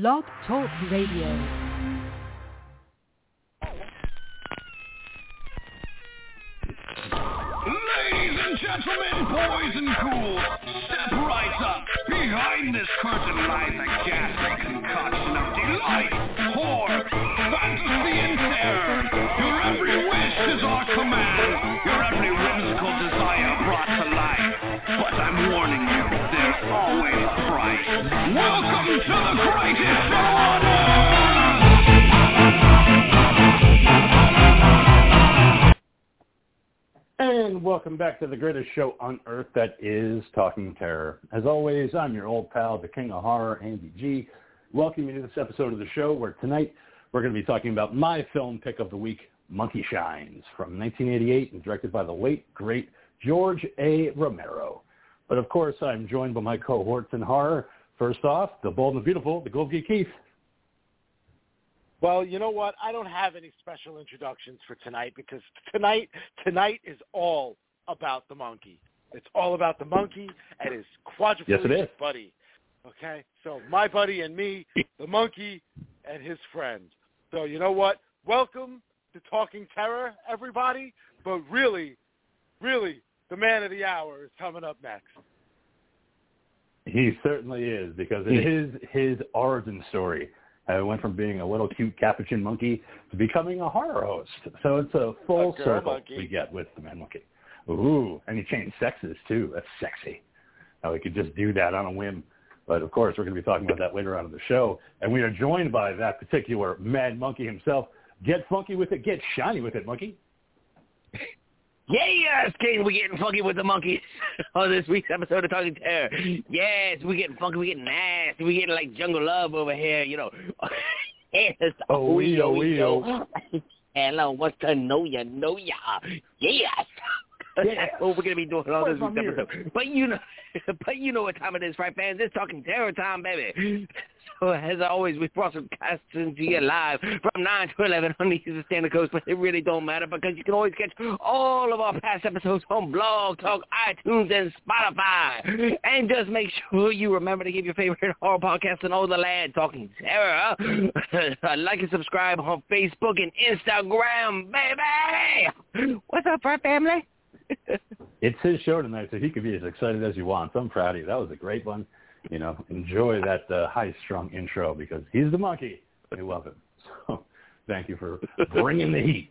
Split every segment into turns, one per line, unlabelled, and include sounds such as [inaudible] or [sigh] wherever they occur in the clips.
Blog Talk Radio.
Ladies and gentlemen, boys and ghouls, step right up. Behind this curtain lies a ghastly concoction of delight, Welcome to the greatest show!
And welcome back to the greatest show on earth that is Talking Terror. As always, I'm your old pal, the King of Horror, Andy G. Welcome you to this episode of the show where tonight we're going to be talking about my film pick of the week, Monkey Shines, from 1988 and directed by the late, great George A. Romero. But of course, I'm joined by my cohorts in horror. First off, the bold and beautiful, the Gold Geek Keith.
Well, you know what? I don't have any special introductions for tonight because tonight tonight is all about the monkey. It's all about the monkey and his quadriplegic
Yes, it is.
buddy. Okay? So my buddy and me, the monkey and his friend. So you know what? Welcome to Talking Terror, everybody. But really, really, the man of the hour is coming up next.
He certainly is because it is his origin story. Uh, it went from being a little cute capuchin monkey to becoming a horror host. So it's a full
A
circle
monkey.
we get with the man monkey. Ooh, and he changed sexes too. That's sexy. Now we could just do that on a whim. But of course, we're going to be talking about that later on in the show. And we are joined by that particular mad monkey himself. Get funky with it. Get shiny with it, monkey.
Yes, King, we're getting funky with the monkeys [laughs] on oh, this week's episode of Talking Terror. Yes, we're getting funky, we're getting nasty, we're getting like jungle love over here, you know. [laughs] yes,
Oh, we, oh, wee, oh. oh. [laughs]
Hello, what's to know ya, know ya. Yes.
Yeah.
That's what we're gonna be doing
all
this week's episode. But you know, but you know what time it is, right, fans? It's Talking Terror time, baby. As always, we brought some broadcasting to you live from 9 to 11 on the Eastern Standard Coast, but it really don't matter because you can always catch all of our past episodes on Blog Talk, iTunes, and Spotify. And just make sure you remember to give your favorite horror podcast and all the land Talking Terror. [laughs] like and subscribe on Facebook and Instagram, baby. What's up, Frat Family? [laughs]
It's his show tonight, so he can be as excited as he wants. I'm proud of you. That was a great one. You know, enjoy that uh, high-strung intro because he's the monkey. We love him. [laughs] So thank you for bringing the heat.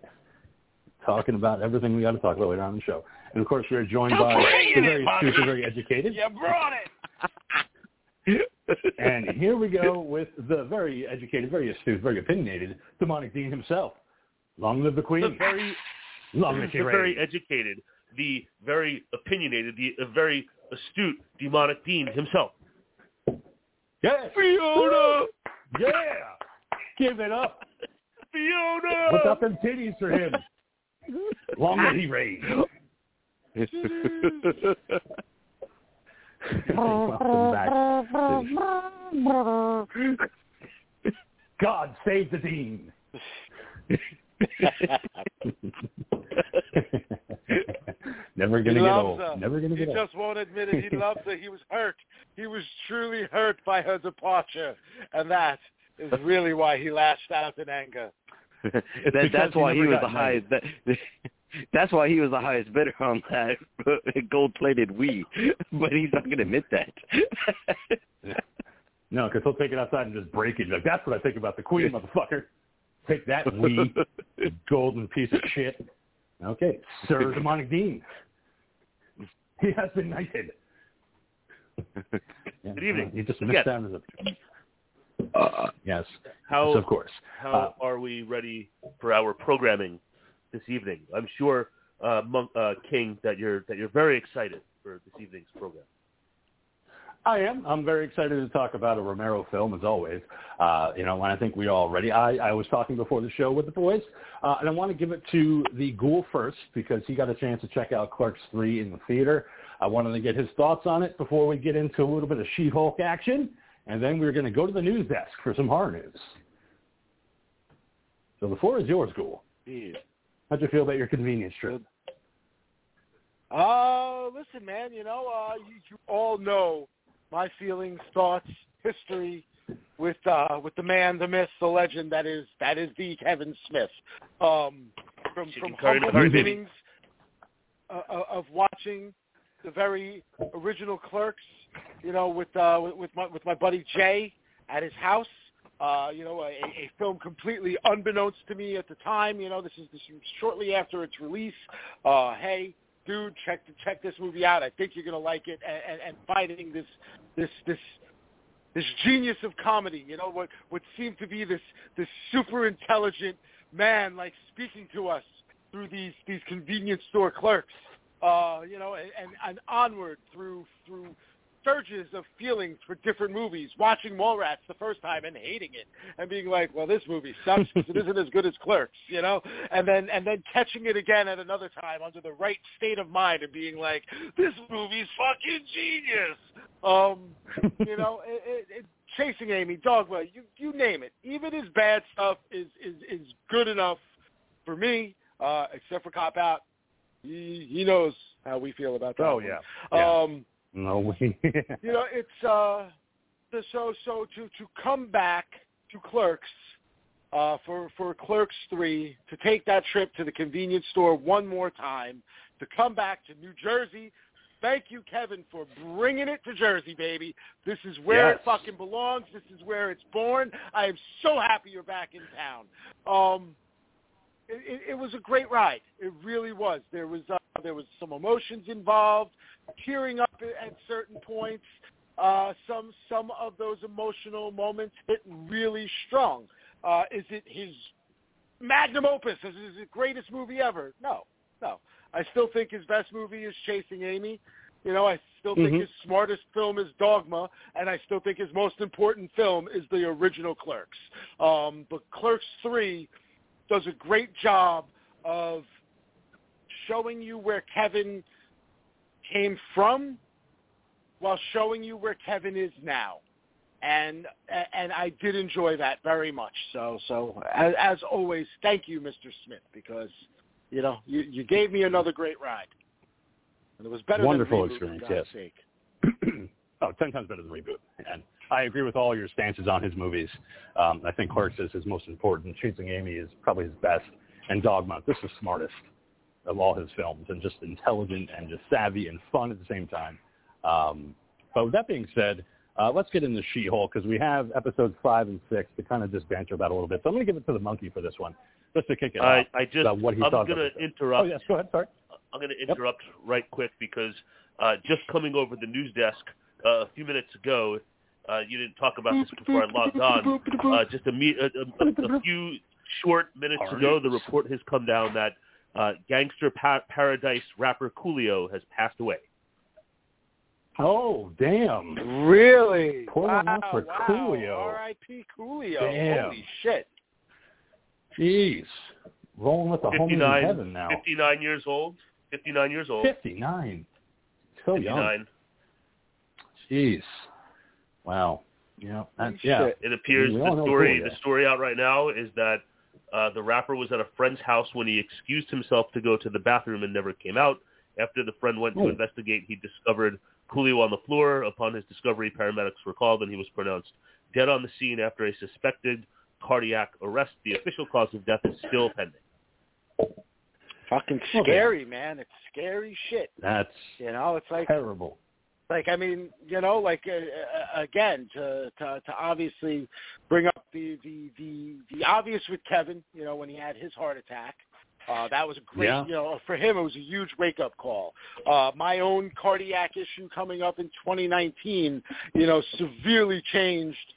Talking about everything we got to talk about later on in the show. And of course, we're joined by the very astute, the very educated.
You brought it. [laughs] [laughs]
And here we go with the very educated, very astute, very opinionated demonic dean himself. Long live the queen.
the very
Long live she
the very educated, the very opinionated, the uh, very astute demonic dean himself.
Yes.
Fiona,
Yeah. Give it up.
Fiona.
Put up them titties for him. [laughs] Long may he reign. [laughs] God save the dean. [laughs] [laughs] Never gonna get
loves
old.
her.
Never gonna
He
get old.
just won't admit it. He [laughs] loves her. He was hurt. He was truly hurt by her departure, and that is [laughs] really why he lashed out in anger.
that, that's
he
why he was
got
the highest. That, that's why he was the highest bidder on that gold-plated Wii. But he's not going to admit that.
No, because he'll take it outside and just break it. Like that's what I think about the queen, motherfucker. Take that, wee golden piece of shit. Okay, Sir [laughs] Demonic Dean. He has been knighted. Yeah, [laughs]
Good evening.
He just
Yes.
missed out as a.
Uh,
Yes,
How
yes, of course.
how are we ready for our programming this evening? I'm sure, uh, Monk, uh, King, that you're that you're very excited for this evening's program.
I am. I'm very excited to talk about a Romero film, as always. Uh, you know, and I think we all ready. I, I was talking before the show with the boys, uh, and I want to give it to the Ghoul first because he got a chance to check out Clerks 3 in the theater. I wanted to get his thoughts on it before we get into a little bit of She-Hulk action, and then we're going to go to the news desk for some horror news. So the floor is yours, Ghoul.
Yeah.
How'd you feel about your convenience trip?
Uh, listen, man, you know, uh, you, you all know my feelings, thoughts, history with uh, with the man, the myth, the legend that is that is the Kevin Smith. Um, from from humble beginnings uh, uh, of watching the very original Clerks, you know, with uh, with, with my with my buddy Jay at his house. Uh, you know, a, a film completely unbeknownst to me at the time. You know, this is, this is shortly after its release. Uh, hey, dude, check check this movie out. I think you're gonna like it. And, and, and finding this this this this genius of comedy. You know, what what seemed to be this this super intelligent man, like speaking to us through these these convenience store clerks. Uh, you know, and, and, and onward through through surges of feelings for different movies, watching Mallrats the first time and hating it, and being like, "Well, this movie sucks because it isn't as good as Clerks," you know, and then and then catching it again at another time under the right state of mind and being like, "This movie's fucking genius." Um, you know, it, it, it, chasing Amy, Dogma, you you name it. Even his bad stuff is is is good enough for me, uh, except for Cop Out. He, he knows how we feel about that.
Oh,
one.
yeah. Yeah.
Um,
No way.
you know, it's uh, the, so so to to come back to Clerks uh, for for Clerks three to take that trip to the convenience store one more time to come back to New Jersey. Thank you, Kevin, for bringing it to Jersey, baby. This is where
Yes.
it fucking belongs. This is where it's born. I am so happy you're back in town. Um, it, it, it was a great ride. It really was. There was uh, there was some emotions involved, tearing up at certain points. Uh, some some of those emotional moments hit really strong. Uh, is it his magnum opus? Is it his greatest movie ever? No, no. I still think his best movie is Chasing Amy. You know, I still think
Mhm.
his smartest film is Dogma, and I still think his most important film is the original Clerks. Um, but Clerks Three does a great job of showing you where Kevin came from while showing you where Kevin is now. And and I did enjoy that very much. So so as, as always, thank you, Mr. Smith, because you know you, you gave me another great ride, and it was better.
Wonderful
Reboot,
experience, yes.
Sake. [clears throat]
oh, ten times better than reboot. And I agree with all your stances on his movies. Um, I think Clerks is his most important. Chasing Amy is probably his best. And Dogma, this is smartest of all his films, and just intelligent and just savvy and fun at the same time. Um, but with that being said, uh, let's get into She-Hulk because we have episodes five and six to kind of just banter about a little bit. So I'm going to give it to the monkey for this one, just to kick it
I,
off.
I just
about what he
I'm going to interrupt.
Oh yes, go ahead. Sorry.
I'm going to interrupt right quick because uh, just coming over the news desk uh, a few minutes ago, uh, you didn't talk about this before I logged on. Uh, just a, me- a, a, a few short minutes
All
ago,
right.
the report has come down that uh, Gangster pa- Paradise rapper Coolio has passed away.
Oh damn.
Really?
Pour one out for
wow.
Coolio.
R.I.P. Coolio.
Damn.
Holy shit.
Jeez. Rolling with the homies in
59,
heaven now.
59 years old. 59 years old.
59. So young.
59.
Jeez. Wow. Yeah. That,
Holy
yeah.
shit.
It appears
We all
the
know
story
Coolio.
the story out right now is that uh, the rapper was at a friend's house when he excused himself to go to the bathroom and never came out. After the friend went to investigate, he discovered Coolio on the floor. Upon his discovery, paramedics were called and he was pronounced dead on the scene after a suspected cardiac arrest. The official cause of death is still pending.
Fucking
Okay.
scary, man. It's scary shit.
That's
You know, it's like
terrible.
like I mean, you know, like uh, uh, again to, to to obviously bring up the the the the obvious with Kevin, you know, when he had his heart attack. Uh, that was a great,
Yeah.
you know, for him it was a huge wake up call. Uh, my own cardiac issue coming up in 2019, you know, severely changed,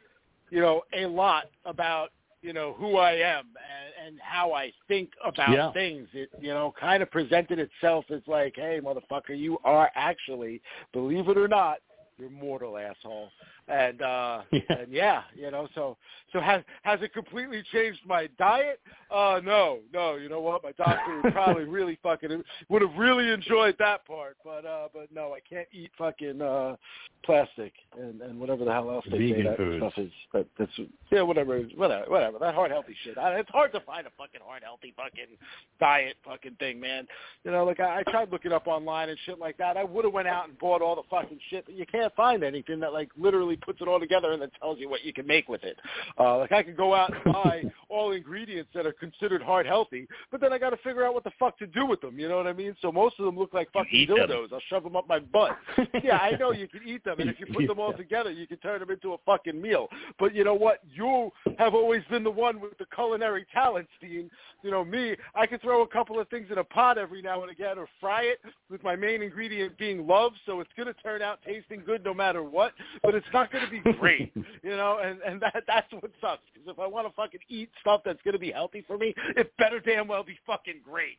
you know, a lot about, you know, who I am and, and how I think about
Yeah.
things. It, you know, kind of presented itself as like, hey, motherfucker, you are actually, believe it or not, you're mortal asshole. And uh [laughs]
Yeah.
and yeah, you know, so so has has it completely changed my diet? Uh no, no, you know what? My doctor would probably [laughs] really fucking would have really enjoyed that part, but uh but no, I can't eat fucking uh plastic and and whatever the hell else they say
Vegan
that
foods.
stuff is. That that's yeah, whatever, whatever, whatever. That heart healthy shit. I, it's hard to find a fucking heart healthy fucking diet fucking thing, man. You know, like I, I tried looking up online and shit like that. I would have went out and bought all the fucking shit, but you can't find anything that like literally literally puts it all together and then tells you what you can make with it. Uh, like I could go out and [laughs] buy all ingredients that are considered heart healthy, but then I got to figure out what the fuck to do with them. You know what I mean? So most of them look like fucking
eat them.
dildos. I'll shove them up my butt. [laughs] yeah, I know you can eat them, and if you put them all together, you can turn them into a fucking meal. But you know what? You have always been the one with the culinary talent, Steen. You know me. I can throw a couple of things in a pot every now and again, or fry it with my main ingredient being love. So it's going to turn out tasting good no matter what. But it's not going to be great, you know. And and that that's what sucks. Because if I want to fucking eat stuff that's going to be healthy for me, it better damn well be fucking great.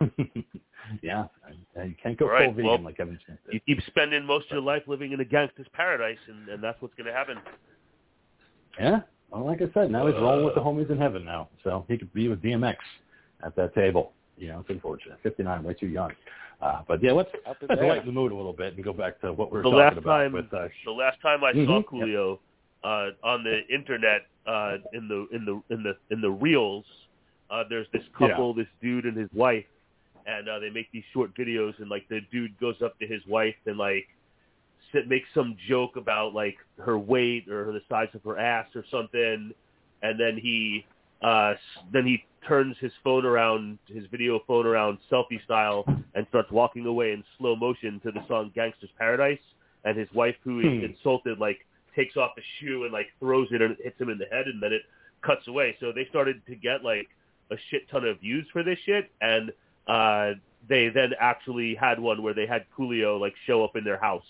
[laughs]
yeah, I, I can't go
All right,
full vegan
well,
like Kevin Smith did.
You keep spending most of your life living in a gangster's paradise, and, and that's what's going to happen.
Yeah. Well, like I said, now he's rolling with the uh. homies in heaven now, so he could be with DMX at that table. You know, it's unfortunate. 59, way too young. Uh, but yeah, let's let's lighten the mood a little bit and go back to what we were
The
talking about
time-
with uh,
The last time I saw
Mhm.
Coolio uh, on the internet uh, in the in the in the in the reels, uh, there's this couple, this dude and his wife, and uh, they make these short videos, and like the dude goes up to his wife and like sit, makes some joke about like her weight or the size of her ass or something, and then he uh, then he turns his phone around, his video phone around selfie style, and starts walking away in slow motion to the song "Gangster's Paradise." And his wife, who is
Hmm.
insulted, like takes off the shoe and like throws it and hits him in the head, and then it cuts away. So they started to get like a shit ton of views for this shit, and uh, they then actually had one where they had Coolio like show up in their house,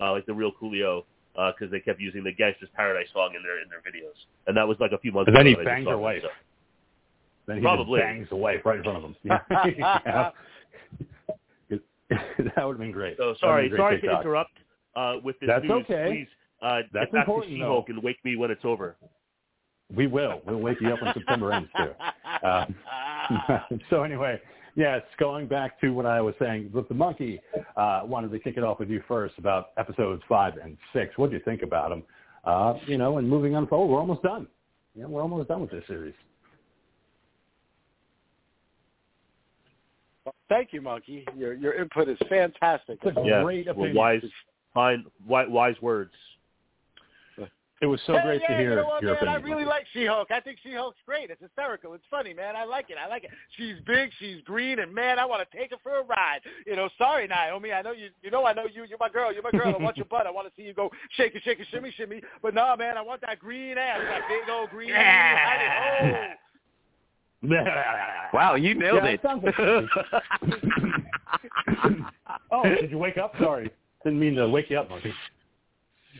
uh, like the real Coolio, because they kept using the "Gangster's Paradise" song in their in their videos, and that was like a few months.
And then
ago
he banged her
that,
wife.
so.
Then he
Probably.
just bangs the wife right in front of him. [laughs] [laughs] That would have been great.
So sorry,
a
sorry
great
to interrupt uh, with this
That's
news.
okay.
Please uh,
That's
get back to She-Hulk
though.
and wake me when it's over.
We will. We'll wake you up when September ends too. [laughs] Uh, so anyway, yes, going back to what I was saying with the monkey, uh, wanted to kick it off with you first about episodes five and six. What do you think about them? Uh, you know, and moving on forward, we're almost done. Yeah, we're almost done with this series.
Thank you, Monkey. Your your input is fantastic.
It's a
Yeah,
great
well, wise, fine, wise, wise words.
It was so
Hey,
great
yeah,
to hear
you know what,
your
man? I really like She-Hulk. I think She-Hulk's great. It's hysterical. It's funny, man. I like it. I like it. She's big. She's green, and man, I want to take her for a ride. You know, sorry, Naomi. I know you. You know, I know you. You're my girl. You're my girl. I want your butt. I want to see you go shake it, shake it, shimmy, shimmy. But nah, man, I want that green ass, that big old green. [laughs] Howdy ho.
Wow, you nailed
Yeah,
it. [laughs]
oh, did you wake up? Sorry, didn't mean to wake you up, monkey.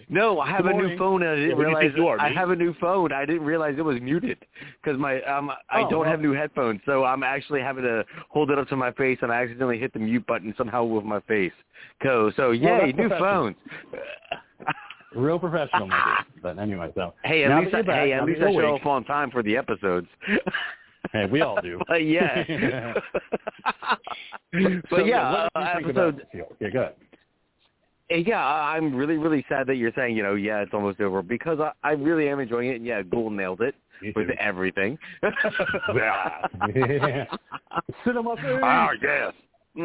no, I have
Good
a new phone and I didn't
you
realize
are,
I have a new phone. I didn't realize it was muted because my um I
Oh,
don't
well.
have new headphones, so I'm actually having to hold it up to my face and I accidentally hit the mute button somehow with my face. Go so yay,
that's
new phones.
Real [laughs] professional, monkey. But anyway, so
Hey, at
now
least I, hey, at least I show up on time for the episodes. [laughs] [laughs]
Hey, we all do. [laughs]
But yeah.
So,
but yeah, uh,
did you think about
episode?
Yeah, good.
Uh, Yeah, I- I'm really, really sad that you're saying, you know, yeah, it's almost over because I, I really am enjoying it. And yeah, Gould nailed it with
too.
everything. [laughs]
Yeah. Yeah. Cinema
oh, yes. [laughs]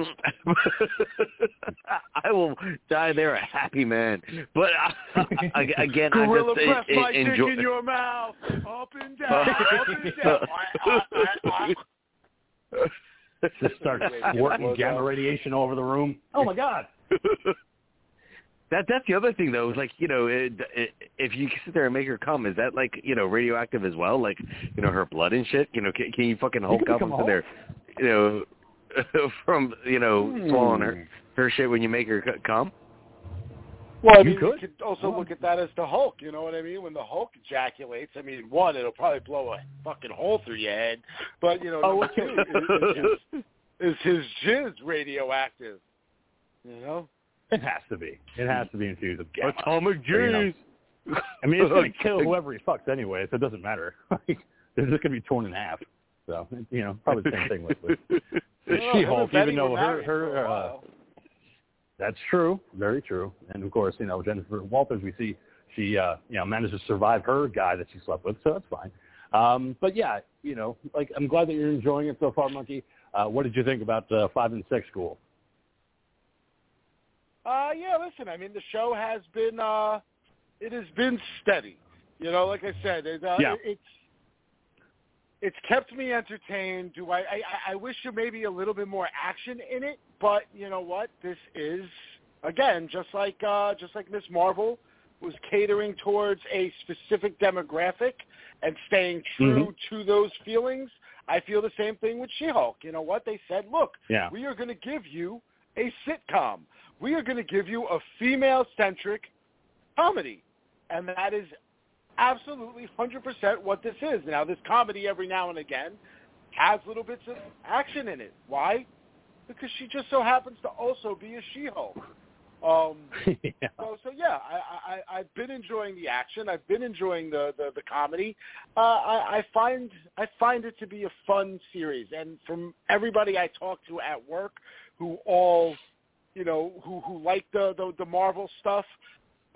I will die there a happy man. But uh, [laughs] ag- again, I
Gorilla
just
press
uh,
my
enjoy.
dick in your mouth, up and [laughs] down, up and down.
Just start squirting gamma radiation all over the room. Oh my God.
That that's the other thing though. Is like you know, it, it, if you sit there and make her come, is that like you know radioactive as well? Like you know her blood and shit. You know, can, can you fucking Hulk
can
up
become a
into there? You know, [laughs] from you know swallowing her hmm. her shit when you make her come.
Well, I
You
mean, you
could.
could also look at that as the Hulk. You know what I mean? When the Hulk ejaculates, I mean, one, it'll probably blow a fucking hole through your head. But you know,
Oh,
number [laughs] two is, is, his, is his jizz radioactive? You know?
It has to be. It has to be infused with gamma.
Atomic
So, you know, I mean, it's going [laughs] to kill whoever he fucks anyway, so it doesn't matter. Like, They're just going to be torn in half. So, you know, probably the same thing with, with [laughs]
Well,
She-Hulk, even though
were
her, her uh. That's true, very true. And of course, you know Jennifer Walters, we see she uh, you know managed to survive her guy that she slept with, so that's fine. Um, but yeah, you know, like I'm glad that you're enjoying it so far, Monkey. Uh, what did you think about uh, five and six school?
Uh, yeah, listen, I mean, the show has been, uh, it has been steady. You know, like I said, it, uh,
Yeah.
it, it's, it's kept me entertained. Do I, I, I wish there may be a little bit more action in it, but you know what? This is, again, just like, uh, just like Miss Marvel was catering towards a specific demographic and staying true to those feelings. I feel the same thing with She-Hulk. You know what? They said, look,
Yeah.
we are going to give you a sitcom. We are going to give you a female-centric comedy. And that is absolutely 100% what this is. Now, this comedy every now and again has little bits of action in it. Why? Because she just so happens to also be a She-Hulk. Um, [laughs]
yeah.
so, so yeah, I, I, I've been enjoying the action. I've been enjoying the, the, the comedy. Uh, I, I find I find it to be a fun series, and from everybody I talk to at work, who all, you know, who who like the the, the Marvel stuff,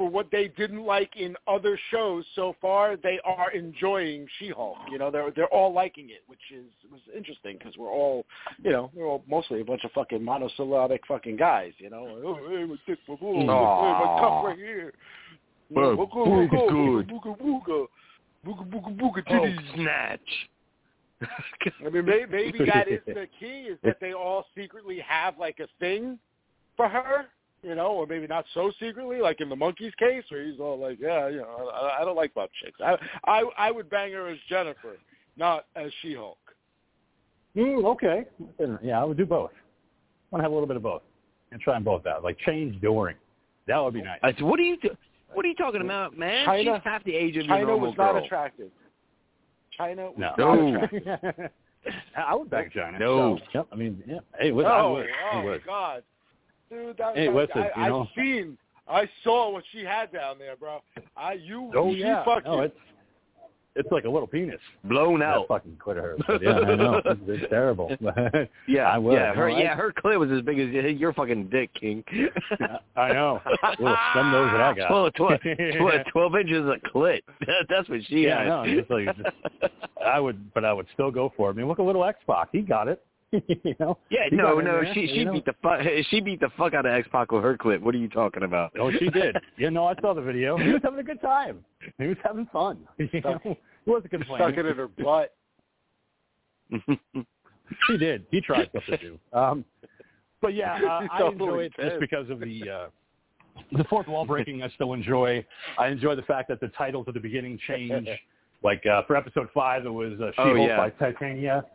for what they didn't like in other shows so far, they are enjoying She-Hulk. You know, they're they're all liking it, which is was interesting because we're all, you know, we're all mostly a bunch of fucking monosyllabic fucking guys. You know, oh, hey, my dick, my balls, hey, my cock right here. You know,
Well,
wooga, wooga,
good.
Booga booga, booga booga booga
Oh,
titties.
snatch.
I mean, maybe, maybe that is the [laughs] key is that they all secretly have like a thing for her, you know, or maybe not so secretly, like in the monkey's case, where he's all like, yeah, you know, I, I don't like butt chicks. I, I, I would bang her as Jennifer, not as She-Hulk.
Mm, okay. Yeah, I would do both. I want to have a little bit of both and try them both out. Like change during. That would be nice.
I said, what are you do- What are you talking about, man?
China-
She's half the age of your
China
normal
was not
girl.
attractive. China was
No.
not
No.
attractive. [laughs]
I would back China.
No.
So, yep. I mean, yeah. Hey, listen, I
Oh,
would. I
oh
would.
God, dude, that,
Hey,
that-
listen,
I,
you know-
I've seen, I saw what she had down there, bro. I, you,
Oh
she
yeah.
fucked
No,
you.
it's it's like a little penis.
Blown
That
out.
fucking clit of hers. But yeah, I know. [laughs] It's, it's terrible. [laughs]
Yeah,
I would.
yeah, her,
No, I-
yeah, her clit was as big as your fucking dick, King. [laughs]
I know. Well, some knows what I got.
Twelve inches of clit. That's what she
Yeah,
had.
I know. It's like just- I would, but I would still go for it. I mean, look at little X Pac. He got it. [laughs] you know.
yeah,
He
no, no,
there,
she she
know?
beat the fuck [laughs] she beat the fuck out of X Pac with her clip. What are you talking about?
Oh, she did. [laughs] Yeah, no, I saw the video. He was having a good time. He was having fun. You know? He wasn't complaining.
Stuck it in her butt.
she did. He tried something new. Um, but yeah, uh, I enjoy it
did.
just because of the uh, the fourth wall breaking. I still enjoy. I enjoy the fact that the titles at the beginning change. like uh, for episode five, it was uh,
Oh,
She-Hulk
yeah.
by Titania.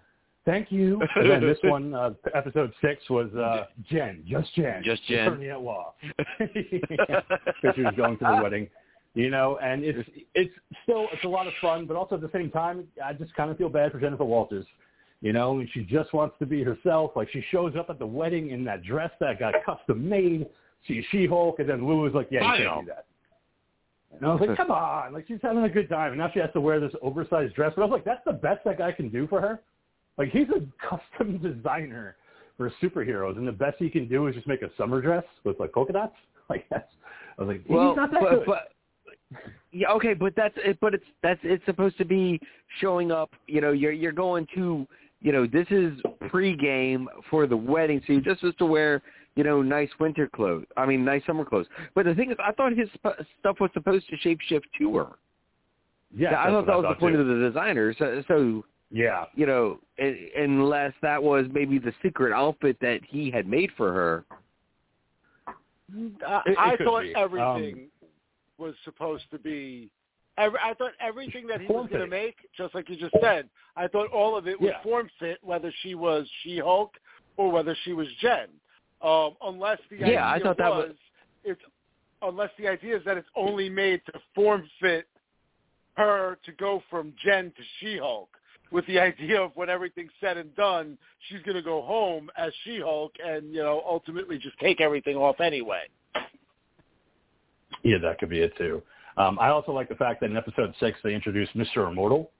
Thank you. [laughs] And then this one, uh, episode six, was uh, Jen, just Jen,
Just Jen.
attorney at law. [laughs] Because she was going to the wedding, you know. And it's it's still it's a lot of fun, but also at the same time, I just kind of feel bad for Jennifer Walters. You know, and she just wants to be herself. Like she shows up at the wedding in that dress that got custom made. She's She-Hulk, and then Lou was like, "Yeah, you
I
can't
know.
do that." And I was like, "Come on!" Like she's having a good time, and now she has to wear this oversized dress. But I was like, "That's the best that guy can do for her." Like he's a [laughs] custom designer for superheroes, and the best he can do is just make a summer dress with like polka dots. [laughs] Like that's, I was like,
well,
he's not that
but,
good.
but yeah, okay, but that's it. But it's that's it's supposed to be showing up. You know, you're you're going to you know this is pregame for the wedding, so you're just supposed to wear you know nice winter clothes. I mean, nice summer clothes. But the thing is, I thought his sp- stuff was supposed to shapeshift to her.
yeah,
I thought that was the point
too.
of the designer. So, so
yeah.
you know, un- unless that was maybe the secret outfit that he had made for her.
I,
It- it
I thought
be.
everything was supposed to be. Every, I thought everything that he was going to make, just like you just said, I thought all of it was
Yeah.
form fit, whether she was She-Hulk or whether she was Jen. Um, unless the idea
I thought that
was,
was-
it's unless the idea is that it's only made to form fit her to go from Jen to She-Hulk. With the [laughs] idea of when everything's said and done, she's going to go home as She-Hulk and you know ultimately just take everything off anyway.
Yeah, that could be it too. Um, I also like the fact that in episode six they introduced Mr. Immortal,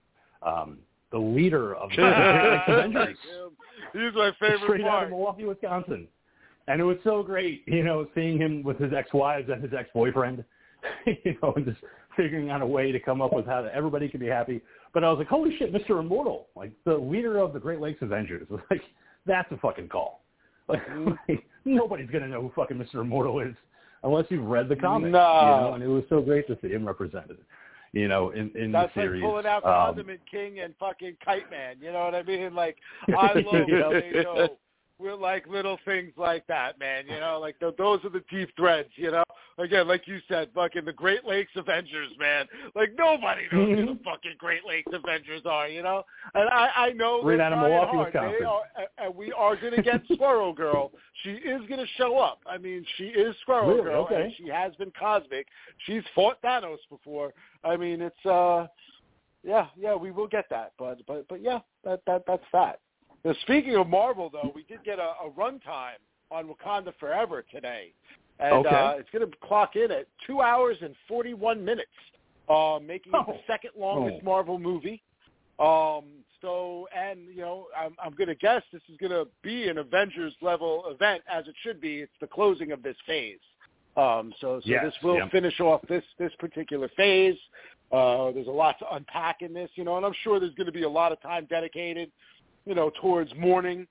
um, the leader of the [laughs] Great Lakes Avengers,
He's my favorite
straight out of Milwaukee, Wisconsin. And it was so great, you know, seeing him with his ex-wives and his ex-boyfriend, [laughs] you know, and just figuring out a way to come up with how everybody can be happy. But I was like, holy shit, Mr. Immortal, like the leader of the Great Lakes Avengers. [laughs] Like, that's a fucking call. [laughs] Like, nobody's gonna know who fucking Mr. Immortal is unless you've read the comic.
No.
You know, and it was so great to see him represented. You know, in in
That's
the series.
like pulling out
Um,
Condiment King and fucking Kite Man. You know what I mean? Like [laughs] I love they know we're like little things like that, man. You know, like th- those are the deep threads. You know, again, like you said, fucking the Great Lakes Avengers, man. Like nobody knows who the [laughs] fucking Great Lakes Avengers are. You know, and I I know
Right
they're
out of Milwaukee.
They
Wisconsin.
are, and we are going to get [laughs] Squirrel Girl. She is going to show up. I mean, she is Squirrel
Really?
Girl,
Okay.
and she has been cosmic. She's fought Thanos before. I mean, it's uh, yeah, yeah, we will get that, but but but yeah, that that that's that. Now, speaking of Marvel, though, we did get a, a runtime on Wakanda Forever today, and
Okay.
uh, it's going to clock in at two hours and forty-one minutes, uh, making it the
Oh.
second longest
Oh.
Marvel movie. Um, so, and you know, I'm, I'm going to guess this is going to be an Avengers level event, as it should be. It's the closing of this phase. Um, so, so
Yes,
this will
yep.
finish off this this particular phase. Uh, there's a lot to unpack in this, you know, and I'm sure there's going to be a lot of time dedicated, you know, towards mourning,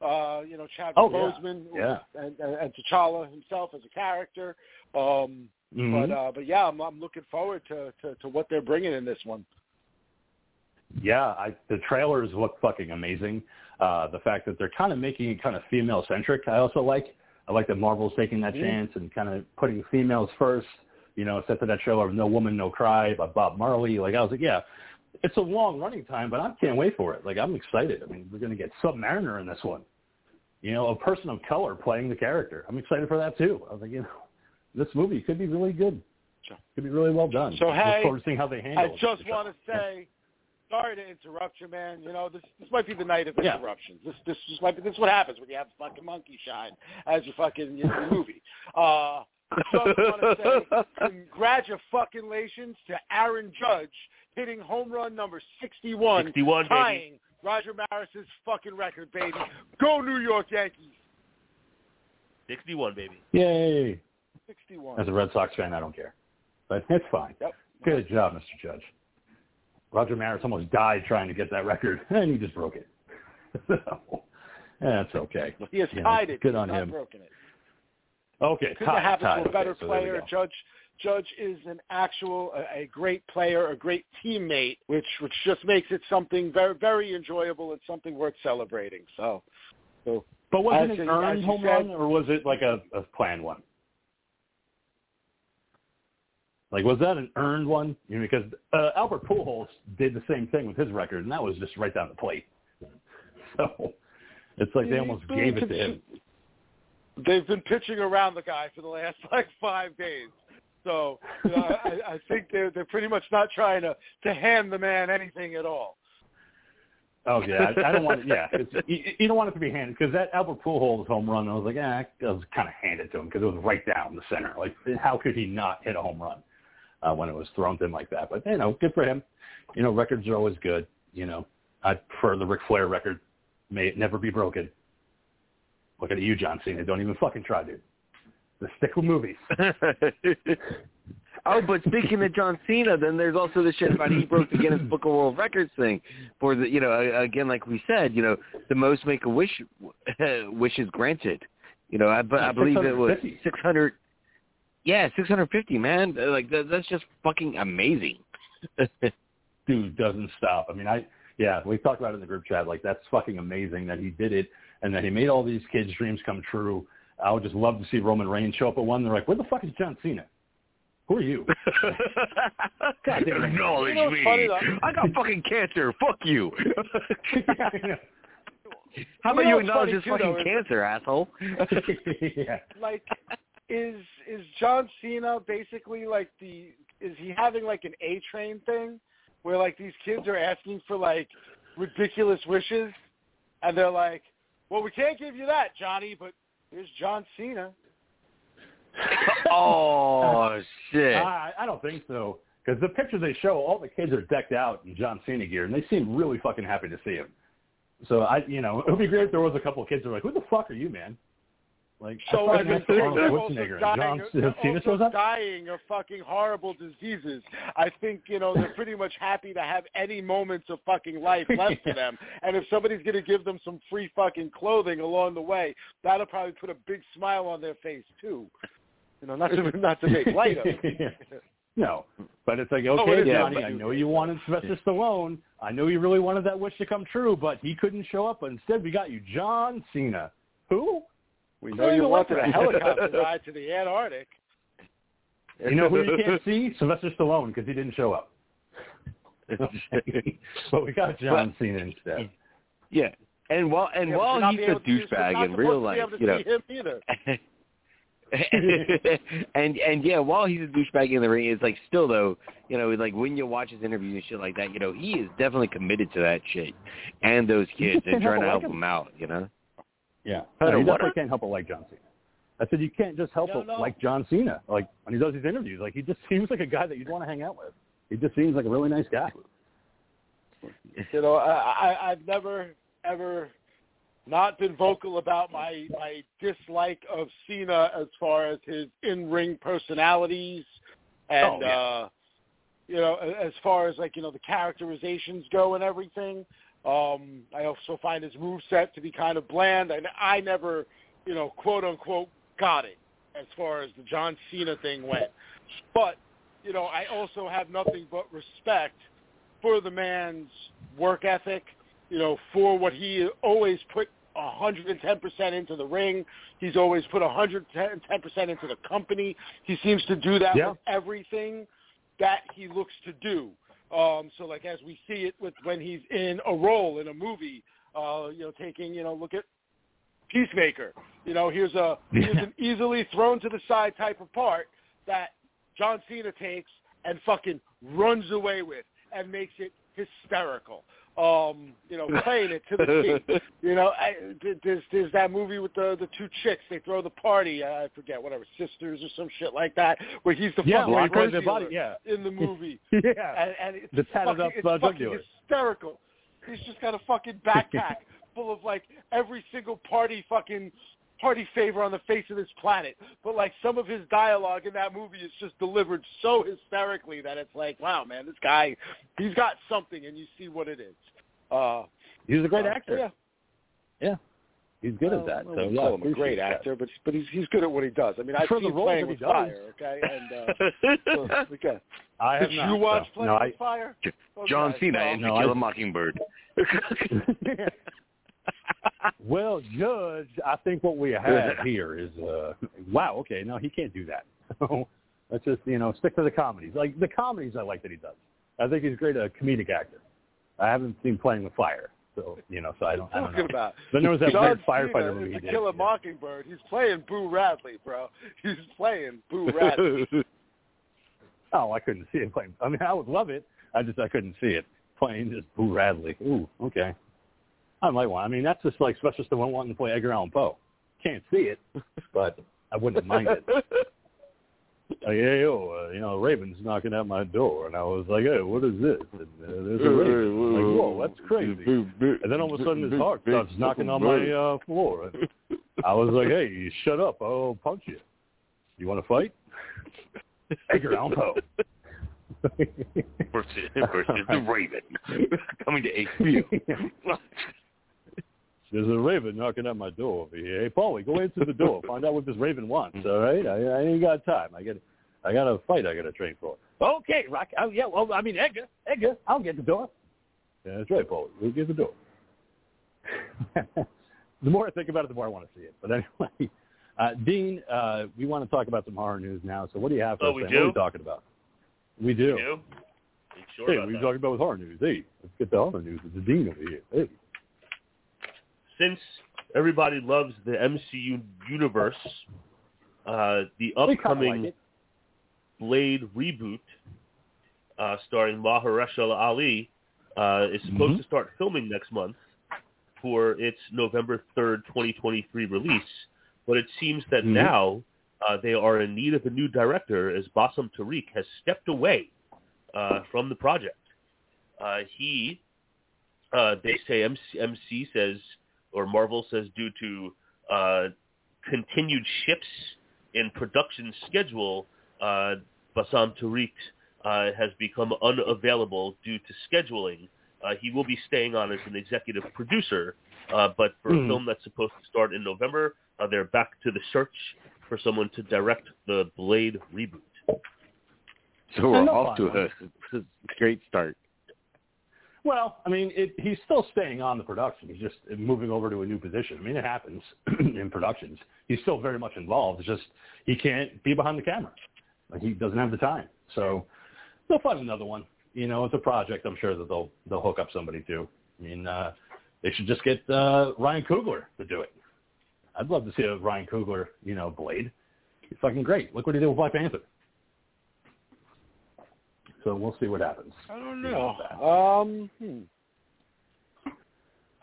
uh, you know, Chadwick
Oh.
Boseman
Yeah.
and, and, and T'Challa himself as a character. Um,
mhm.
But uh, but yeah, I'm, I'm looking forward to, to to what they're bringing in this one.
Yeah, I, the trailers look fucking amazing. Uh, the fact that they're kind of making it kind of female centric, I also like. I like that Marvel's taking that
Mhm.
chance and kind of putting females first. You know, except for that show of No Woman No Cry by Bob Marley. Like I was like, yeah, it's a long running time, but I can't wait for it. Like I'm excited. I mean, we're gonna get Submariner in this one. You know, a person of color playing the character. I'm excited for that too. I was like, you know, [laughs] this movie could be really good.
Sure.
Could be really well done.
So,
Look
hey,
forward to seeing how they handle. It.
I just want to say, sorry to interrupt you, man. You know, this this might be the night of
Yeah.
interruptions. This this just might be this is what happens when you have fucking monkey shine as your fucking your, your movie. [laughs] Uh, just want to say congratulations to Aaron Judge hitting home run number 61,
61, baby.
tying Roger Maris's fucking record, baby. Go New York Yankees.
61, baby.
Yay!
61.
As a Red Sox fan, I don't care, but it's fine.
Yep.
Good job, Mr. Judge. Roger Maris almost died trying to get that record, [laughs] and he just broke it. [laughs] so, that's okay.
He has
You know,
tied it.
Good
He's
on
not
him.
broken it.
Okay,
couldn't
tied,
have happened
tied.
to a better
Okay, so there we
player.
go.
Judge Judge is an actual a, a great player, a great teammate, which which just makes it something very very enjoyable and something worth celebrating. So, so
But wasn't it
in-
earned home
said-
run, or was it like a, a planned one? Like, was that an earned one? You know, because uh, Albert Pujols did the same thing with his record, and that was just right down the plate. [laughs] So it's like they almost gave it to him.
they've been pitching around the guy for the last [laughs] like five days. So you know, I, I think they're they're pretty much not trying to to hand the man anything at all.
Oh yeah, I, I don't want. Yeah, it's, you, you don't want it to be handed because that Albert Pujols home run. I was like, eh, I was kind of handed to him because it was right down the center. Like, how could he not hit a home run uh, when it was thrown to him like that? But you know, good for him. You know, records are always good. You know, I prefer the Ric Flair record. May it never be broken. Look at you, John Cena. Don't even fucking try, dude. Just stick with movies. [laughs] [laughs]
oh, but speaking of John Cena, then there's also the shit about he broke the Guinness Book of World Records thing for the, you know, again, like we said, you know, the most make a wish [laughs] wishes granted. You know, I, I believe it was 600. Yeah, 650, man. Like that, that's just fucking amazing.
dude doesn't stop. I mean, I yeah, we talked about it in the group chat. Like that's fucking amazing that he did it and that he made all these kids' dreams come true. I would just love to see Roman Reigns show up at one. They're like, where the fuck is John Cena? Who are you? [laughs] God damn it.
Acknowledge
You know
me. I got fucking cancer. Fuck you. [laughs] How about
You know
you acknowledge
funny,
his
too,
fucking
though,
cancer, asshole? [laughs]
yeah.
like is is John Cena basically like the is he having like an A train thing where like these kids are asking for like ridiculous wishes and they're like, Well we can't give you that, Johnny, but here's John Cena. [laughs]
oh shit.
I, I don't think so. Because the pictures they show, all the kids are decked out in John Cena gear, and they seem really fucking happy to see him. So I, you know, it would be great if there was a couple of kids who are like, "Who the fuck are you, man?" Like
So
I
and they're
Arnold
also
Schwarzenegger and
dying,
John Cena shows up.
dying of fucking horrible diseases. I think you know they're pretty much happy to have any moments of fucking life [laughs] left to them. And if somebody's gonna give them some free fucking clothing along the way, that'll probably put a big smile on their face too. You know, not to [laughs] not to make light of it.
no, but it's like,
Oh,
okay, Johnny,
but-
I know you wanted Sylvester Stallone. I know you really wanted that wish to come true, but he couldn't show up. But instead, we got you John Cena. Who?
We know you wanted a [laughs] helicopter ride to the Antarctic.
You know who you can't [laughs] see? Sylvester Stallone because he didn't show up. [laughs] but we got John Cena instead.
Yeah. And while and
Yeah,
while he's a
able to- you're
douchebag in real
supposed to be
life, you know,
see him either.
and and yeah, while he's a douchebag in the ring, it's like still though, you know, like when you watch his interviews and shit like that, you know, he is definitely committed to that shit and those kids and trying to help them out, you know.
Yeah,
Hunter,
no, you
what
definitely
are-
can't help but like John Cena. I said you can't just help
No,
but
no.
like John Cena. Like when he does these interviews, like he just [laughs] seems like a guy that you'd want to hang out with. He just seems like a really nice guy.
You know, I, I I've never ever not been vocal about my my dislike of Cena as far as his in ring personalities and
Oh, yeah.
uh you know, as far as like, you know, the characterizations go and everything. Um I also find his moveset to be kind of bland and I never, you know, quote unquote got it as far as the John Cena thing went. But, you know, I also have nothing but respect for the man's work ethic, you know, for what he always put 110% into the ring. He's always put 110% into the company. He seems to do that
Yeah.
with everything that he looks to do. Um, so like as we see it with when he's in a role in a movie, uh, you know, taking, you know, look at Peacemaker. You know, here's a [laughs] here's an easily thrown to the side type of part that John Cena takes and fucking runs away with and makes it hysterical. Um, you know, playing it to the T. [laughs] You know, I, there's there's that movie with the the two chicks. They throw the party. I forget whatever sisters or some shit like that, where he's the
Yeah,
fucking
the body. Yeah,
in the movie [laughs]
yeah.
and, and it's
The tatted
fucking,
up,
it's
uh,
fucking hysterical. He's just got a fucking [laughs] backpack full of like every single party fucking party favor on the face of this planet. But like some of his dialogue in that movie is just delivered so hysterically that it's like, wow, man, this guy, he's got something, and you see what it is. Uh,
He's a great
uh,
actor.
Yeah,
Yeah, he's good
Well,
at that.
I
So
wouldn't
yeah,
call him a
appreciate
great
that.
actor, but but he's he's good at what he does. I mean, I've seen Playing
that he
with
does.
Fire, okay, and uh, [laughs] well, okay.
I have
did
not.
you watch
so,
Playing
no,
with Fire?
John
Okay,
Cena
well,
and
no,
Kill
I-
a Mockingbird. [laughs] [laughs]
Well, Judge, I think what we have here is uh wow. Okay, no, he can't do that. [laughs] So let's just you know stick to the comedies. Like the comedies, I like that he does. I think he's a great a comedic actor. I haven't seen Playing with Fire, so you know, so I don't. I don't know.
about?
Then there was that
John
weird firefighter movie he did.
Kill a Mockingbird. He's playing Boo Radley, bro. He's playing Boo [laughs] Radley.
Oh, I couldn't see it playing. I mean, I would love it. I just I couldn't see it playing just Boo Radley. Ooh, okay. I might want. I mean, that's just like Sylvester Stallone wanting to play Edgar Allan Poe. Can't see it, but I wouldn't mind it. [laughs] Like, hey, yo, uh, you know, Raven's knocking at my door, and I was like, hey, what is this? And uh, there's a Raven. I'm like, whoa, that's crazy. And then all of a sudden, his heart starts knocking on my uh, floor. And I was like, hey, you shut up. I'll punch you. You want to fight? Edgar Allan Poe. [laughs]
versus, versus the [laughs] Raven coming to HBO.
There's a raven knocking at my door over here. Hey, Paulie, go answer the door. Find out what this raven wants. All right, I, I ain't got time. I got, I got a fight. I got to train for. Okay, Rock. Oh, yeah. Well, I mean, Edgar, Edgar, I'll get the door. Yeah, that's right, Paulie. We'll get the door. [laughs] the more I think about it, the more I want to see it. But anyway, uh, Dean, uh, we want to talk about some horror news now. So what do you have for
Oh,
us?
we do?
What are we talking about? We do.
You? You sure
Hey,
about
what are you
that?
talking about with horror news? Hey, let's get the horror news with the Dean over here. Hey.
Since everybody loves the MCU universe, uh, the upcoming
like.
Blade reboot, uh, starring Mahershala Ali, uh, is supposed
Mhm.
to start filming next month for its November 3rd, 2023 release. But it seems that
Mhm.
now uh, they are in need of a new director as Bassam Tariq has stepped away uh, from the project. Uh, he, uh, they say MC, MC says, or Marvel says due to uh, continued shifts in production schedule, uh, Bassam Tariq uh, has become unavailable due to scheduling. Uh, he will be staying on as an executive producer, uh, but for
Hmm.
a film that's supposed to start in November, uh, they're back to the search for someone to direct the Blade reboot.
So we're off to a, a [laughs] great start.
Well, I mean, it, he's still staying on the production. He's just moving over to a new position. I mean, it happens [clears throat] in productions. He's still very much involved. It's just he can't be behind the camera. Like he doesn't have the time. So they'll find another one. You know, it's a project. I'm sure that they'll they'll hook up somebody too. I mean, uh, they should just get uh, Ryan Coogler to do it. I'd love to see a Ryan Coogler, you know, Blade. He's fucking great. Look what he did with Black Panther. So we'll see what happens.
I don't know. Um, hmm.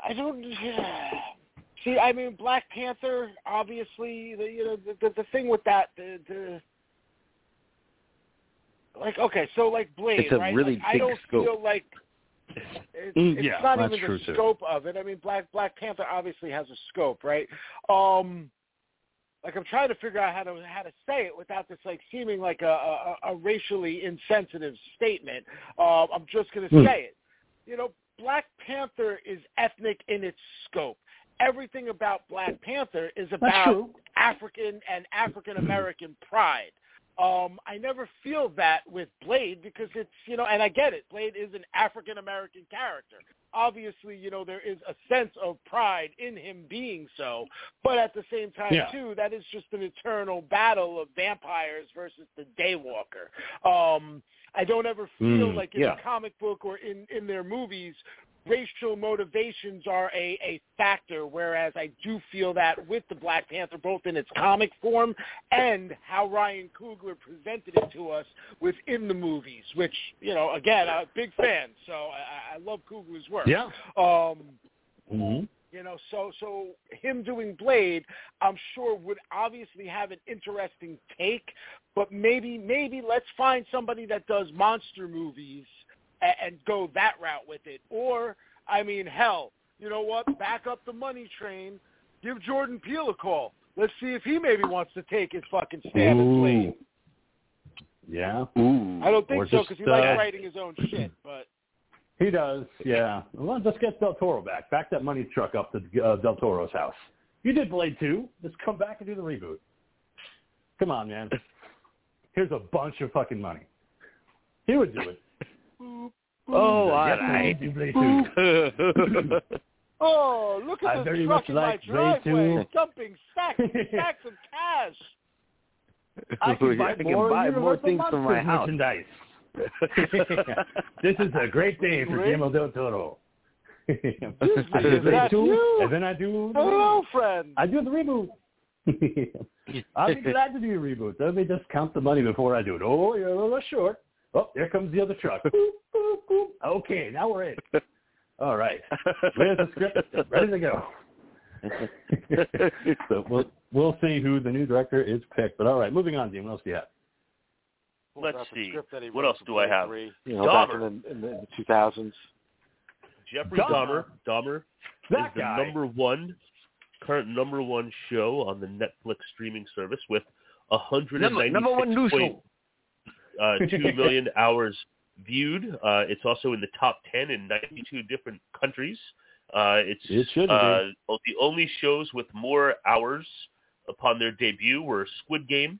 I don't. [sighs] See, I mean, Black Panther. Obviously, the you know the the, the thing with that the the. Like okay, so like Blade,
It's a
right?
really
like, I
big
don't
scope.
feel like it's,
Mm,
it's
yeah,
not even
true,
the
too.
scope of it. I mean, Black Black Panther obviously has a scope, right? Um, like I'm trying to figure out how to how to say it without this like seeming like a a, a racially insensitive statement. Uh, I'm just going to
Hmm.
say it. You know, Black Panther is ethnic in its scope. Everything about Black Panther is about. African and African American pride. Um, I never feel that with Blade because it's you know, and I get it. Blade is an African American character. Obviously, you know, there is a sense of pride in him being so, but at the same time,
Yeah.
too, that is just an eternal battle of vampires versus the Daywalker. Um, I don't ever feel
Mm,
like in
yeah.
the comic book or in in their movies racial motivations are a, a factor, whereas I do feel that with the Black Panther, both in its comic form and how Ryan Coogler presented it to us within the movies, which, you know, again, I'm a big fan, so I, I love Coogler's work.
Yeah.
Um,
hmm
you know, so so him doing Blade, I'm sure would obviously have an interesting take, but maybe maybe let's find somebody that does monster movies and, and go that route with it. Or I mean, hell, you know what? Back up the money train. Give Jordan Peele a call. Let's see if he maybe wants to take his fucking stab at Blade.
Yeah.
Ooh.
I don't think
Or
so because he likes
uh,
writing his own shit. But
He does, yeah. Well, just get Del Toro back. Back that money truck up to uh, Del Toro's house. You did Blade 2. Just come back and do the reboot. Come on, man. Here's a bunch of fucking money. He would do it.
Oh, all
yes,
right.
I do Blade 2.
oh, look
I
at
very
this
much
truck in
like
my
Blade
driveway,
2.
dumping stacks and [laughs] stacks of cash. [laughs]
I can buy
I can
more,
buy more things from my house.
merchandise. [laughs] this is a great day for
Great.
Guillermo del Toro. I
is
do Blade 2,
you?
and then I do the
Hello, friend.
I do the reboot. I'll be glad to do a reboot. Let me just count the money before I do it. Oh, you're a little short. Oh, there comes the other truck. [laughs] Boop, boop, boop. Okay, now we're in. All right. Where's the script? Ready to go. [laughs] so we'll we'll see who the new director is picked. But all right, moving on, Dean. What else do you have?
Let's see.
script that he
What else do I have?
three.
You know, back
Dahmer.
in the, in the, in the 2000s.
Jeffrey
Dahmer.
Dahmer. Dahmer
That
is the
guy.
number one, current number one show on the Netflix streaming service with a hundred and
Number, number one news
six
show.
Point uh, [laughs] two million hours viewed. Uh, it's also in the top ten in ninety two different countries. Uh, it's
It should
uh, the only shows with more hours upon their debut were Squid Game,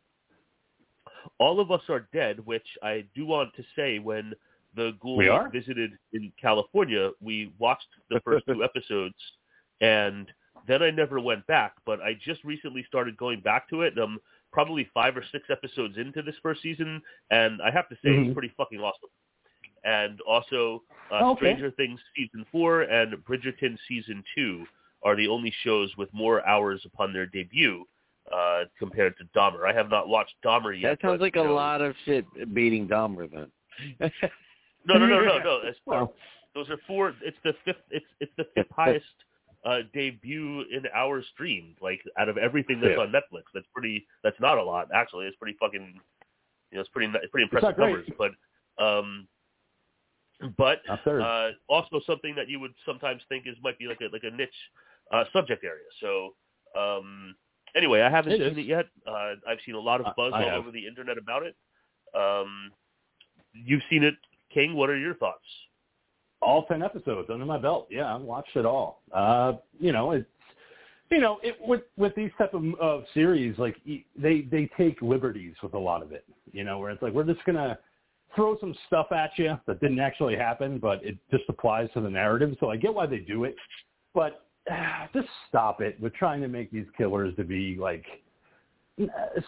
All of Us Are Dead, which I do want to say when the Ghouls visited in California, we watched the [laughs] first two episodes, and then I never went back. But I just recently started going back to it. And I'm probably five or six episodes into this first season, and I have to say
Mhm.
it's pretty fucking awesome. And also, uh,
Okay.
Stranger Things season four and Bridgerton season two are the only shows with more hours upon their debut uh, compared to Dahmer. I have not watched Dahmer yet.
That sounds
but,
like a
know-
lot of shit beating Dahmer then.
No, no, no, no, [laughs] no. That's
Well,
those are four. It's the fifth. It's it's the fifth highest uh, debut in hours streamed. Like out of everything that's
Yeah.
on Netflix, that's pretty. That's not a lot actually. It's pretty fucking. You know, it's pretty. It's pretty impressive numbers. But um, but uh, also something that you would sometimes think is might be like a like a niche uh, subject area. So um, Anyway, I haven't
It
seen
is.
it yet. Uh, I've seen a lot of buzz
I
all
have.
over the internet about it. Um, you've seen it, King. What are your thoughts?
All ten episodes under my belt. Yeah, I watched it all. Uh, you know, it's you know, it, with with these type of, of series, like they they take liberties with a lot of it. You know, where it's like we're just gonna throw some stuff at you that didn't actually happen, but it just applies to the narrative. So I get why they do it, but ah, [sighs] just stop it with trying to make these killers to be like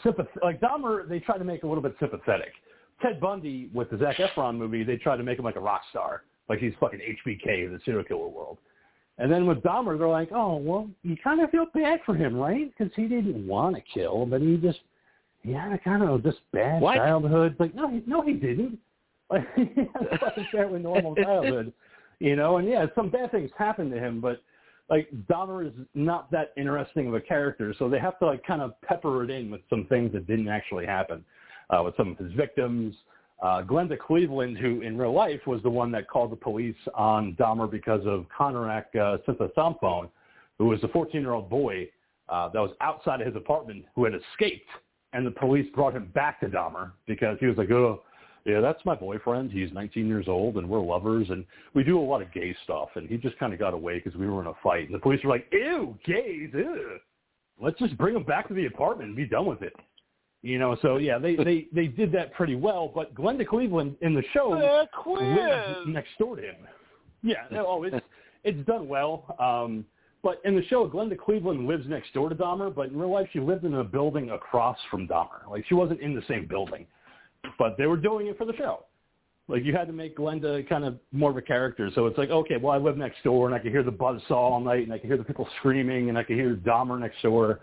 sympathetic. like Dahmer. They try to make a little bit sympathetic. Ted Bundy with the Zac Efron movie, they tried to make him like a rock star, like he's fucking HBK in the serial killer world. And then with Dahmer, they're like, oh, well, you kind of feel bad for him, right? Because he didn't want to kill, but he just, he had a kind of just bad
What?
childhood. Like, no, he, no, he didn't. [laughs] Like, he had a [laughs] normal childhood, you know? And yeah, some bad things happened to him, but like Dahmer is not that interesting of a character, so they have to like kind of pepper it in with some things that didn't actually happen uh, with some of his victims. Uh, Glenda Cleveland, who in real life was the one that called the police on Dahmer because of Konerak uh, Sinthasomphone, who was a 14-year-old boy uh, that was outside of his apartment who had escaped, and the police brought him back to Dahmer because he was like, oh, yeah, that's my boyfriend. He's 19 years old, and we're lovers, and we do a lot of gay stuff. And he just kind of got away because we were in a fight. And the police were like, ew, gays, ew. Let's just bring him back to the apartment and be done with it. You know, so yeah, they they they did that pretty well. But Glenda Cleveland in the show lives next door to him. Yeah, no, oh, it's it's done well. Um, but in the show, Glenda Cleveland lives next door to Dahmer, but in real life, she lived in a building across from Dahmer. Like she wasn't in the same building, but they were doing it for the show. Like you had to make Glenda kind of more of a character. So it's like, okay, well, I live next door, and I can hear the buzz saw all night, and I can hear the people screaming, and I can hear Dahmer next door.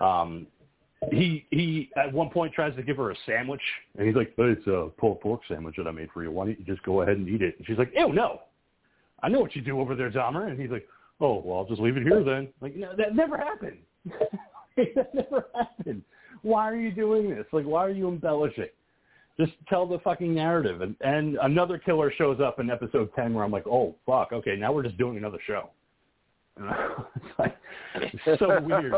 Um, he he at one point tries to give her a sandwich, and he's like, "It's a pulled pork sandwich that I made for you. Why don't you just go ahead and eat it?" And she's like, "Ew, no, I know what you do over there, Dahmer." And he's like, "Oh, well, I'll just leave it here then." Like, no, that never happened. [laughs] that never happened. Why are you doing this? Like, why are you embellishing? Just tell the fucking narrative. And, and another killer shows up in episode ten, where I'm like, "Oh, fuck, okay, now we're just doing another show." [laughs] it's like it's so [laughs] weird.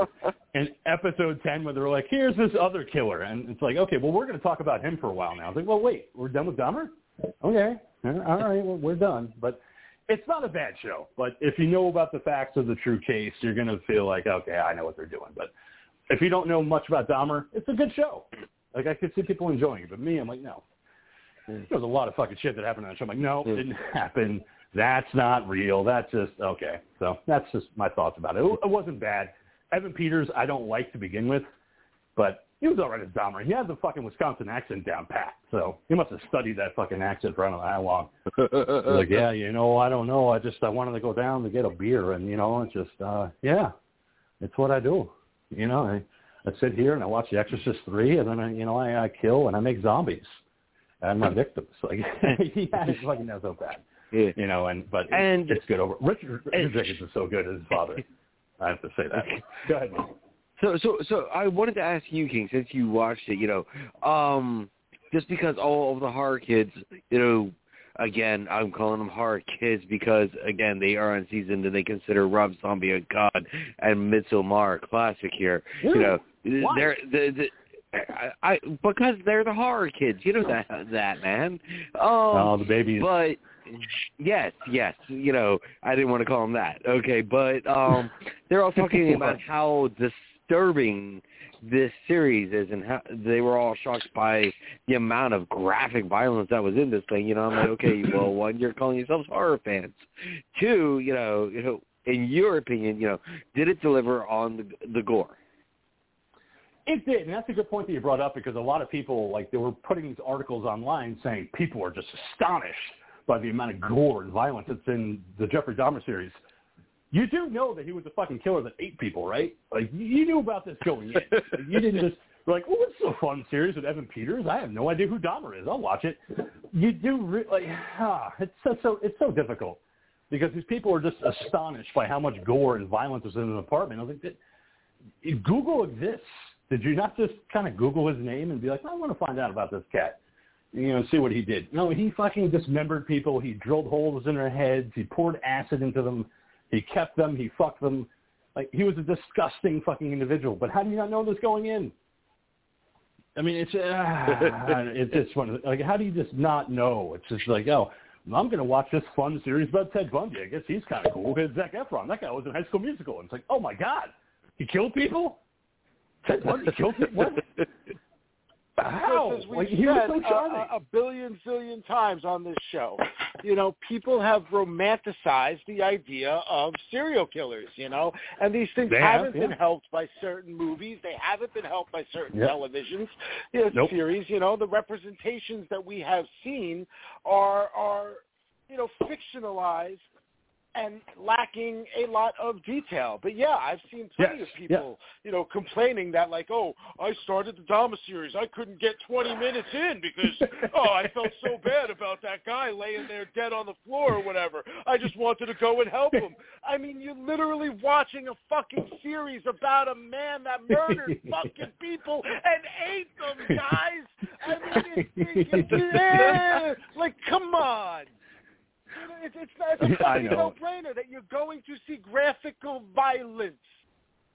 And episode ten, where they're like, "Here's this other killer," and it's like, "Okay, well, we're going to talk about him for a while now." I was like, "Well, wait, we're done with Dahmer? Okay, all right, well, we're done." But it's not a bad show. But if you know about the facts of the true case, you're going to feel like, "Okay, I know what they're doing." But if you don't know much about Dahmer, it's a good show. Like I could see people enjoying it, but me, I'm like, no. There was a lot of fucking shit that happened on that show. I'm like, no, it didn't happen. That's not real. That's just okay. So that's just my thoughts about it. It, wasn't bad. Evan Peters, I don't like to begin with, but he was all right as Dahmer. He had the fucking Wisconsin accent down pat, so he must have studied that fucking accent for I don't know how long. He's like, yeah, you know, I don't know. I just I wanted to go down to get a beer, and you know, it's just uh yeah, it's what I do. You know, I I sit here and I watch The Exorcist three, and then I you know I, I kill and I make zombies and my victims. [laughs] Like [laughs] his fucking nose bad
Yeah.
you know, and but
And-
it's good over. Richard, Richard Jenkins is so good as his father. [laughs] I have to say that. Go ahead. Mike.
So, so, so I wanted to ask you, King, since you watched it, you know, um, just because all of the horror kids, you know, again, I'm calling them horror kids because, again, they are unseasoned and they consider Rob Zombie a god and Midsommar a classic here. You know,
Why?
they're the, the I, I because they're the horror kids. You know that that man. Um,
Oh, the babies.
but yes, yes, you know, I didn't want to call them that. Okay, but um [laughs] they're all talking [laughs] about how disturbing this series is and how they were all shocked by the amount of graphic violence that was in this thing. You know, I'm like, okay, [laughs] well, one, you're calling yourselves horror fans. Two, you know, you know, in your opinion, you know, did it deliver on the, the gore?
It did, and that's a good point that you brought up because a lot of people, like, they were putting these articles online saying people are just astonished by the amount of gore and violence that's in the Jeffrey Dahmer series. You do know that he was a fucking killer that ate people, right? Like, you knew about this going in. You didn't just like, oh, it's a fun series with Evan Peters. I have no idea who Dahmer is. I'll watch it. You do re- like, ah, it's so, so it's so difficult because these people are just astonished by how much gore and violence is in an apartment. I was like, "Did- Google exists. Did you not just kind of Google his name and be like, I want to find out about this cat? You know, see what he did. No, he fucking dismembered people. He drilled holes in their heads. He poured acid into them. He kept them. He fucked them. Like he was a disgusting fucking individual. But how do you not know this going in? I mean, it's uh, [laughs] it's just one. Of the, like, how do you just not know? It's just like, oh, I'm going to watch this fun series about Ted Bundy. I guess he's kind of cool. Because Zac Efron, that guy was in High School Musical. And it's like, oh my god, he killed people. Ted Bundy killed people. What? [laughs] How?
As we've
Like, he
said a, a, billion zillion times on this show, you know, people have romanticized the idea of serial killers, you know, and these things
They have,
haven't been
yeah.
helped by certain movies. They haven't been helped by certain
Yep.
televisions, you know,
Nope.
series. You know, the representations that we have seen are are you know fictionalized and lacking a lot of detail. But yeah, I've seen plenty
Yes,
of people, you know, complaining that like, oh, I started the Dahmer series, I couldn't get 20 minutes in because [laughs] oh, I felt so bad about that guy laying there dead on the floor or whatever. I just wanted to go and help him. I mean, you're literally watching a fucking series about a man that murdered [laughs] fucking people and ate them, guys. I mean, [laughs] like, come on. You know, It's, it's, it's a [laughs] fucking no-brainer that you're going to see graphical violence.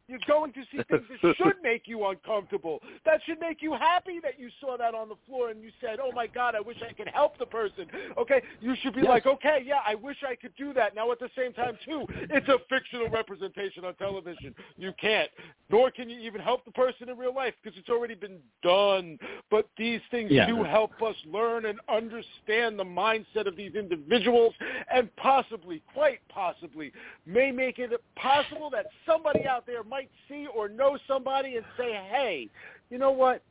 You're going to see things that [laughs] should make you uncomfortable. That should make you happy that you saw that on the floor and you said, "Oh my God, I wish I could help the person." Okay, you should be
Yes.
like, "Okay, yeah, I wish I could do that." Now, at the same time, too, it's a fictional representation on television. You can't, nor can you even help the person in real life because it's already been done. But these things
Yeah.
do help us learn and understand the mindset of these individuals, and possibly, quite possibly, may make it possible that somebody out there might see or know somebody and say, "Hey, you know what?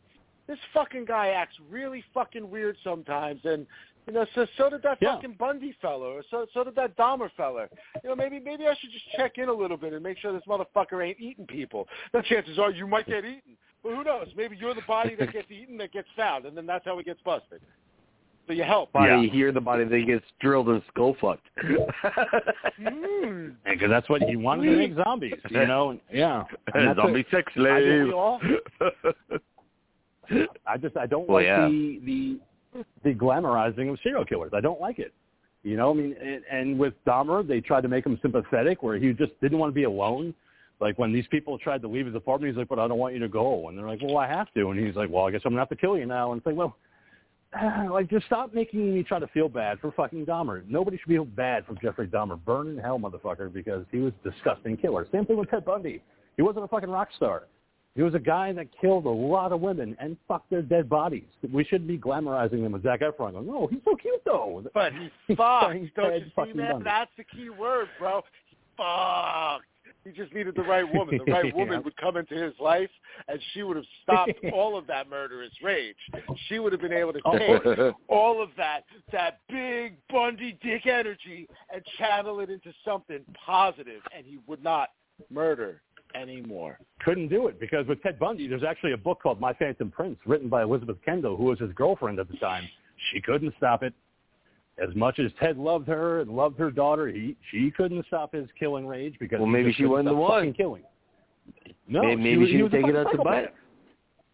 This fucking guy acts really fucking weird sometimes." And you know, so so did that
Yeah.
fucking Bundy fella, or so so did that Dahmer fella. You know, maybe maybe I should just check in a little bit and make sure this motherfucker ain't eating people. The chances are you might get eaten. But who knows? Maybe you're the body that gets eaten that gets found, and then that's how it gets busted. So you help.
Body
Yeah.
you hear the body that gets drilled and skull fucked.
Mm.
Because that's what you wanted to make zombies, you know. Yeah, And that's
Zombie
it.
sex
I think
slave.
I just I don't
Well,
like
yeah.
the the the glamorizing of serial killers. I don't like it. You know, I mean, and, and with Dahmer, they tried to make him sympathetic, where he just didn't want to be alone. Like when these people tried to leave his apartment, he's like, "But I don't want you to go," and they're like, "Well, I have to," and he's like, "Well, I guess I'm gonna have to kill you now." And it's like, well. [laughs] Like, just stop making me try to feel bad for fucking Dahmer. Nobody should feel bad for Jeffrey Dahmer. Burn in hell, motherfucker, because he was a disgusting killer. Same thing with Ted Bundy. He wasn't a fucking rock star. He was a guy that killed a lot of women and fucked their dead bodies. We shouldn't be glamorizing them with Zac Efron going, oh, he's so cute, though.
But he [laughs]
He's
fucked. Don't you see that?
Bundy.
That's the key word, bro. He fucked. He just needed the right woman. The right [laughs] woman
Yeah.
would come into his life, and she would have stopped [laughs] all of that murderous rage. She would have been able to
Oh.
take all of that that big Bundy dick energy and channel it into something positive, and he would not murder anymore.
Couldn't do it because with Ted Bundy, there's actually a book called My Phantom Prince written by Elizabeth Kendall, who was his girlfriend at the time. She couldn't stop it. As much as Ted loved her and loved her daughter, he she couldn't stop his killing rage because
Well, maybe she wasn't the one.
fucking Killing. No,
maybe
she
maybe
was,
she
he
was
was a
taking out to bite.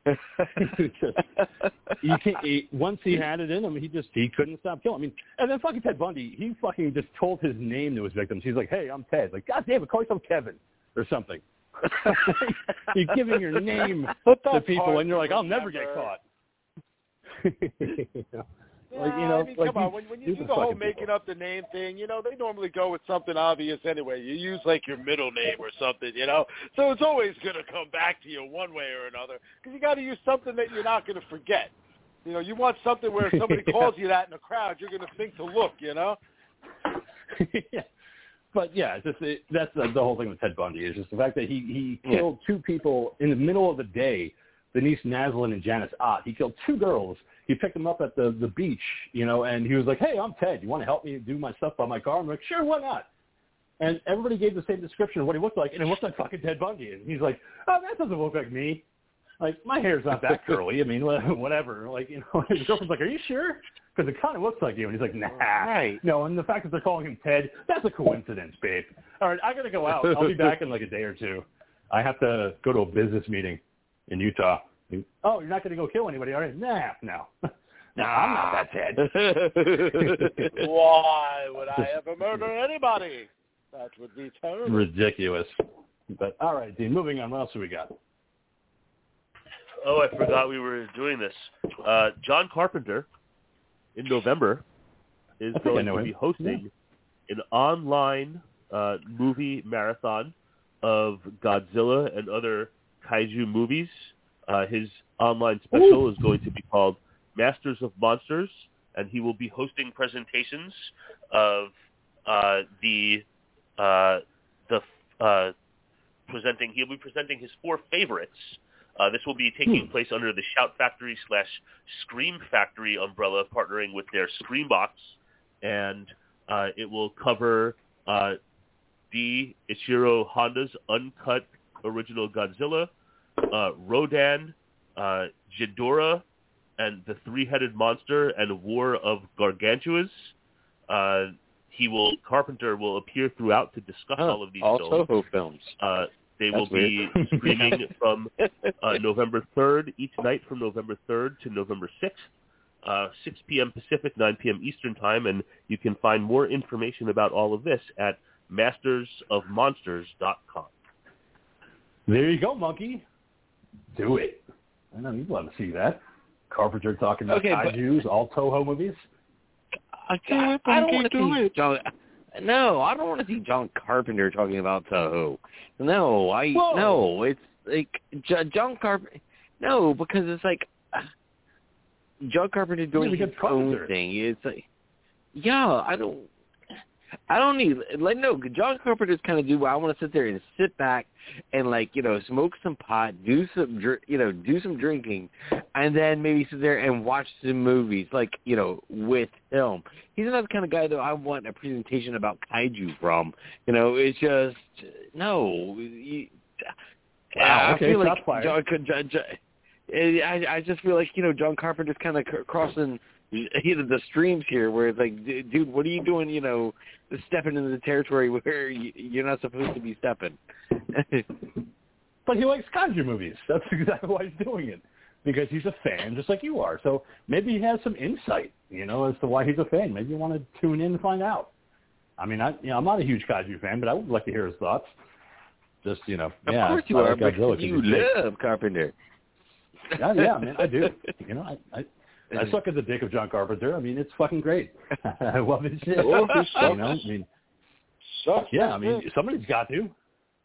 [laughs]
you can't. He, once he had it in him, he just he couldn't stop killing. I mean, and then fucking Ted Bundy, he fucking just told his name to his victims. He's like, "Hey, I'm Ted." Like, God damn it, call yourself Kevin or something. [laughs] you're giving your name to people, and you're like, "I'll never get caught." [laughs] You know? Like you know,
I mean,
like
come on. When, when you do the whole making
people.
up the name thing, you know, they normally go with something obvious anyway. You use like your middle name or something, you know. So it's always going to come back to you one way or another because you got to use something that you're not going to forget. You know, you want something where if somebody
Yeah. [laughs]
calls you that in a crowd, you're going to think to look. You know. [laughs]
yeah. But yeah, it's just it, that's the, the whole thing with Ted Bundy is just the fact that he he
Yeah.
killed two people in the middle of the day, Denise Naslund and Janice Ott. He killed two girls. He picked them up at the the beach, you know, and he was like, "Hey, I'm Ted. You want to help me do my stuff by my car?" I'm like, "Sure, why not?" And everybody gave the same description of what he looked like, and it looked like fucking Ted Bundy. And he's like, "Oh, that doesn't look like me." Like my hair's not that curly. I mean, [laughs] whatever. Like you know, [laughs] his girlfriend's like, "Are you sure?" Because it kind of looks like you. And he's like, "Nah."
Right.
No, and the fact that they're calling him Ted, that's a coincidence, babe. All right, I gotta go out. I'll be [laughs] back in like a day or two. I have to go to a business meeting in Utah. Oh, you're not gonna go kill anybody, are you? Nah, no. [laughs] no, I'm not that Ted. [laughs] [laughs]
Why would I ever murder anybody? That would be terrible.
Ridiculous. But all right, Dean. Moving on. What else do we got?
Oh, I forgot we were doing this. Uh, John Carpenter in November is
I think I
going to be
him.
hosting an online uh, movie marathon of Godzilla and other kaiju movies. Uh, his online special is going to be called Masters of Monsters, and he will be hosting presentations of uh, the uh, the uh, presenting. He'll be presenting his four favorites. Uh, this will be taking place under the Shout Factory slash Scream Factory umbrella, partnering with their Screambox, and uh, it will cover uh, D. Ichiro Honda's uncut original Godzilla, Rodan, uh, Ghidorah, and the Three-Headed Monster and War of Gargantuas. Uh, he will Carpenter will appear throughout to discuss
Oh,
all of these
all
films.
Toho films.
Uh, they
That's
will be
weird. [laughs]
streaming from uh, [laughs] November 3rd each night from November 3rd to November 6th, uh, 6 p.m. Pacific, 9 p.m. Eastern Time, and you can find more information about all of this at mastersofmonsters.com.
There you go, monkey. Do it. I know you'd love to see that. Carpenter talking about
Okay, but-
all Toho movies.
I, I, I don't want to see John. No, I don't want to see John Carpenter talking about Toho. No, I
Whoa.
no. It's like J- John Carpenter. No, because it's like John Carpenter doing
Yeah,
his
Carpenter.
own thing. It's like, yeah, I don't. I don't need like no. John Carpenter's kind of dude where I want to sit there and sit back and like you know smoke some pot, do some dr- you know do some drinking, and then maybe sit there and watch some movies like you know with him. He's not the kind of guy that I want a presentation about kaiju from. You know, it's just no. You,
Wow,
I
okay,
feel like. John, John, John, I I just feel like you know John Carpenter's kind of crossing [laughs] you know the streams here where it's like dude what are you doing you know stepping into the territory [laughs] where you, you're not supposed to be stepping [laughs]
But he likes kaiju movies. That's exactly why he's doing it. Because he's a fan, just like you are. So maybe he has some insight, you know, as to why he's a fan. Maybe you want to tune in and find out. I mean, I, you know, I'm not a huge kaiju fan, but I would like to hear his thoughts. Just, you know,
of
yeah,
course you
I
are
like Godzilla
you love Carpenter
Yeah, yeah, man, I do. You know, I, I, I suck at the dick of John Carpenter. I mean, it's fucking great. [laughs] I love his shit.
Well, he
you know, I mean,
Sucks.
yeah, I mean, somebody's got to.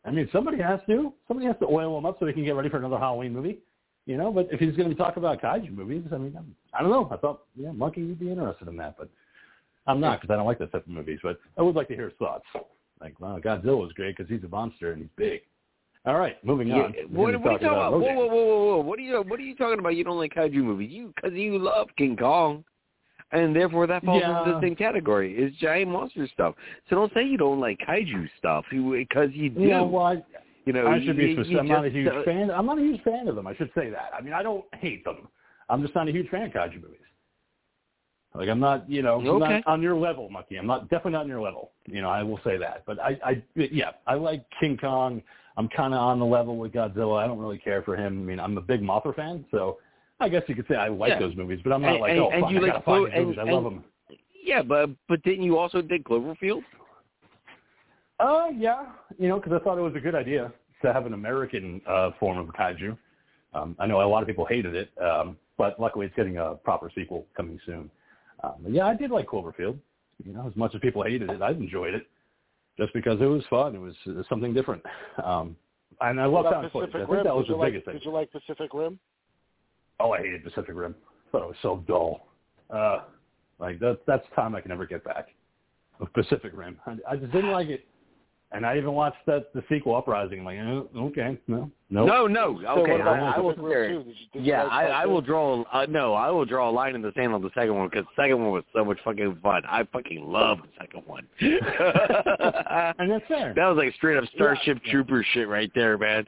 I mean, somebody has to. Somebody has to oil him up so they can get ready for another Halloween movie. You know, but if he's going to be talking about kaiju movies, I mean, I'm, I don't know. I thought, yeah, Monkey would be interested in that, but I'm not because I don't like that type of movies. But I would like to hear his thoughts. Like, wow, Godzilla was great because he's a monster and he's big. All right, moving
Yeah,
on.
what,
We're
what are you talking about? Whoa, whoa, whoa, whoa, whoa! What are you? What are you talking about? You don't like kaiju movies? You because you love King Kong, and therefore that falls into the same category. It's giant monster stuff. So don't say you don't like kaiju stuff because you do.
Yeah, well, I,
you know,
I should
you,
be
you
specific. I'm not a
just,
huge
uh,
fan. I'm not a huge fan of them. I should say that. I mean, I don't hate them. I'm just not a huge fan of kaiju movies. Like I'm not, you know,
Okay.
not on your level, Monkey. I'm not definitely not on your level. You know, I will say that. But I, I, yeah, I like King Kong. I'm kind of on the level with Godzilla. I don't really care for him. I mean, I'm a big Mothra fan, so I guess you could say I like
Yeah.
those movies. But I'm not
And-
like, oh,
and
fuck,
you
I
like
gotta find
Clo-
movies.
and-
I love them.
Yeah, but but didn't you also dig Cloverfield?
Uh, yeah, you know, because I thought it was a good idea to have an American uh, form of kaiju. Um, I know a lot of people hated it, um, but luckily it's getting a proper sequel coming soon. Um, yeah, I did like Cloverfield. You know, as much as people hated it, I enjoyed it just because it was fun. It was, something different. Um, and I love
What
found footage. I think
Rim?
that was
did
the
like,
biggest thing.
Did you like Pacific Rim?
Oh, I hated Pacific Rim. I thought it was so dull. Uh, like that, that's time I can never get back. Of Pacific Rim, I, I just didn't like it. And I even watched that the sequel Uprising. I'm like, eh, okay, no, no,
No, no. Okay,
what about
I, I will
Pacific
sit there.
Rim 2? Did you, did
Yeah, I, I will draw. Uh, no, I will draw a line in the sand on the second one because the second one was so much fucking fun. I fucking love the second one. [laughs]
And that's fair.
that was like straight up Starship
Yeah.
Trooper shit right there, man.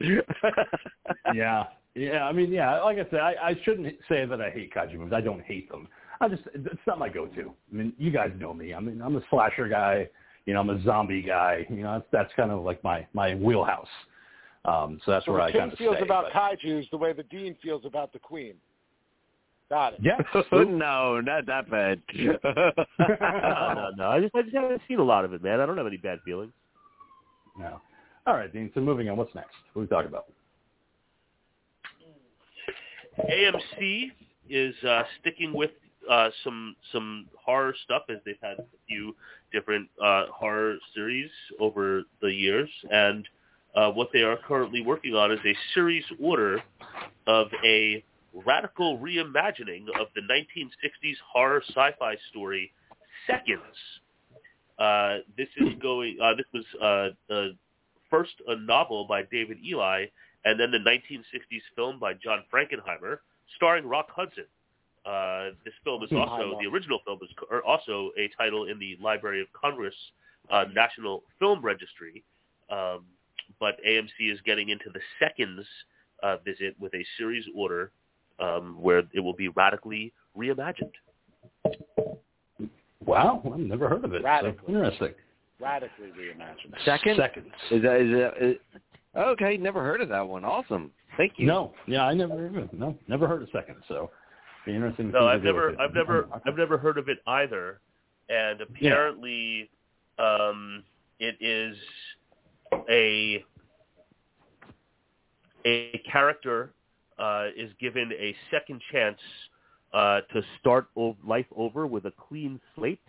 [laughs]
yeah, yeah. I mean, yeah. Like I said, I, I shouldn't say that I hate kaiju movies. I don't hate them. I just it's not my go-to. I mean, you guys know me. I mean, I'm a slasher guy. You know, I'm a zombie guy. [laughs] You know, that's that's kind of like my my wheelhouse. Um, so that's
So
where I
king
kind of
feels
stay.
about
but-
kaiju's the way the dean feels about the queen. Got it.
yeah. [laughs]
no, not that bad. [laughs]
no, no, no. I just, I just haven't seen a lot of it, man. I don't have any bad feelings.
No. All right, Dean. So moving on. What's next? What are we talking about?
AMC is uh, sticking with uh, some some horror stuff as they've had a few different uh, horror series over the years, and uh, what they are currently working on is a series order of a radical reimagining of the 1960s horror sci-fi story Seconds. Uh, this is going. Uh, this was first a novel by David Ely, and then the 1960s film by John Frankenheimer, starring Rock Hudson. Uh, this film is
Hmm.
also the original film is co- also a title in the Library of Congress uh, National Film Registry. Um, but AMC is getting into the seconds uh, visit with a series order um, where it will be radically reimagined.
Wow, I've never heard of it. So
Radically.
interesting.
Radically reimagined.
Second?
Seconds.
Is that is that? Is, okay, never heard of that one. Awesome. Thank you.
No, yeah, I never even no, never heard of seconds. So be interesting.
No, I've never. I've never, I've never heard of it either. And apparently, um, it is a a character uh, is given a second chance uh, to start life over with a clean slate,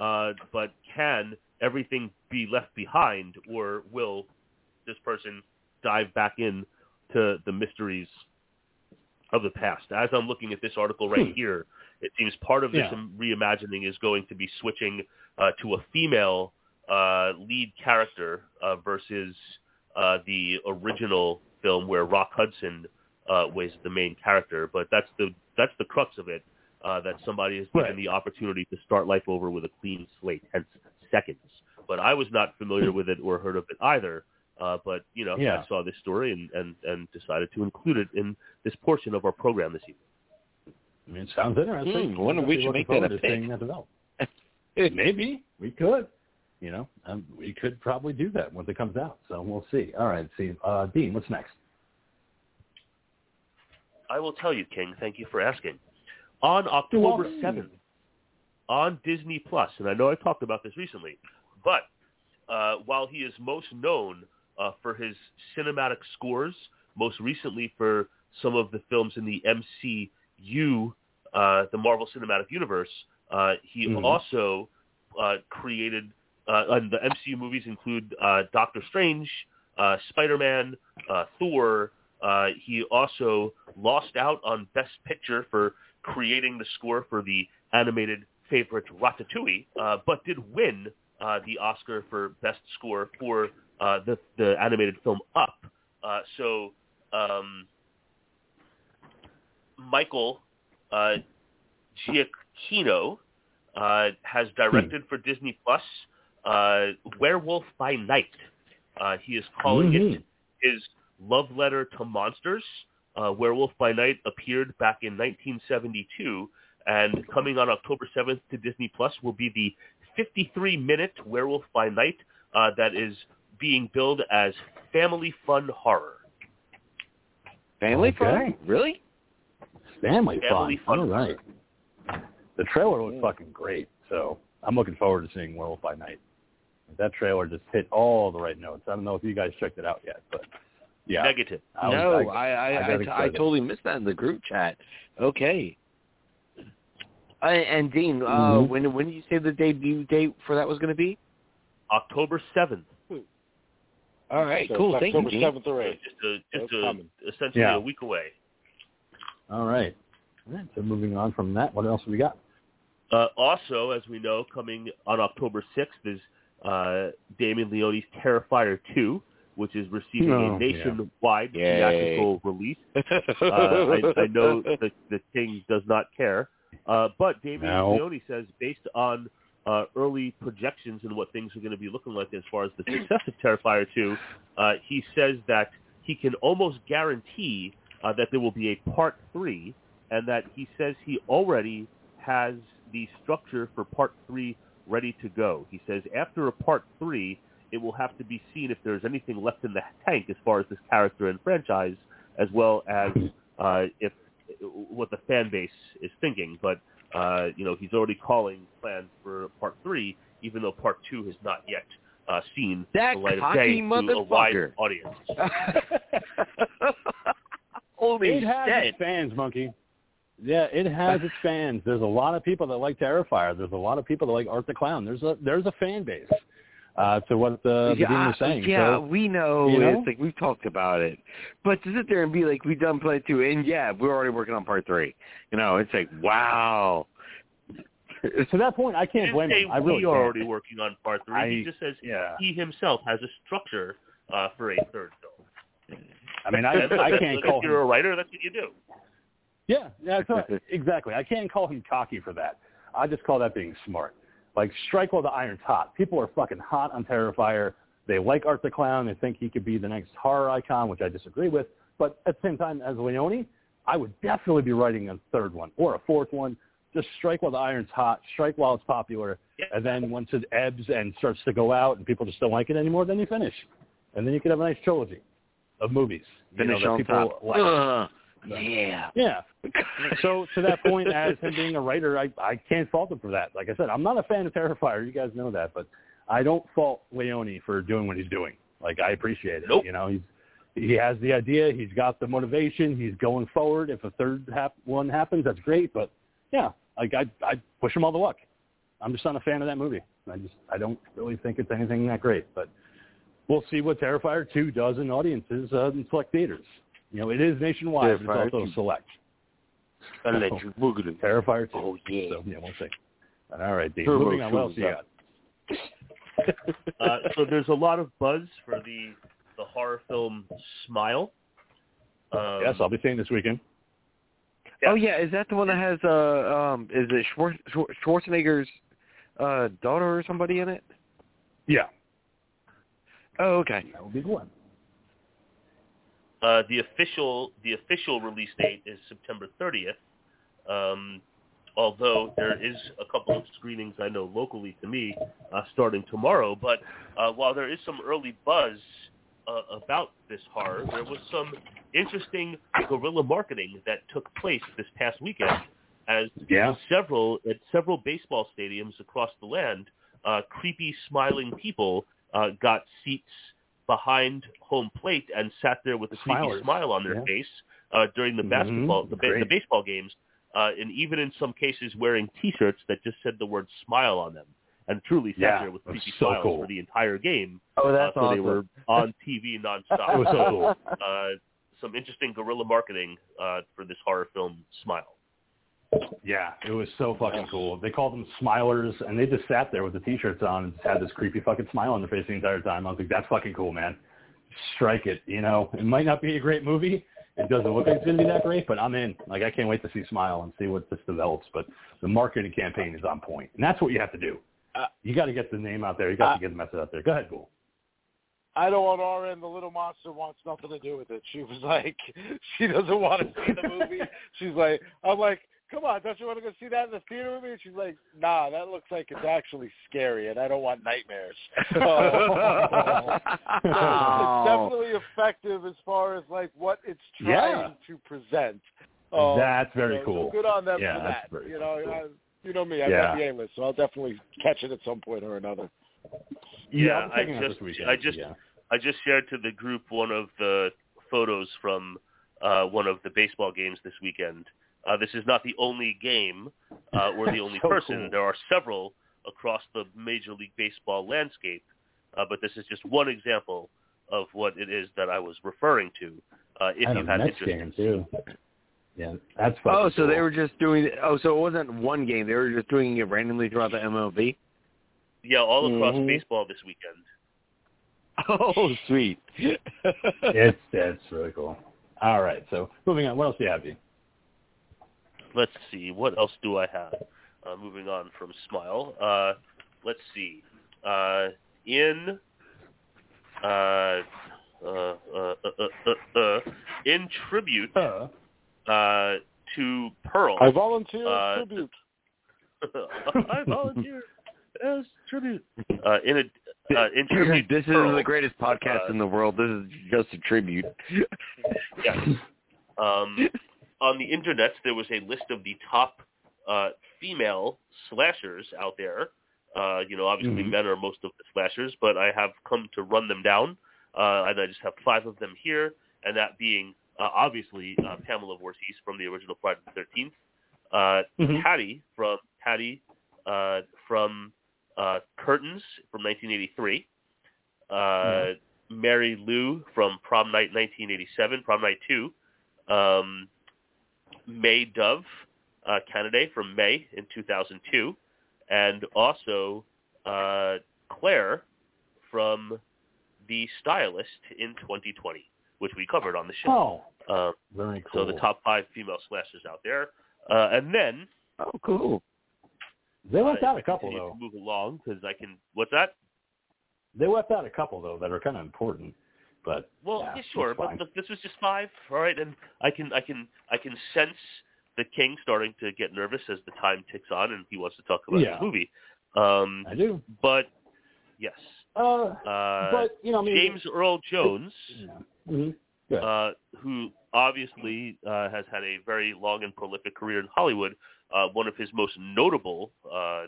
uh, but can everything be left behind, or will this person dive back in to the mysteries of the past? As I'm looking at this article right
Hmm.
here, it seems part of this
Yeah.
reimagining is going to be switching uh, to a female uh, lead character uh, versus uh, the original film where Rock Hudson uh, was the main character. But that's the that's the crux of it. Uh, that somebody is given
Right.
the opportunity to start life over with a clean slate, hence seconds. But I was not familiar with it or heard of it either. Uh, but you know,
Yeah.
I saw this story and, and, and decided to include it in this portion of our program this evening.
I mean, it sounds interesting.
Wonder
I'm
we
definitely
should make that a
forward to seeing that develop. [laughs] Maybe we could. You know, um, we could probably do that when it comes out. So we'll see. All right, see, uh, Dean, what's next?
I will tell you, King. Thank you for asking. On October seventh, on Disney Plus, and I know I talked about this recently, but uh, while he is most known uh, for his cinematic scores, most recently for some of the films in the MCU, uh, the Marvel Cinematic Universe, uh, he
Mhm.
also uh, created. Uh, and the MCU movies include uh, Doctor Strange, uh, Spider-Man, uh, Thor. Uh, he also lost out on Best Picture for creating the score for the animated favorite Ratatouille, uh, but did win uh, the Oscar for Best Score for uh, the the animated film Up. Uh, so um, Michael uh, Giacchino uh, has directed for Disney Plus uh, Werewolf by Night. Uh, he is calling it
Mhm.
his love letter to monsters. Uh, Werewolf by Night appeared back in 1972, and coming on October 7th to Disney Plus will be the 53-minute Werewolf by Night uh, that is being billed as family fun horror.
Family
Okay.
fun? Really?
Family,
Family
fun.
fun.
All right. The trailer looked fucking great, so I'm looking forward to seeing Werewolf by Night. That trailer just hit all the right notes. I don't know if you guys checked it out yet, but yeah.
Negative.
I
no,
I-
I I,
I
I,
got
I,
excited.
totally missed that in the group chat. Okay. I, and Dean, uh,
Mhm.
when when did you say the debut date for that was going to be?
October 7th.
All right,
So
cool.
it's
Thank you,
October seventh or eighth.
just a, just a, essentially
Yeah.
a week away.
All right. All right. So moving on from that, what else have we got?
Uh, also, as we know, coming on October 6th is uh, Damien Leone's Terrifier 2, which is receiving
Oh,
a nationwide
Yay.
theatrical release. [laughs] Uh, I, I know the, the King does not care, uh, but Damien
No.
Leone says based on uh, early projections and what things are going to be looking like as far as the success of Terrifier 2, uh, he says that he can almost guarantee uh, that there will be a part three, and that he says he already has the structure for part three ready to go. He says after a part three, it will have to be seen if there's anything left in the tank as far as this character and franchise, as well as uh, if what the fan base is thinking. But uh, you know, he's already calling plans for part three, even though part two has not yet uh, seen
That
the light of day to a wide audience. [laughs]
Holy
it has
shit!
its fans, Monkey. Yeah, it has its fans. There's a lot of people that like Terrifier. There's a lot of people that like Art the Clown. There's a there's a fan base uh, to what the, the
yeah,
demon was saying.
yeah,
So,
we know,
you know?
It's like we've talked about it, but to sit there and be like, we've done play two, and yeah, we're already working on part three. You know, it's like, wow.
to that point, I can't blame
say
him. I really
we are
can't.
already working on part three.
I-
he just says
yeah.
he himself has a structure uh, for a third film.
I mean, I
And
I can't
if
call
you're
him.
a writer, that's what you do.
Yeah, yeah, it's [laughs] exactly. I can't call him cocky for that. I just call that being smart. Like strike while the iron's hot. People are fucking hot on Terrifier. They like Art the Clown. They think he could be the next horror icon, which I disagree with. But at the same time, as Leone, I would definitely be writing a third one or a fourth one. Just strike while the iron's hot. Strike while it's popular.
Yeah.
And then once it ebbs and starts to go out and people just don't like it anymore, then you finish. And then you could have a nice trilogy of movies. you
Finish
know, that
on
people
top.
like.
Yeah.
Yeah. So to that point, as him being a writer, I I can't fault him for that. Like I said, I'm not a fan of Terrifier. You guys know that, but I don't fault Leone for doing what he's doing. Like I appreciate it.
Nope.
You know, he's he has the idea. He's got the motivation. He's going forward. If a third hap- one happens, that's great. But yeah, like I I push him all the luck. I'm just not a fan of that movie. I just I don't really think it's anything that great. But we'll see what Terrifier 2 does in audiences uh, in select theaters. You know, it is nationwide, but it's also
2.
select.
Electric Boogaloo.
Terrifier 2.
Oh, yeah.
So, yeah, we'll see. All right, Dean.
Turbo
Moving on. What else you got?
Uh, so there's a lot of buzz for the the horror film Smile. Um,
yes, I'll be seeing this weekend.
Yeah.
Oh yeah, is that the one that has uh um is it Schwar- Schwar- Schwarzenegger's uh daughter or somebody in it?
Yeah,
Oh okay.
that would be the one.
Uh, the official the official release date is September 30th. Um, although there is a couple of screenings I know locally to me uh, starting tomorrow. But uh, while there is some early buzz uh, about this horror, there was some interesting guerrilla marketing that took place this past weekend as
Yeah.
several at several baseball stadiums across the land, uh, creepy smiling people uh, got seats behind home plate and sat there with a creepy
Smilers.
smile on their
Yeah.
face uh, during the
Mhm.
basketball the, ba- the
Great.
baseball games, uh, and even in some cases wearing T-shirts that just said the word "smile" on them, and truly sat
Yeah,
there with
it
creepy
so
smiles
cool.
for the entire game.
Oh that's
uh, so they were on TV nonstop. [laughs]
It was so cool.
uh, some interesting guerrilla marketing uh, for this horror film, Smile.
Yeah, it was so fucking cool. They called them smilers, and they just sat there with the t-shirts on and just had this creepy fucking smile on their face the entire time. I was like, that's fucking cool, man. Strike it. You know, it might not be a great movie. It doesn't look like it's going to be that great, but I'm in. Like, I can't wait to see Smile and see what this develops. But the marketing campaign is on point, and that's what you have to do.
Uh,
You got to get the name out there. You got
uh,
to get the message out there. Go ahead, Cool.
I know on our end, the little monster wants nothing to do with it. She was like, [laughs] she doesn't want to see the movie. [laughs] She's like, I'm like, come on, don't you want to go see that in the theater with me? And she's like, nah, that looks like it's actually scary, and I don't want nightmares. [laughs] So [laughs]
Oh.
it's definitely effective as far as like what it's trying
Yeah.
to present. Um,
That's very
so-
cool.
So good on them
Yeah,
for
that's
that.
very
you know,
cool.
I, you know me, I
Yeah.
got the A list, so I'll definitely catch it at some point or another.
Yeah,
I'm
I just-
weekend,
I just-
yeah.
I just shared to the group one of the photos from uh, one of the baseball games this weekend. Uh, this is not the only game uh, [laughs] or the only
So
person.
cool.
There are several across the Major League Baseball landscape, uh, but this is just one example of what it is that I was referring to. Uh, if
I
you
had Mets
interest
game too. Yeah, that's
Oh, so they were just doing. Oh, so it wasn't one game. They were just doing it randomly throughout the MLB.
yeah, all across
Mhm.
baseball this weekend. [laughs]
Oh, sweet. [laughs]
it's that's really cool. All right, so moving on. What else do you have? Dean?
Let's see what else do I have. Uh, moving on from Smile, uh, let's see. Uh, in uh, uh, uh, uh, uh, uh, uh, in tribute
Uh,
uh, to Pearl,
I volunteer
Uh,
as tribute. [laughs]
I volunteer as tribute. Uh, in a uh, in tribute,
this is
Pearl,
the greatest podcast
uh,
in the world. This is just a tribute. [laughs]
Yes. Um, [laughs] on the internet, there was a list of the top uh, female slashers out there, Uh, you know, obviously
Mhm.
men are most of the slashers, but I have come to run them down, uh, and I just have five of them here, and that being uh, obviously uh, Pamela Voorhees from the original Friday the Thirteenth, uh,
Mhm.
Patty from Patty uh, from uh, Curtains from 1983, uh, Mary Lou from Prom Night 1987, Prom Night 2, um, May Dove, uh, Canady from May in 2002, and also uh, Claire from The Stylist in 2020, which we covered on the show.
Oh,
Uh,
very
so the top five female slashers out there, uh, and then
Oh, cool.
They left out a couple though.
Move along because I can. What's that?
They left out a couple though that are kind of important. But
Well,
yeah,
yeah, sure, but look, this was just five, all right, and I can, I can, I can sense the king starting to get nervous as the time ticks on, and he wants to talk about
Yeah.
his movie. Um,
I do.
but yes,
Uh,
uh,
but you know, I mean,
James Earl Jones,
Yeah. hmm
uh, who obviously uh, has had a very long and prolific career in Hollywood, uh, one of his most notable uh,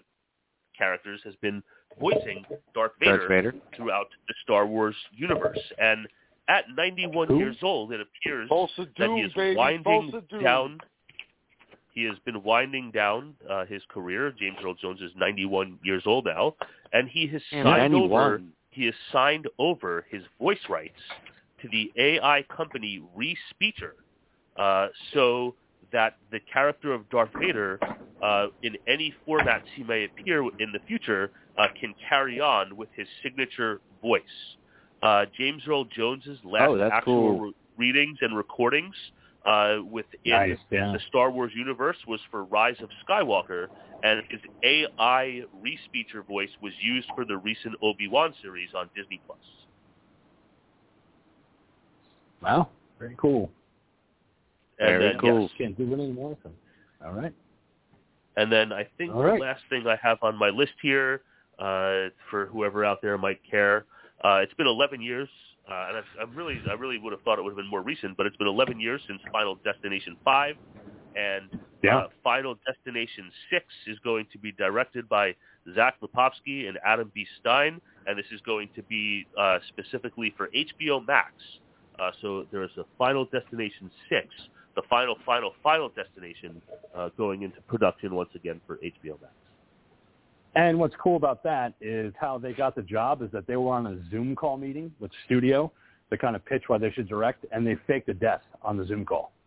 characters has been voicing Darth Vader,
Darth Vader.
throughout the Star Wars universe. And at 91
Who?
years old, it appears
Tulsa
that he is
baby.
winding down. He has been winding down uh, his career. James Earl Jones is 91 years old now, and he has
Man,
signed over. He has signed over his voice rights to the AI company Respeecher, uh, so that the character of Darth Vader, uh, in any formats he may appear in the future, uh, can carry on with his signature voice. Uh, James Earl Jones's last
Oh,
actual
cool.
re- readings and recordings uh, within
Nice, yeah.
the Star Wars universe was for Rise of Skywalker, and his AI Respeecher voice was used for the recent Obi-Wan series on Disney Plus.
Wow, very cool.
And
Very
then,
cool.
yes,
Can't do anymore. So. All right.
And then I think
right.
the last thing I have on my list here, uh, for whoever out there might care, uh, it's been 11 years, uh, and I, I'm really, I really would have thought it would have been more recent, but it's been 11 years since Final Destination 5, and
Yeah.
uh, Final Destination 6 is going to be directed by Zach Lipovsky and Adam B. Stein, and this is going to be uh, specifically for HBO Max. Uh, so there is a Final Destination 6, the final, final, final destination uh, going into production once again for HBO Max.
And what's cool about that is how they got the job is that they were on a Zoom call meeting with studio to kind of pitch why they should direct, and they faked a death on the Zoom call. [laughs]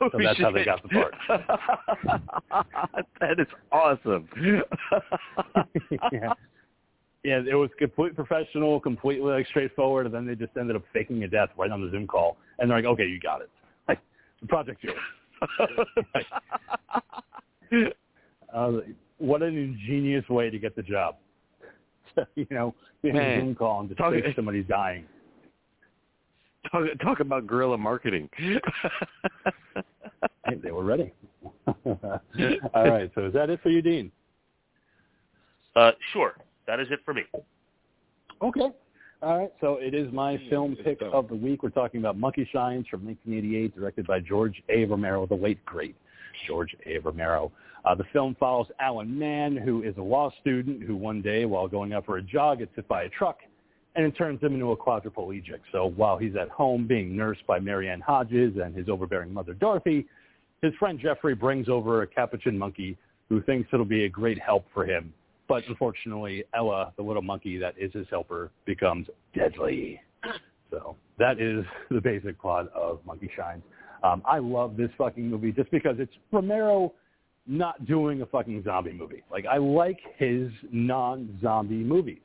Oh, so that's how they got the part. [laughs]
that is awesome. [laughs]
yeah. Yeah, it was complete professional, completely like straightforward, and then they just ended up faking a death right on the Zoom call, and they're like, "Okay, you got it. Like, the project's yours." Uh, what an ingenious way to get the job. [laughs] you know, being on a
Man,
Zoom call and just
talk-
fake somebody's dying.
talk, talk about guerrilla marketing. [laughs]
Hey, they were ready. [laughs] All right, so is that it for you, Dean?
Uh, sure, that is it for me.
Okay. All right. So it is my film pick of the week. We're talking about Monkey Shines from 1988, directed by George A. Romero, the late great George A. Romero. Uh, the film follows Alan Mann, who is a law student who one day, while going out for a jog, gets hit by a truck, and it turns him into a quadriplegic. So while he's at home being nursed by Marianne Hodges and his overbearing mother Dorothy, his friend Jeffrey brings over a capuchin monkey who thinks it'll be a great help for him. But unfortunately, Ella, the little monkey that is his helper, becomes deadly. [clears throat] So that is the basic plot of Monkey Shines. Um, I love this fucking movie just because it's Romero not doing a fucking zombie movie. Like I like his non-zombie movies.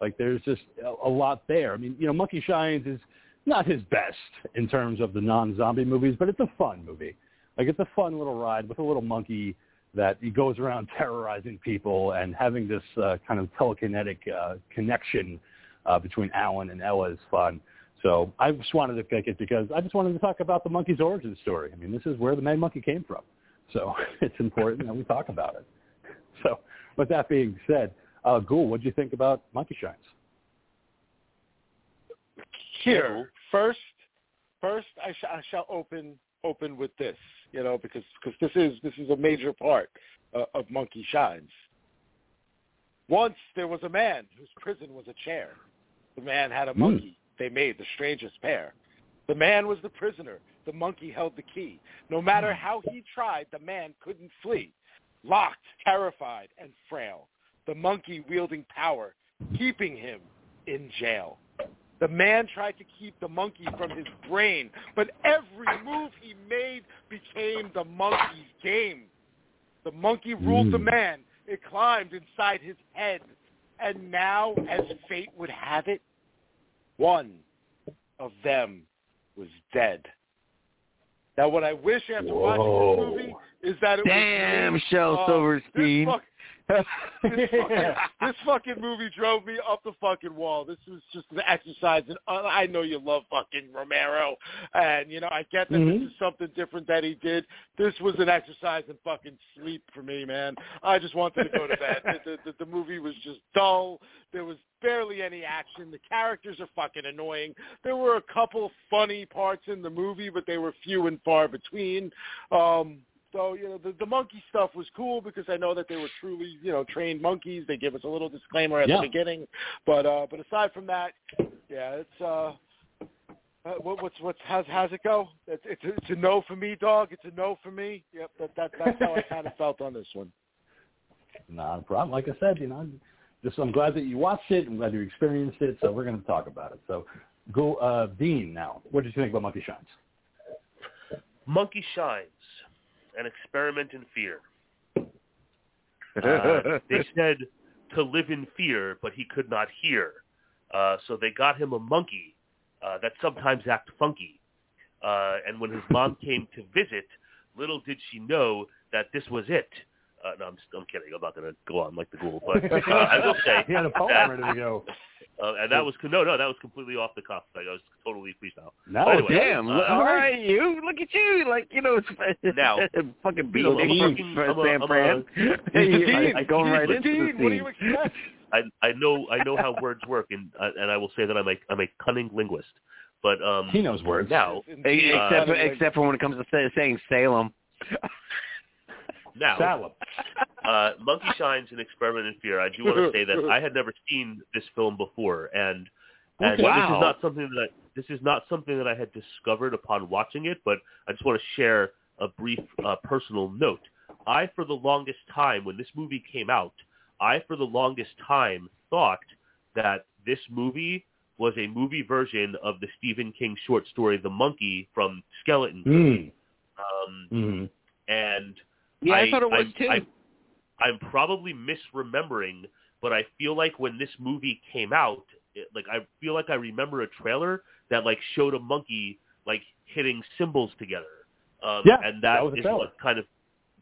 Like there's just a, a lot there. I mean, you know, Monkey Shines is not his best in terms of the non-zombie movies, but it's a fun movie. Like it's a fun little ride with a little monkey that he goes around [laughs] terrorizing people and having this uh, kind of telekinetic uh, connection uh, between Alan and Ella is fun. So I just wanted to pick it because I just wanted to talk about the monkey's origin story. I mean, this is where the Mad Monkey came from. So [laughs] it's important that we talk about it. So with that being said, uh, Ghoul, what do you think about Monkey Shines?
Here, first, first, I, sh- I shall open open with this, you know, because because this is this is a major part uh, of Monkey Shines. Once there was a man whose prison was a chair. The man had a monkey. They made the strangest pair. The man was the prisoner. The monkey held the key. No matter how he tried, the man couldn't flee. Locked, terrified, and frail. The monkey wielding power, keeping him in jail. The man tried to keep the monkey from his brain, but every move he made became the monkey's game. The monkey ruled the
Mm.
man. It climbed inside his head. And now, as fate would have it, one of them was dead. Now, what I wish after watching
Whoa.
this movie is that it
Damn,
was
Shel
uh,
Silverstein.
This, fuck, [laughs] this, fucking, this fucking movie drove me up the fucking wall. This was just an exercise, and uh, I know you love fucking Romero, and you know I get that
Mhm.
this is something different that he did. This was an exercise in fucking sleep for me, man. I just wanted to go to bed. the, the, the, the movie was just dull. There was barely any action. The characters are fucking annoying. There were a couple funny parts in the movie, but they were few and far between. Um, so you know the, the monkey stuff was cool because I know that they were truly you know trained monkeys. They give us a little disclaimer at
Yeah.
the beginning, but uh, but aside from that, yeah, it's uh, uh, what, what's what's how's how's it go? It's, it's it's a no for me, dog. It's a no for me. Yep, that that that's how I kind of felt on this one.
Not a problem. Like I said, you know, just I'm glad that you watched it. I'm glad you experienced it. So we're going to talk about it. So go, uh, Dean. Now, what did you think about Monkey Shines?
Monkey Shines, an experiment in fear. [laughs] Uh, they said to live in fear, but he could not hear. Uh, so they got him a monkey uh, that sometimes act funky. Uh, and when his mom came to visit, little did she know that this was it. Uh, no, I'm, I'm kidding. I'm not going to go on like the ghoul, [laughs] but uh, I will say
he had a poem
that,
ready to go. [laughs]
uh, and that was no, no, that was completely off the cuff. Like I was totally freestyle.
Now,
Anyway,
Damn,
uh,
all right, you look at you, like you know, it's [laughs]
Now,
fucking
you know,
beating
a fucking-
for
I'm a-
San
I'm
Fran.
a-
Hey,
Dean,
I, going right
Dean,
into
Dean,
the
what do you expect?
I I know I know how words work, and uh, and I will say that I'm a I'm a cunning linguist. But um,
he knows words.
now
Indeed.
Except
Uh,
except for when it comes to say, saying Salem.
Now uh, Monkey Shines an experiment in fear. I do want to say that I had never seen this film before, and and
Okay.
this is not something that I, this is not something that I had discovered upon watching it. But I just want to share a brief uh, personal note. I, for the longest time, when this movie came out, I, for the longest time, thought that this movie was a movie version of the Stephen King short story The Monkey from Skeleton.
Mm.
Um,
Mm-hmm.
Hmm.
and
Yeah, I, thought it was
I,
too.
I, I'm probably misremembering, but I feel like when this movie came out, it, like I feel like I remember a trailer that like showed a monkey like hitting cymbals together. Um,
Yeah,
and
that
that
was a
is what kind of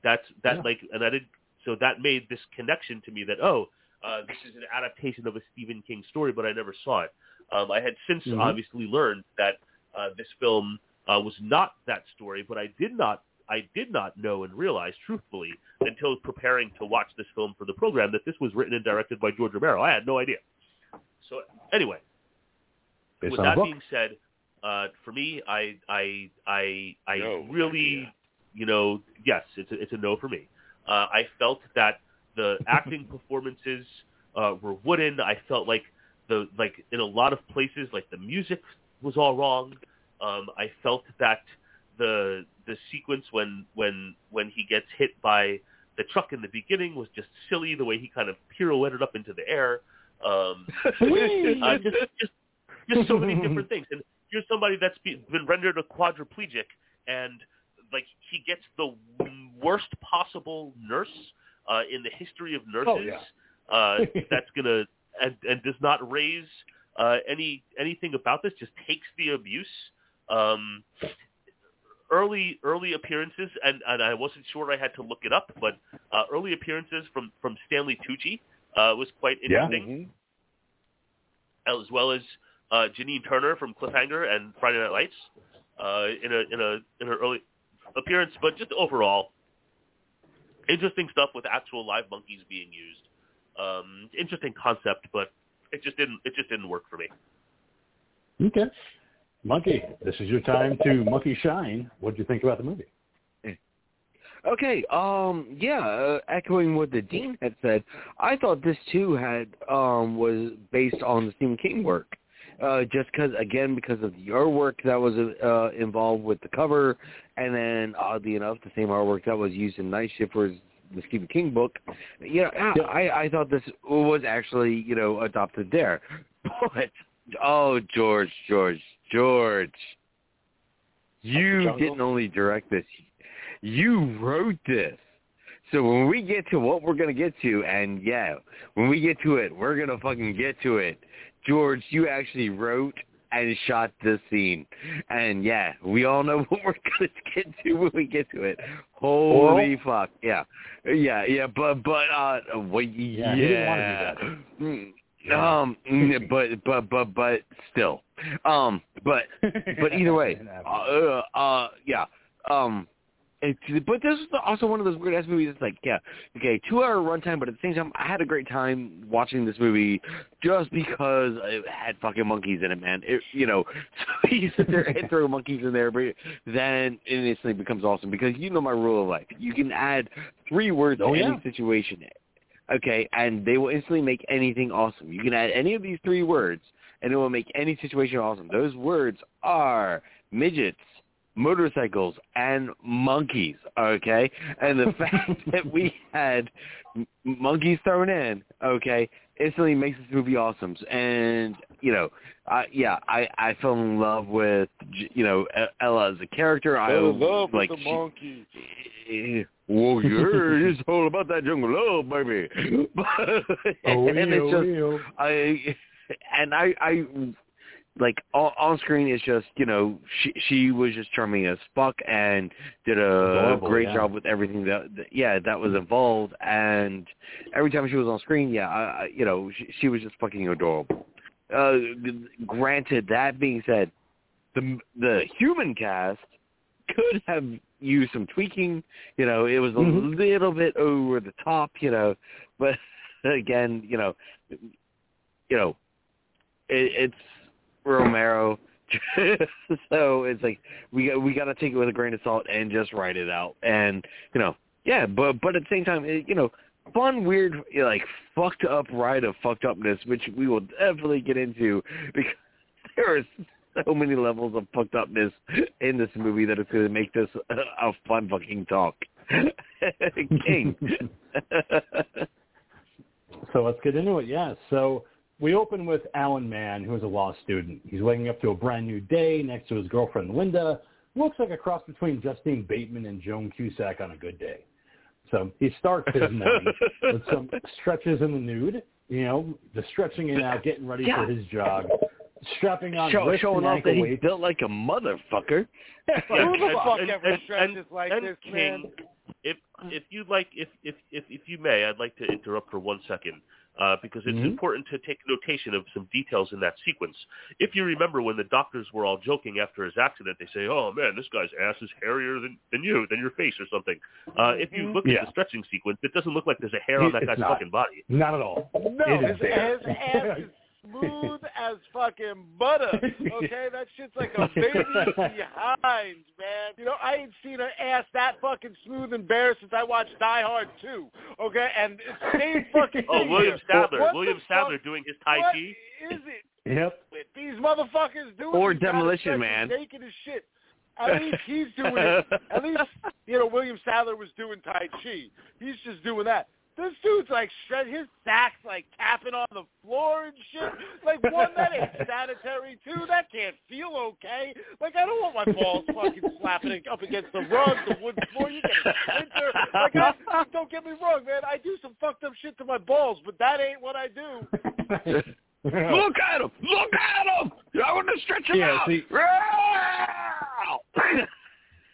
that's that
Yeah.
like and I did so that made this connection to me that oh uh, this is an adaptation of a Stephen King story, but I never saw it. Um, I had since
Mhm.
obviously learned that uh, this film uh, was not that story, but I did not I did not know and realize truthfully until preparing to watch this film for the program that this was written and directed by George Romero. I had no idea. So anyway,
Based
with that being said, uh, for me, I I I I
No
really,
idea.
you know, yes, it's a, it's a no for me. Uh, I felt that the [laughs] acting performances uh, were wooden. I felt like the like in a lot of places, like the music was all wrong. Um, I felt that the the sequence when when when he gets hit by the truck in the beginning was just silly. The way he kind of pirouetted up into the air. Um, [laughs] uh, just, just just so many different things. And here's somebody that's be, been rendered a quadriplegic, and like he gets the worst possible nurse uh, in the history of nurses.
Oh, yeah.
uh, that's gonna and, and does not raise uh, any anything about this. Just takes the abuse. Um, early early appearances, and, and I wasn't sure I had to look it up, but uh, early appearances from from Stanley Tucci uh, was quite
Yeah.
interesting as well as uh, Janine Turner from Cliffhanger and Friday Night Lights uh, in a in a in her early appearance. But just overall, interesting stuff with actual live monkeys being used. Um, interesting concept, but it just didn't it just didn't work for me.
Okay. Monkey, this is your time to monkey shine. What do you think about the movie?
Okay, um, yeah, uh, echoing what the dean had said, I thought this too had um was based on the Stephen King work. Uh, just because, again, because of the artwork that was uh, involved with the cover, and then oddly enough, the same artwork that was used in Night Shift was the Stephen King book. You know, I, I I thought this was actually you know adopted there, [laughs] but oh George, George, George, you didn't only direct this, you wrote this. So when we get to what we're gonna get to, and yeah, when we get to it, we're gonna fucking get to it. George, you actually wrote and shot this scene, and yeah, we all know [laughs] what we're gonna get to when we get to it. Holy fuck, yeah, yeah, yeah, but but uh, wait,
Yeah,
yeah,
he didn't wanna
um, but but but but still, um, but but either way, [laughs] uh, uh, yeah. Um, it, but this is also one of those weird ass movies. It's like, yeah, okay, two hour runtime, but at the same time, I had a great time watching this movie just because it had fucking monkeys in it, man. It, you know, [laughs] so you sit there and throw [laughs] monkeys in there, but then it instantly becomes awesome because you know my rule of life. You can add three words
Oh,
to
yeah.
any situation, okay, and they will instantly make anything awesome. You can add any of these three words, and it will make any situation awesome. Those words are midgets, motorcycles, and monkeys. Okay, and the [laughs] fact that we had monkeys thrown in, okay, instantly makes this movie awesome. And you know, I yeah, I I fell in love with you know Ella as a character. I
Fell in love
like
with the monkey.
Eh, [laughs] Well, yeah, it's all about that jungle love, baby. [laughs]
Oh,
and
yeah,
it's just
yeah.
I and I I like on, on screen it's just you know she she was just charming as fuck and did a
Adorable,
great
yeah.
job with everything that, that yeah that was involved and every time she was on screen yeah I, I you know she, she was just fucking adorable. Uh, granted, that being said, the the human cast could have used some tweaking. You know, it was a
Mhm.
little bit over the top. You know, but [laughs] again, you know, you know, it, it's Romero. [laughs] so it's like we got we got to take it with a grain of salt and just write it out. And you know, yeah, but but at the same time, it, you know, fun, weird, like fucked up ride of fucked upness, which we will definitely get into because [laughs] there are so many levels of fucked upness in this movie that it's going to make this a, a fun fucking talk. [laughs] King.
So let's get into it. Yeah. So we open with Alan Mann, who is a law student. He's waking up to a brand new day next to his girlfriend Linda. Looks like a cross between Justine Bateman and Joan Cusack on a good day. So he starts his morning [laughs] with some stretches in the nude. You know, the stretching it out, getting ready
Yeah.
for his jog, strapping on
Show,
wrist
showing
and
off
ankle
that he's
weights.
built like a motherfucker.
Who the fuck
and-
ever
and-
stretches
and-
like
and
this,
King,
man?
If if you'd like, if if if if you may, I'd like to interrupt for one second. Uh, because it's
Mhm.
important to take notation of some details in that sequence. If you remember when the doctors were all joking after his accident, they say, "Oh man, this guy's ass is hairier than, than you, than your face, or something." Uh, if you look
Yeah.
at the stretching sequence, it doesn't look like there's a hair on that
It's
guy's
not.
fucking body.
Not at all.
No,
It is
his, his ass [laughs] is smooth as fucking butter. Okay, that shit's like a baby behind, man. You know, I ain't seen an ass that fucking smooth and bare since I watched Die Hard 2. Okay, and it's same [laughs] fucking
Oh,
thing
William
here.
Sadler,
What
William
the
Sadler
fuck-
doing his Tai
What
Chi.
is it
Yep.
with these motherfuckers doing?
Or
these kind of
Demolition
stretches,
Man.
naked as shit. At least he's doing it. [laughs] At least you know William Sadler was doing Tai Chi. He's just doing that. This dude's like shred his sack's like tapping on the floor and shit. Like one, that ain't [laughs] sanitary. Two, that can't feel okay. Like I don't want my balls fucking slapping up against the rug, the wood floor. You get a splinter. Like I, don't get me wrong, man. I do some fucked up shit to my balls, but that ain't what I do. [laughs]
Look at him! Look at him! I want to stretch him
Yeah,
out.
see- [laughs]
I'm gonna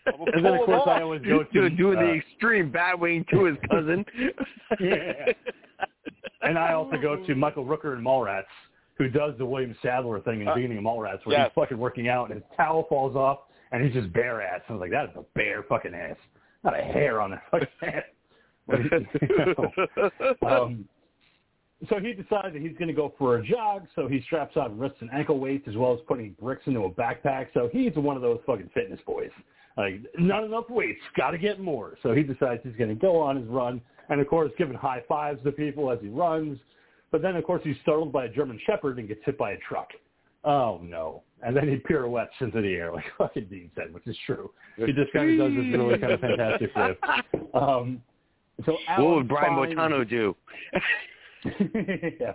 And then, of course, I always go to
doing,
uh,
the extreme bat wing to his cousin. [laughs]
Yeah. And I also go to Michael Rooker and Mallrats, who does the William Sadler thing in the
Uh,
beginning of Mallrats, where
yes.
he's fucking working out and his towel falls off and he's just bare ass. I was like, that is a bare fucking ass, not a hair on that fucking [laughs] ass. [laughs] Um, so he decides that he's going to go for a jog. So he straps on wrists and ankle weights as well as putting bricks into a backpack. So he's one of those fucking fitness boys. Like, not enough weights. Got to get more. So he decides he's going to go on his run, and of course, giving high fives to people as he runs. But then, of course, he's startled by a German Shepherd and gets hit by a truck. Oh no! And then he pirouettes into the air like [laughs] fucking Dean said, which is true. He just kind of does this really kind of fantastic flip. [laughs] Um, so Alan
what would Brian
finds-
Boitano do? [laughs]
yeah.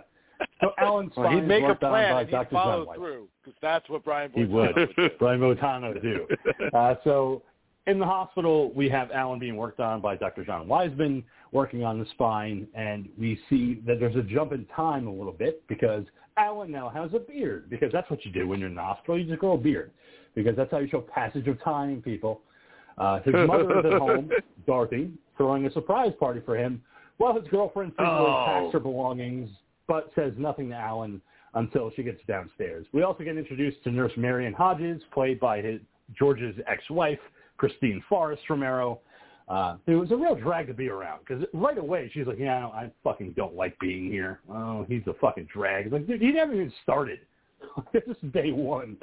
So Alan
Well, he'd
Spine
make a
worked on
plan
by
and he'd
Dr.
follow through because that's what Brian
He would.
would do.
Brian Boitano would do. [laughs] Uh, so in the hospital, we have Alan being worked on by Dr. John Wiseman, working on the spine, and we see that there's a jump in time a little bit because Alan now has a beard, because that's what you do when you're in the hospital. You just grow a beard, because that's how you show passage of time, people. Uh, his mother is at home, [laughs] Dorothy, throwing a surprise party for him, while his girlfriend secretly
Oh.
packs her belongings, but says nothing to Alan until she gets downstairs. We also get introduced to Nurse Marion Hodges, played by his George's ex-wife, Christine Forrest Romero. Uh, it was a real drag to be around because right away she's like, "Yeah, I fucking don't like being here. Oh, he's a fucking drag." It's like, dude, he never even started. [laughs] this is day one,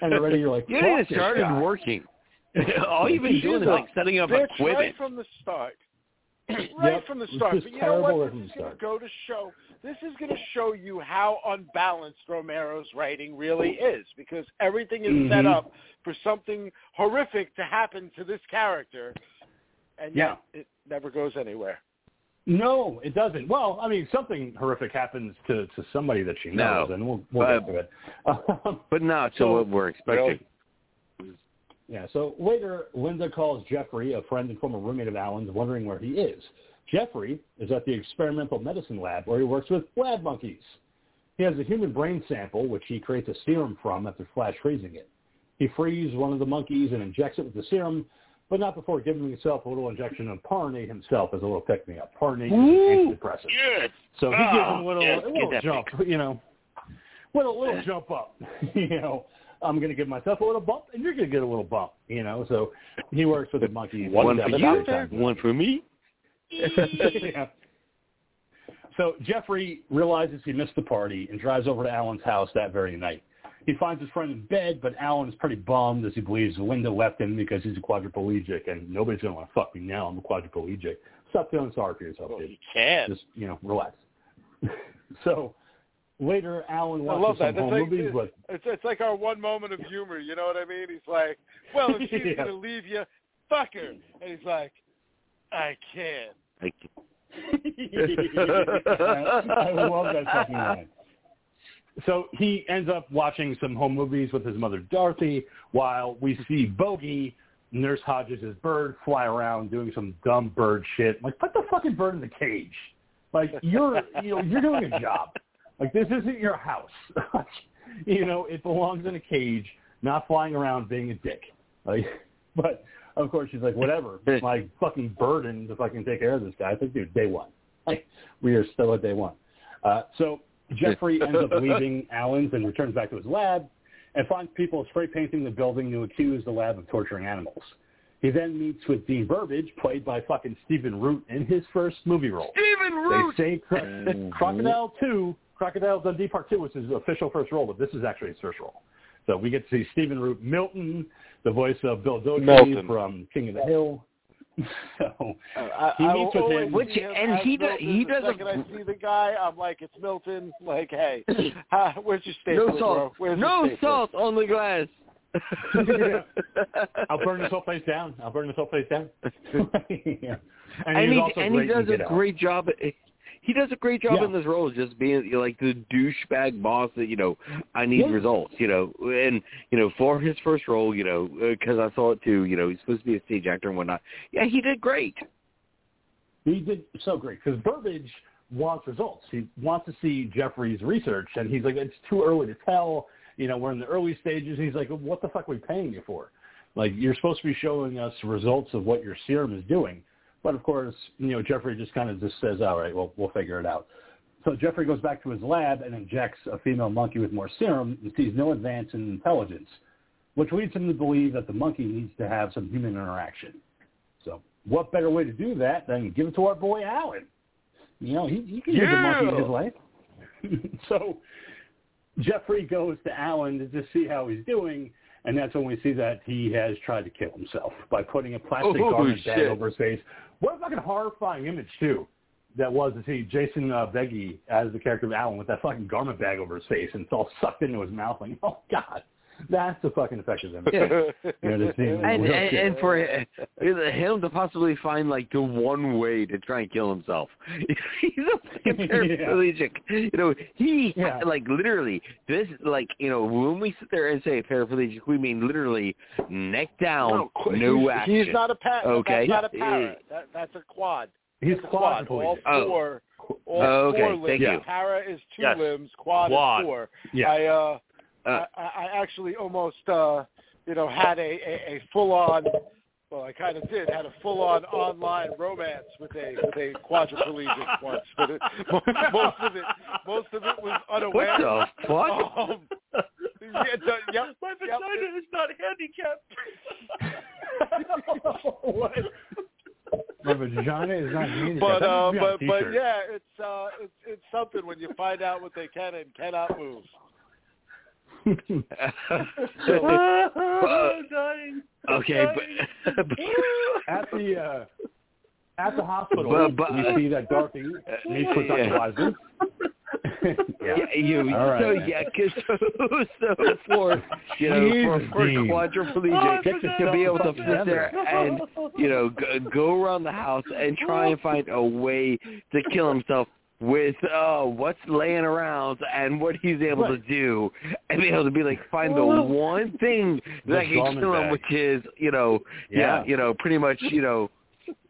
and already you're like, [laughs]
You haven't even started
guy."
working. [laughs] All you've been doing is like setting up
Bitch,
equipment.
right from the start. [clears throat] right
Yep,
from the start. But you know what? This is
the
going to go to show. This is going to show you how unbalanced Romero's writing really is, because everything is set
Mhm.
up for something horrific to happen to this character, and yet it never goes anywhere.
No, it doesn't. Well, I mean, something horrific happens to to somebody that she knows,
No.
and we'll we'll
But-
get to it. Um, [laughs]
But not to
So-
what we're expecting.
Yeah, so later, Linda calls Jeffrey, a friend and former roommate of Alan's, wondering where he is. Jeffrey is at the experimental medicine lab where he works with lab monkeys. He has a human brain sample, which he creates a serum from after flash freezing it. He frees one of the monkeys and injects it with the serum, but not before giving himself a little injection of Parnate himself as a little pick-me-up. Parnate is an antidepressant.
Yes.
So he gives him a
Oh,
little,
yes,
a little
get that
jump, you know, little little jump up. [laughs] you know, I'm going to give myself a little bump, and you're going to get a little bump. You know, so he works with the monkeys.
One
at
for you,
time.
one for me.
Yeah. So Jeffrey realizes he missed the party and drives over to Alan's house that very night. He finds his friend in bed, but Alan is pretty bummed as he believes Linda left him because he's a quadriplegic, and nobody's going to want to fuck me now. I'm a quadriplegic. Stop feeling sorry for yourself,
Well,
dude
he can.
just you know relax. [laughs] so later, Alan
I
watches
love that.
some home
like,
movies
it's,
with
it's, it's like our one moment of humor. You know what I mean? He's like, "Well, if she's [laughs]
Yeah.
going to leave you, fuck her," and he's like, "I can't."
Like, [laughs]
I love that fucking line. So he ends up watching some home movies with his mother Dorothy, while we see Bogey, Nurse Hodges' bird, fly around doing some dumb bird shit. Like, put the fucking bird in the cage. Like, you're you know, you're doing a job. Like, this isn't your house. [laughs] you know, it belongs in a cage, not flying around being a dick. Like, but of course she's like, whatever. [laughs] My fucking burden to fucking take care of this guy. I think, dude, day one. [laughs] Like, we are still at day one. Uh, so Jeffrey ends up [laughs] leaving Allen's and returns back to his lab and finds people spray painting the building to accuse the lab of torturing animals. He then meets with Dean Burbage, played by fucking Stephen Root in his first movie role.
Stephen Root.
They say Cro- Crocodile 2, Crocodile Dundee Part 2 was his official first role, but this is actually his first role. So we get to see Stephen Root Milton, the voice of Bill
Dauterive
from King of the Hill. [laughs] so
I,
He
I
meets
will
with him.
Which-
him
and he do-
Milton.
he does a-
second I see the guy, I'm like, it's Milton. [laughs] Like, hey, [laughs] ha, where's your stapler,
no
bro?
salt.
Where's
No salt on the glass.
I'll burn this whole place down. I'll burn this whole place down. yeah. And,
and
he's
he
also
and he does
Get
a
Out.
great job. He does a great job
Yeah.
in this role, just being like the douchebag boss that you know. I need
Yeah.
results, you know, and you know for his first role, you know, uh, because I saw it too. You know, he's supposed to be a stage actor and whatnot. Yeah, he did great.
He did so great because Burbage wants results. He wants to see Jeffrey's research, and he's like, it's too early to tell. You know, we're in the early stages. He's like, what the fuck are we paying you for? Like, you're supposed to be showing us results of what your serum is doing. But of course, you know, Jeffrey just kind of just says, all right, well, we'll figure it out. So Jeffrey goes back to his lab and injects a female monkey with more serum and sees no advance in intelligence, which leads him to believe that the monkey needs to have some human interaction. So what better way to do that than give it to our boy Alan? You know, he, he can use a monkey in his life. [laughs] so Jeffrey goes to Alan to just see how he's doing, and that's when we see that he has tried to kill himself by putting a plastic
Oh,
garment bag over his face. What a fucking horrifying image too. That was to see Jason uh, Beghe as the character of Alan with that fucking garment bag over his face and it's all sucked into his mouth. Like, [laughs] oh god, that's the fucking effective image.
Yeah.
You know, to see him
And, and, and for him to possibly find like the one way to try and kill himself, [laughs] he's a fucking [laughs]
Yeah.
paraplegic. You know, he
Yeah.
like literally this like you know when we sit there and say paraplegic, we mean literally neck down,
qu-
no
he's,
action.
He's not a pa-
Okay.
That's not a
Yeah.
para. That, that's a quad.
he's
a quad. All
quadriplegic.
Oh.
four. All
Oh, okay.
four
Thank
limbs.
you.
Para is two
Yes.
limbs. Quad,
Quad.
is four.
Yeah.
I uh,
Uh,
I, I actually almost uh, you know had a, a, a full on. Well, I kind of did had a full on online romance with a with a quadriplegic [laughs] once, but it, [laughs] most of it most of it was unaware.
what
unaware.
the fuck?
Um, yeah, the, yep, [laughs]
My
yep.
vagina is not handicapped.
what? My vagina is not handicapped.
but uh, but
be on a
but yeah, it's uh, it's it's something when you find out what they can and cannot move. [laughs]
Dying.
okay,
I'm
but, [laughs]
at the uh, at the hospital,
But- but-
you see that Dorothy meets with Dr. [laughs]
Yeah. You,
right,
so
man.
yeah, 'cause so, so for you know for, for quadriplegic
Get
to be able to sit there and you know go, go around the house and try and find a way to kill himself with uh what's laying around and what he's able to do and be able to be like find the one thing
The
that can
garment
kill him which is you know yeah,
Yeah.
you know pretty much you know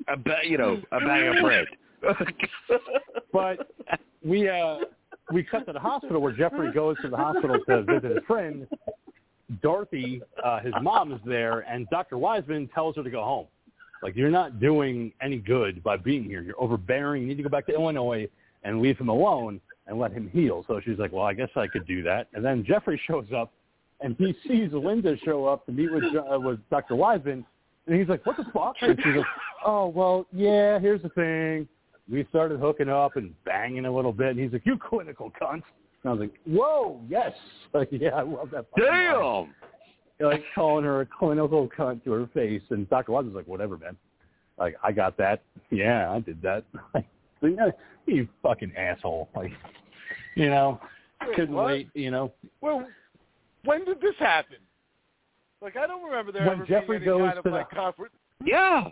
a ba- you know a bag of bread [laughs]
But we uh we cut to the hospital where Jeffrey goes to the hospital to visit his friend. Dorothy, uh, his mom, is there, and Dr. Wiseman tells her to go home. Like, you're not doing any good by being here. You're overbearing. You need to go back to Illinois and leave him alone and let him heal. So she's like, well, I guess I could do that. And then Jeffrey [laughs] shows up, and he sees Linda show up to meet with uh, with Dr. Wiseman, and he's like, what the fuck? And she's like, oh, well, yeah, here's the thing. We started hooking up and banging a little bit, and he's like, you clinical cunt. And I was like, whoa, yes. [laughs] Like, yeah, I love that. fucking line.
damn
Like calling her a clinical cunt to her face, and Dr. Wiseman's like, whatever, man. Like, I got that. Yeah, I did that. [laughs] [laughs] Like, you, know, you fucking asshole. Like, you know, couldn't
what?
wait, you know.
Well, when did this happen? Like I don't remember there
When
ever
Jeffrey
being any
goes
kind of
to the-
conference. Hmm?
yeah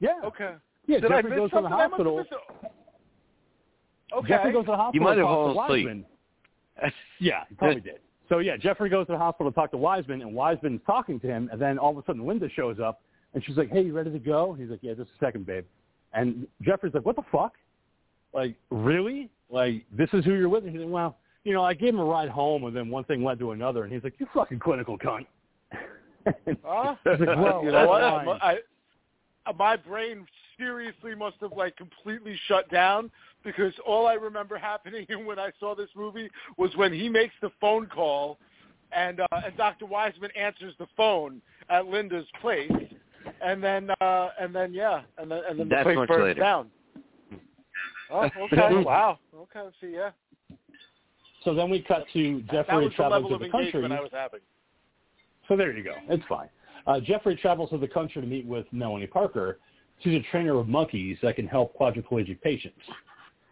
Yeah.
Okay.
Yeah,
Did I
Jeffrey
miss
goes to the
something? Must have
hospital.
missed it. Okay.
Jeffrey goes to the hospital.
might
to
have
talk to
fallen asleep.
Wiseman. [laughs] Yeah, he probably did. So yeah, Jeffrey goes to the hospital to talk to Wiseman, and Wiseman's talking to him, and then all of a sudden Linda shows up, and she's like, "Hey, you ready to go?" He's like, "Yeah, just a second, babe." And Jeffrey's like, "What the fuck? Like, really? Like, this is who you're with?" And he's like, "Well, you know, I gave him a ride home, and then one thing led to another." And he's like, "You fucking clinical cunt." [laughs]
Huh?
He's like, "Whoa,
you know what? I, I, my brain seriously must have like completely shut down because all I remember happening [laughs] when I saw this movie was when he makes the phone call, and uh, and Dr. Wiseman answers the phone at Linda's place, and then uh, and then yeah, and then and then the
That's
place burns
later.
down. Oh, [laughs] okay. [laughs] wow. Okay. See, yeah.
So then we cut to
that
Jeffrey
was the
traveling
level
to
of
the country.
engagement I was having.
So there you go. It's fine. Uh, Jeffrey travels to the country to meet with Melanie Parker. She's a trainer of monkeys that can help quadriplegic patients.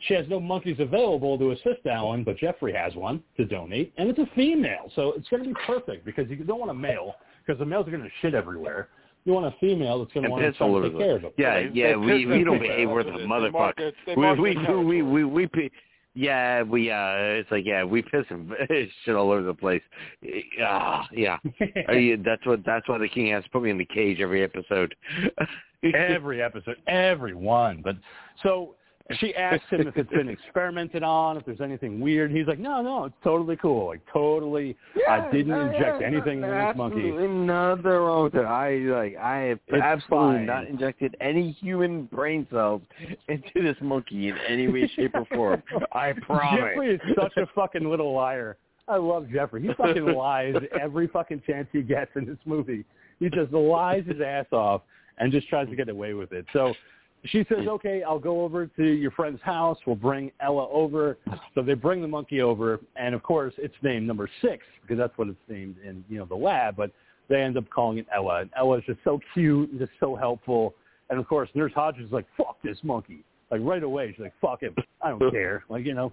She has no monkeys available to assist Alan, but Jeffrey has one to donate, and it's a female, so it's going to be perfect because you don't want a male because the males are going to shit everywhere. You want a female that's going to want to
piss all over
take
the
care of them.
Yeah,
They-
yeah,
they
we we don't
everywhere.
behave worth a motherfucker.
market- they
We we we we we yeah we uh it's like yeah we piss and [laughs] shit all over the place. Yeah. Uh, yeah, [laughs] that's what that's why the king has to put me in the cage every episode. [laughs]
every episode, every one. But so she asks him if it's been [laughs] experimented on, if there's anything weird. He's like, no, no, it's totally cool. Like totally, I didn't inject anything in this monkey.
Nothing wrong with it. I like I have
It's
absolutely
fine.
not injected any human brain cells into this monkey in any way, shape, or form. [laughs] I promise.
Jeffrey is such a fucking little liar. I love Jeffrey. He fucking [laughs] lies every fucking chance he gets in this movie. He just lies his ass off and just tries to get away with it. So she says, okay, I'll go over to your friend's house. We'll bring Ella over. So they bring the monkey over, and of course, it's named number six because that's what it's named in you know the lab. But they end up calling it Ella. And Ella's just so cute and just so helpful. And of course, Nurse Hodges is like, "Fuck this monkey!" Like right away, she's like, "Fuck him! I don't care!" Like you know,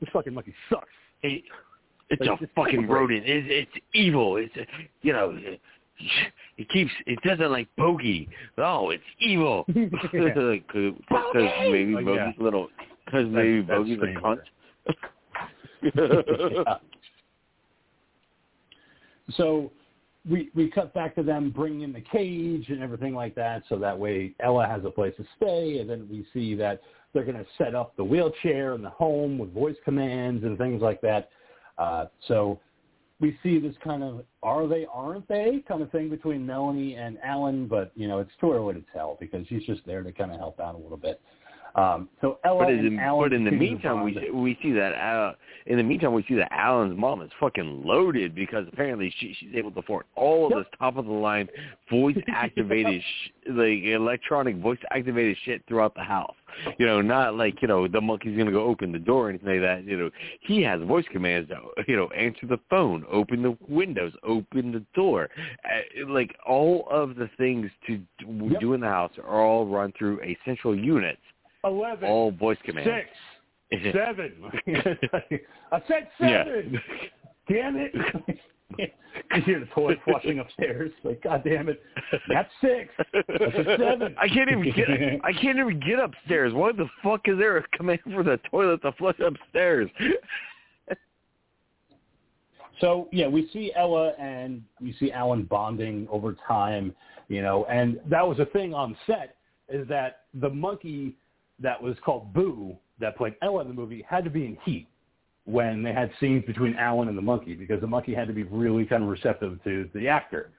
this fucking monkey sucks.
It, it's
Like,
a
it's
fucking rodent. It's, it's evil. It's you know, it, [laughs] it keeps. It doesn't like bogey. Oh, it's evil. [laughs] [laughs] Because maybe
Like,
bogey's
yeah.
a little. Because maybe
that's
bogey's a cunt.
Yeah. So we we cut back to them bringing in the cage and everything like that, so that way Ella has a place to stay, and then we see that they're going to set up the wheelchair in the home with voice commands and things like that. Uh, so we see this kind of are they aren't they kind of thing between Melanie and Alan, but you know it's too early to tell because she's just there to kind of help out a little bit. Um, so Ella
But in, but in the meantime, we
bond.
we see that uh, in the meantime we see that Alan's mom is fucking loaded because apparently she she's able to afford all of
Yep.
this top of the line voice [laughs] activated sh- like electronic voice activated shit throughout the house. You know, not like you know the monkey's gonna go open the door or anything like that. You know, he has voice commands to you know answer the phone, open the windows, open the door. Uh, like all of the things to do
Yep.
do in the house are all run through a central unit,
Eleven.
all voice commands.
Six, [laughs] seven. [laughs] I said
Yeah.
seven. Damn it. [laughs] you hear the toilet flushing upstairs. Like, God damn it. That's six. That's a seven.
I can't even get. I can't even get upstairs. Why the fuck is there a command for the toilet to flush upstairs?
So yeah, we see Ella and we see Alan bonding over time, you know, and that was a thing on set is that the monkey that was called Boo that played Ella in the movie had to be in heat when they had scenes between Alan and the monkey because the monkey had to be really kind of receptive to the actor.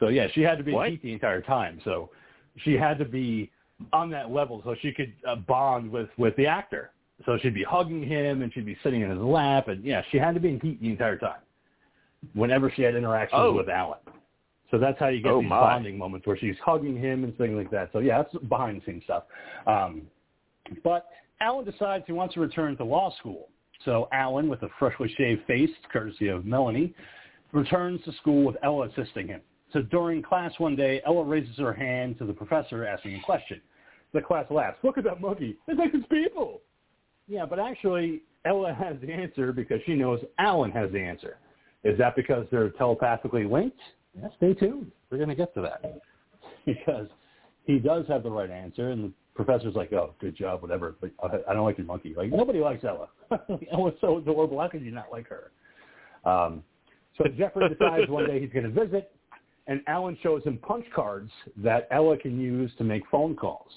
So yeah, she had to be
What?
in heat the entire time. So she had to be on that level so she could uh, bond with with the actor. So she'd be hugging him and she'd be sitting in his lap and yeah, she had to be in heat the entire time whenever she had interactions
Oh.
with Alan. So that's how you get
Oh,
these
my.
bonding moments where she's hugging him and things like that. So yeah, that's behind the scenes stuff. Um, but Alan decides he wants to return to law school. So Alan, with a freshly shaved face, courtesy of Melanie, returns to school with Ella assisting him. So during class one day, Ella raises her hand to the professor asking a question. The class laughs. Look at that monkey. It's like it's people. Yeah, but actually, Ella has the answer because she knows Alan has the answer. Is that because they're telepathically linked? Yeah, stay tuned. We're going to get to that. [laughs] because he does have the right answer, and professor's like, oh, good job, whatever, but I- don't like your monkey. Like, nobody likes Ella. [laughs] Ella's so adorable. How could you not like her? Um, so Jeffrey decides one day he's going to visit, and Alan shows him punch cards that Ella can use to make phone calls.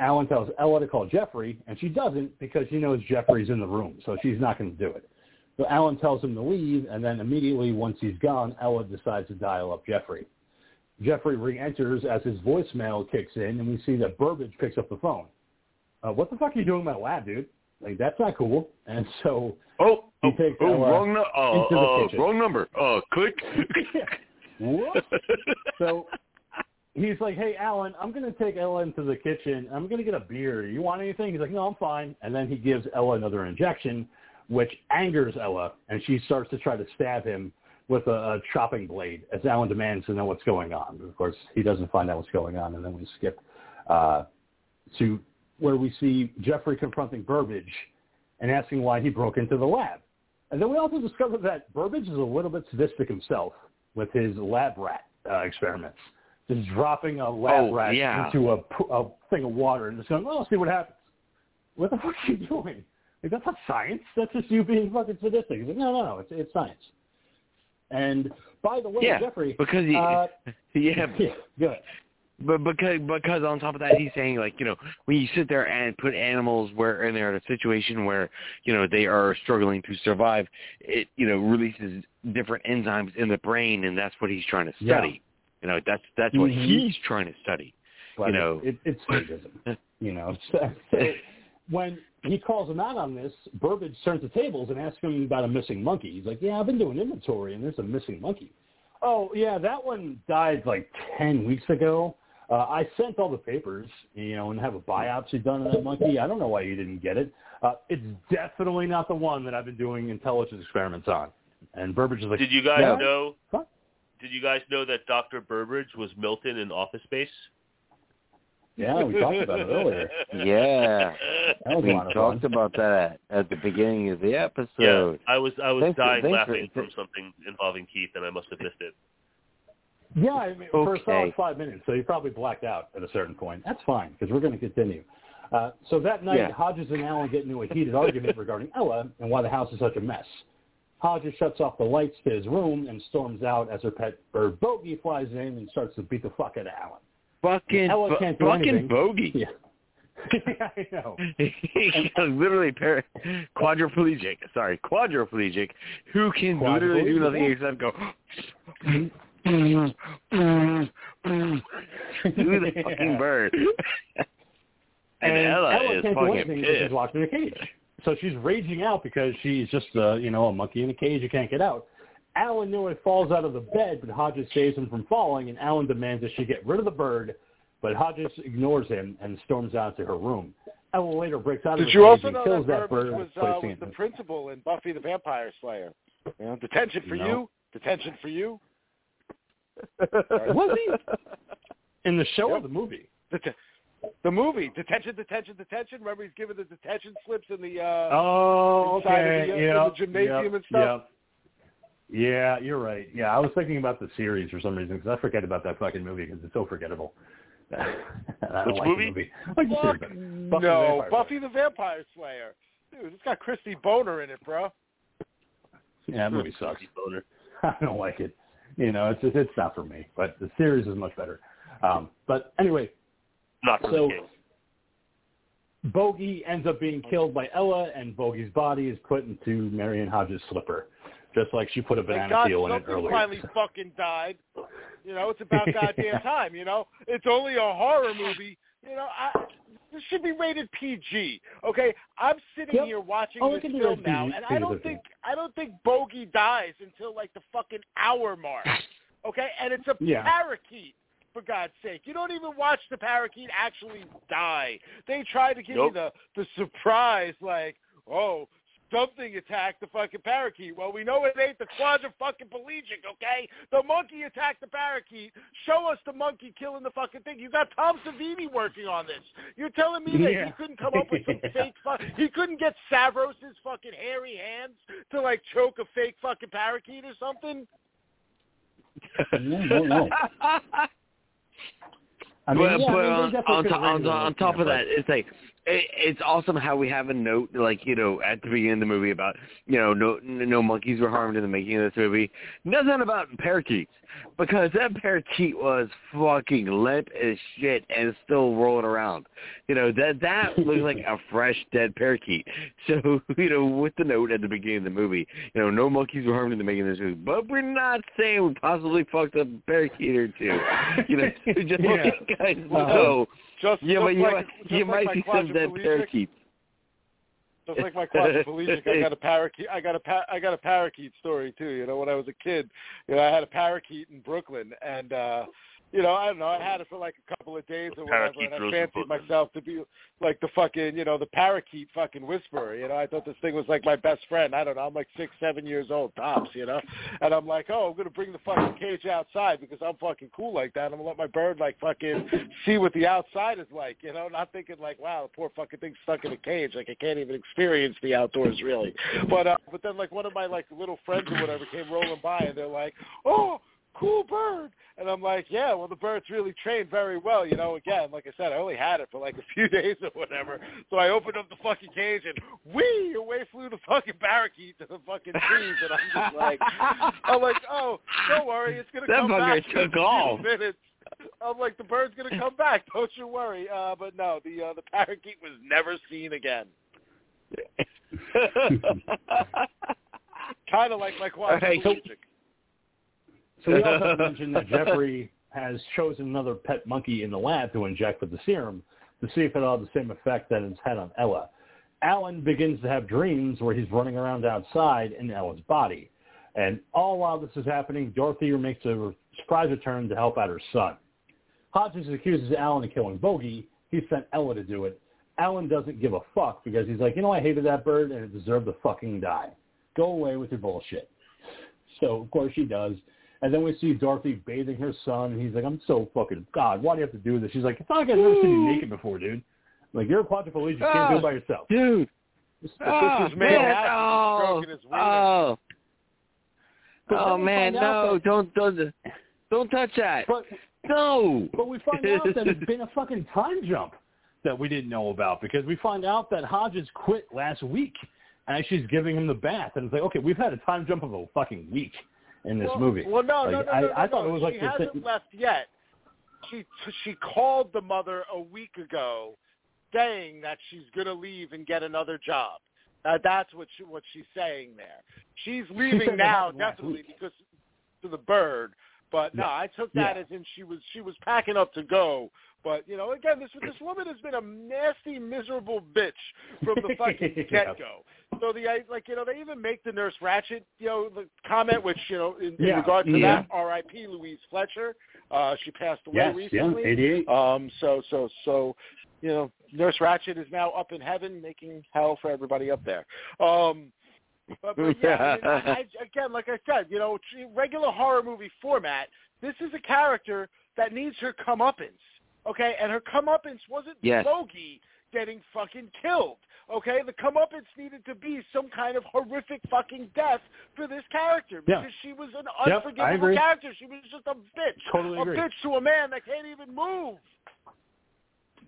Alan tells Ella to call Jeffrey, and she doesn't because she knows Jeffrey's in the room, so she's not going to do it. So Alan tells him to leave, and then immediately once he's gone, Ella decides to dial up Jeffrey. Jeffrey re-enters as his voicemail kicks in, and we see that Burbage picks up the phone. Uh, what the fuck are you doing in my lab, dude? Like, that's not cool. And so
Oh,
He
oh,
takes
oh
Ella
wrong, no- uh,
into the
oh, wrong number. Oh, click. [laughs]
Whoops. so he's like, hey, Alan, I'm going to take Ella into the kitchen. I'm going to get a beer. You want anything? He's like, no, I'm fine. And then he gives Ella another injection, which angers Ella, and she starts to try to stab him with a, a chopping blade as Alan demands to know what's going on. Of course, he doesn't find out what's going on, and then we skip uh, to where we see Jeffrey confronting Burbage and asking why he broke into the lab. And then we also discover that Burbage is a little bit sadistic himself with his lab rat uh, experiments. Just dropping a lab
Oh,
rat
yeah.
into a thing of water and just going, oh, see what happens. What the [laughs] fuck are you doing? Like, that's not science. That's just you being fucking sadistic. He's like, no, no, no, it's, it's science. And by the way,
Yeah,
Jeffrey,
because he,
uh, [laughs]
yeah, [laughs]
yeah, good.
But because because on top of that, he's saying like you know when you sit there and put animals where and they're in a situation where you know they are struggling to survive, it you know releases different enzymes in the brain, and that's what he's trying to
Yeah.
study. You know that's that's what
Mhm.
he's trying to study.
But
You know.
it, it's [laughs] sadism. you know, so, so when he calls him out on this, Burbage turns the tables and asks him about a missing monkey. He's like, "Yeah, I've been doing inventory, and there's a missing monkey." Oh, yeah, that one died like ten weeks ago. Uh, I sent all the papers, you know, and have a biopsy done on that monkey. I don't know why you didn't get it. Uh, it's definitely not the one that I've been doing intelligence experiments on. And Burbage is like,
Did you guys
Yeah.
know?
What?
did you guys know that Dr. Burbridge was Milton in Office Space?
Yeah, we talked about it earlier.
Yeah,
That was
we talked
fun.
about that at the beginning of the episode.
Yeah,
episode.
I was I was
Thanks
dying
thanks for-
laughing from something involving Keith, and I must have missed it.
Yeah, I mean, for a solid five minutes, so you probably blacked out at a certain point. That's fine because we're going to continue. Uh, so that night,
Yeah.
Hodges and Allen get into a heated argument regarding Ella and why the house is such a mess. Hodges shuts off the lights to his room and storms out as her pet bird Bogey flies in and starts to beat the fuck out of Allen.
Fucking,
Ella can't do
fucking
anything.
bogey.
Yeah, [laughs] I know. [laughs]
He's literally par- quadriplegic. Sorry, quadriplegic. Who can literally do nothing except go. do the [laughs] fucking bird. and, Ella, is
can't
fucking
because she's locked in a cage. So she's raging out because she's just, uh, you know, a monkey in a cage You can't get out. Alan nearly falls out of the bed, but Hodges saves him from falling, and Alan demands that she get rid of the bird, but Hodges ignores him and storms out to her room. Ella later breaks out of
Did
the
you also
and
know
kills
that
that bird,
was, uh, was the principal in Buffy the Vampire Slayer? You know, detention for
No.
you, detention for you. [laughs]
Was he? In the show or the movie?
Det- the movie, detention, detention, detention. Remember, he's given the detention slips in the. Uh,
Oh,
inside of the, uh, in
yeah,
the gymnasium
yeah,
and stuff?
Yeah. yeah, you're right. Yeah, I was thinking about the series for some reason because I forget about that fucking movie because it's so forgettable. [laughs] I don't
Which
like
movie?
The movie. I like the series
Fuck
better.
no,
Buffy the Vampire
Buffy the Vampire Slayer. Dude, it's got Christy Boner in it, bro.
Yeah, that movie sucks.
Boner. [laughs]
I don't like it. You know, it's just, it's not for me. But the series is much better. Um, but anyway,
Not for
So-
the king.
Bogey ends up being killed by Ella, and Bogey's body is put into Marion Hodges' slipper, just like she put a banana
God
peel in it earlier.
finally fucking died. You know, it's about goddamn time. You know, it's only a horror movie. You know, I, this should be rated PG. Okay, I'm sitting
Yep.
here watching
Oh,
this film now,
PG,
and I don't think I don't think Bogey dies until like the fucking hour mark. Okay, and it's a
Yeah.
parakeet. For God's sake, you don't even watch the parakeet actually die. They try to give
Nope.
you the the surprise, like, oh, something attacked the fucking parakeet. Well, we know it ain't the quadra fucking pelagic, okay? The monkey attacked the parakeet. Show us the monkey killing the fucking thing. You got Tom Savini working on this. You're telling me that
Yeah.
he couldn't come up with some
Yeah. [laughs]
fake fuck? He couldn't get Savros's fucking hairy hands to like choke a fake fucking parakeet or something?
no, no, no. I mean,
but
yeah,
but
I mean, uh,
on, on, on, on top of that, it's like it, it's awesome how we have a note like you know at the beginning of the movie about you know no no monkeys were harmed in the making of this movie. Nothing about parakeets because that parakeet was fucking limp as shit and still rolling around. You know that that looks like a [laughs] fresh dead parakeet. [laughs] So you know with the note at the beginning of the movie, you know no monkeys were harmed in the making of this movie, but we're not saying we possibly fucked up a parakeet or two. You know [laughs] just
Yeah.
let you guys
Uh-huh.
Just,
Yeah,
just
but you
like, just
you
like
might
my
see some
quadriplegic.
parakeets.
Just like my quadriplegic, I got a parakeet. I got a pa- I got a parakeet story too. You know, when I was a kid, you know, I had a parakeet in Brooklyn, and uh, you know, I don't know, I had it for like a couple of days or whatever, and I fancied myself to be like the fucking, you know, the parakeet fucking whisperer. You know, I thought this thing was like my best friend. I don't know, I'm like six, seven years old tops. You know, and I'm like, oh, I'm gonna bring the fucking cage outside because I'm fucking cool like that. I'm gonna let my bird like fucking see what the outside is like. You know, not thinking like, wow, the poor fucking thing's stuck in a cage. Like I can't even experience the outdoors really. But uh, but then like one of my like little friends or whatever came rolling by and they're like, oh. Cool bird, and I'm like, yeah. Well, the bird's really trained very well, you know. Again, like I said, I only had it for like a few [laughs] days or whatever. So I opened up the fucking cage and whee, away flew the fucking parakeet to the fucking trees, and I'm just like, [laughs] I'm like, oh, don't worry, it's gonna come
fucker
back in a few minutes. I'm like, the bird's gonna come back. Don't you worry. Uh, but no, the uh, the parakeet was never seen again. [laughs] Kind of like my
right, so-
quadriplegic.
So we also [laughs] mentioned that Jeffrey has chosen another pet monkey in the lab to inject with the serum to see if it'll have the same effect that it's had on Ella. Alan begins to have dreams where he's running around outside in Ella's body. And all while this is happening, Dorothy makes a surprise return to help out her son. Hodges accuses Alan of killing Bogey. He sent Ella to do it. Alan doesn't give a fuck because he's like, you know, I hated that bird and it deserved to fucking die. Go away with your bullshit. So, of course, she does. And then we see Dorothy bathing her son, and he's like, I'm so fucking, God, why do you have to do this? She's like, it's not like I've never seen you naked before, dude. Like, you're a quadriplegic. You can't do it ah, by yourself.
Dude.
This-
Oh,
is ah,
man
man.
Oh,
his
oh, oh man, no!
that-
Don't don't don't touch that.
But,
No.
but we find out that it's been a fucking time jump that we didn't know about because we find out that Hodges quit last week and she's giving him the bath. And it's like, okay, we've had a time jump of a fucking week in this
well,
movie.
Well, no,
Like,
no, no,
I,
no, no,
I thought
no.
it was like
she hasn't
thing-
left yet. She she called the mother a week ago, saying that she's going to leave and get another job. Uh, that's what she, what she's saying there. She's [laughs] leaving
that
now, definitely
week.
because to the bird. But no,
Yeah.
I took that
Yeah.
as in she was she was packing up to go. But you know, again, this this woman has been a nasty, miserable bitch from the fucking [laughs]
Yeah.
get go. So the like you know they even make the Nurse Ratched you know the comment which you know in, in regard to
Yeah.
that R.I.P. Louise Fletcher. Uh, she passed away
yes,
recently.
yeah, 88.
Um, so so so, you know, Nurse Ratched is now up in heaven, making hell for everybody up there. Um, but, but yeah, I mean, I, [laughs] again, like I said, you know, regular horror movie format. This is a character that needs her comeuppance, okay? And her comeuppance wasn't
Yes.
Bogey getting fucking killed. Okay, the comeuppance needed to be some kind of horrific fucking death for this character
Yeah.
because she was an unforgivable
agree.
character. She was just a bitch
Totally
a
agree.
bitch to a man that can't even move.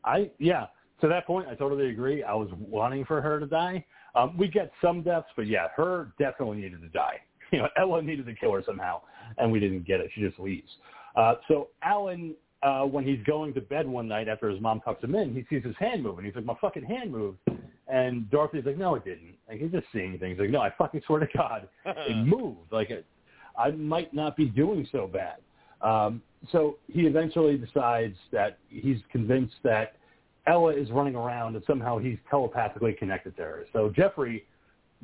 I yeah. To that point, I totally agree. I was wanting for her to die. Um, we get some deaths, but yeah, her definitely needed to die. [laughs] You know, Ella needed to kill her somehow, and we didn't get it. She just leaves. Uh, so Alan, uh, when he's going to bed one night after his mom tucks him in, he sees his hand moving. He's like, "My fucking hand moved," and Dorothy's like, "No, it didn't." Like he's just seeing things. Like, "No, I fucking swear to God, [laughs] it moved. Like it, I might not be doing so bad." Um, so he eventually decides that he's convinced that Ella is running around and somehow he's telepathically connected to her. So Jeffrey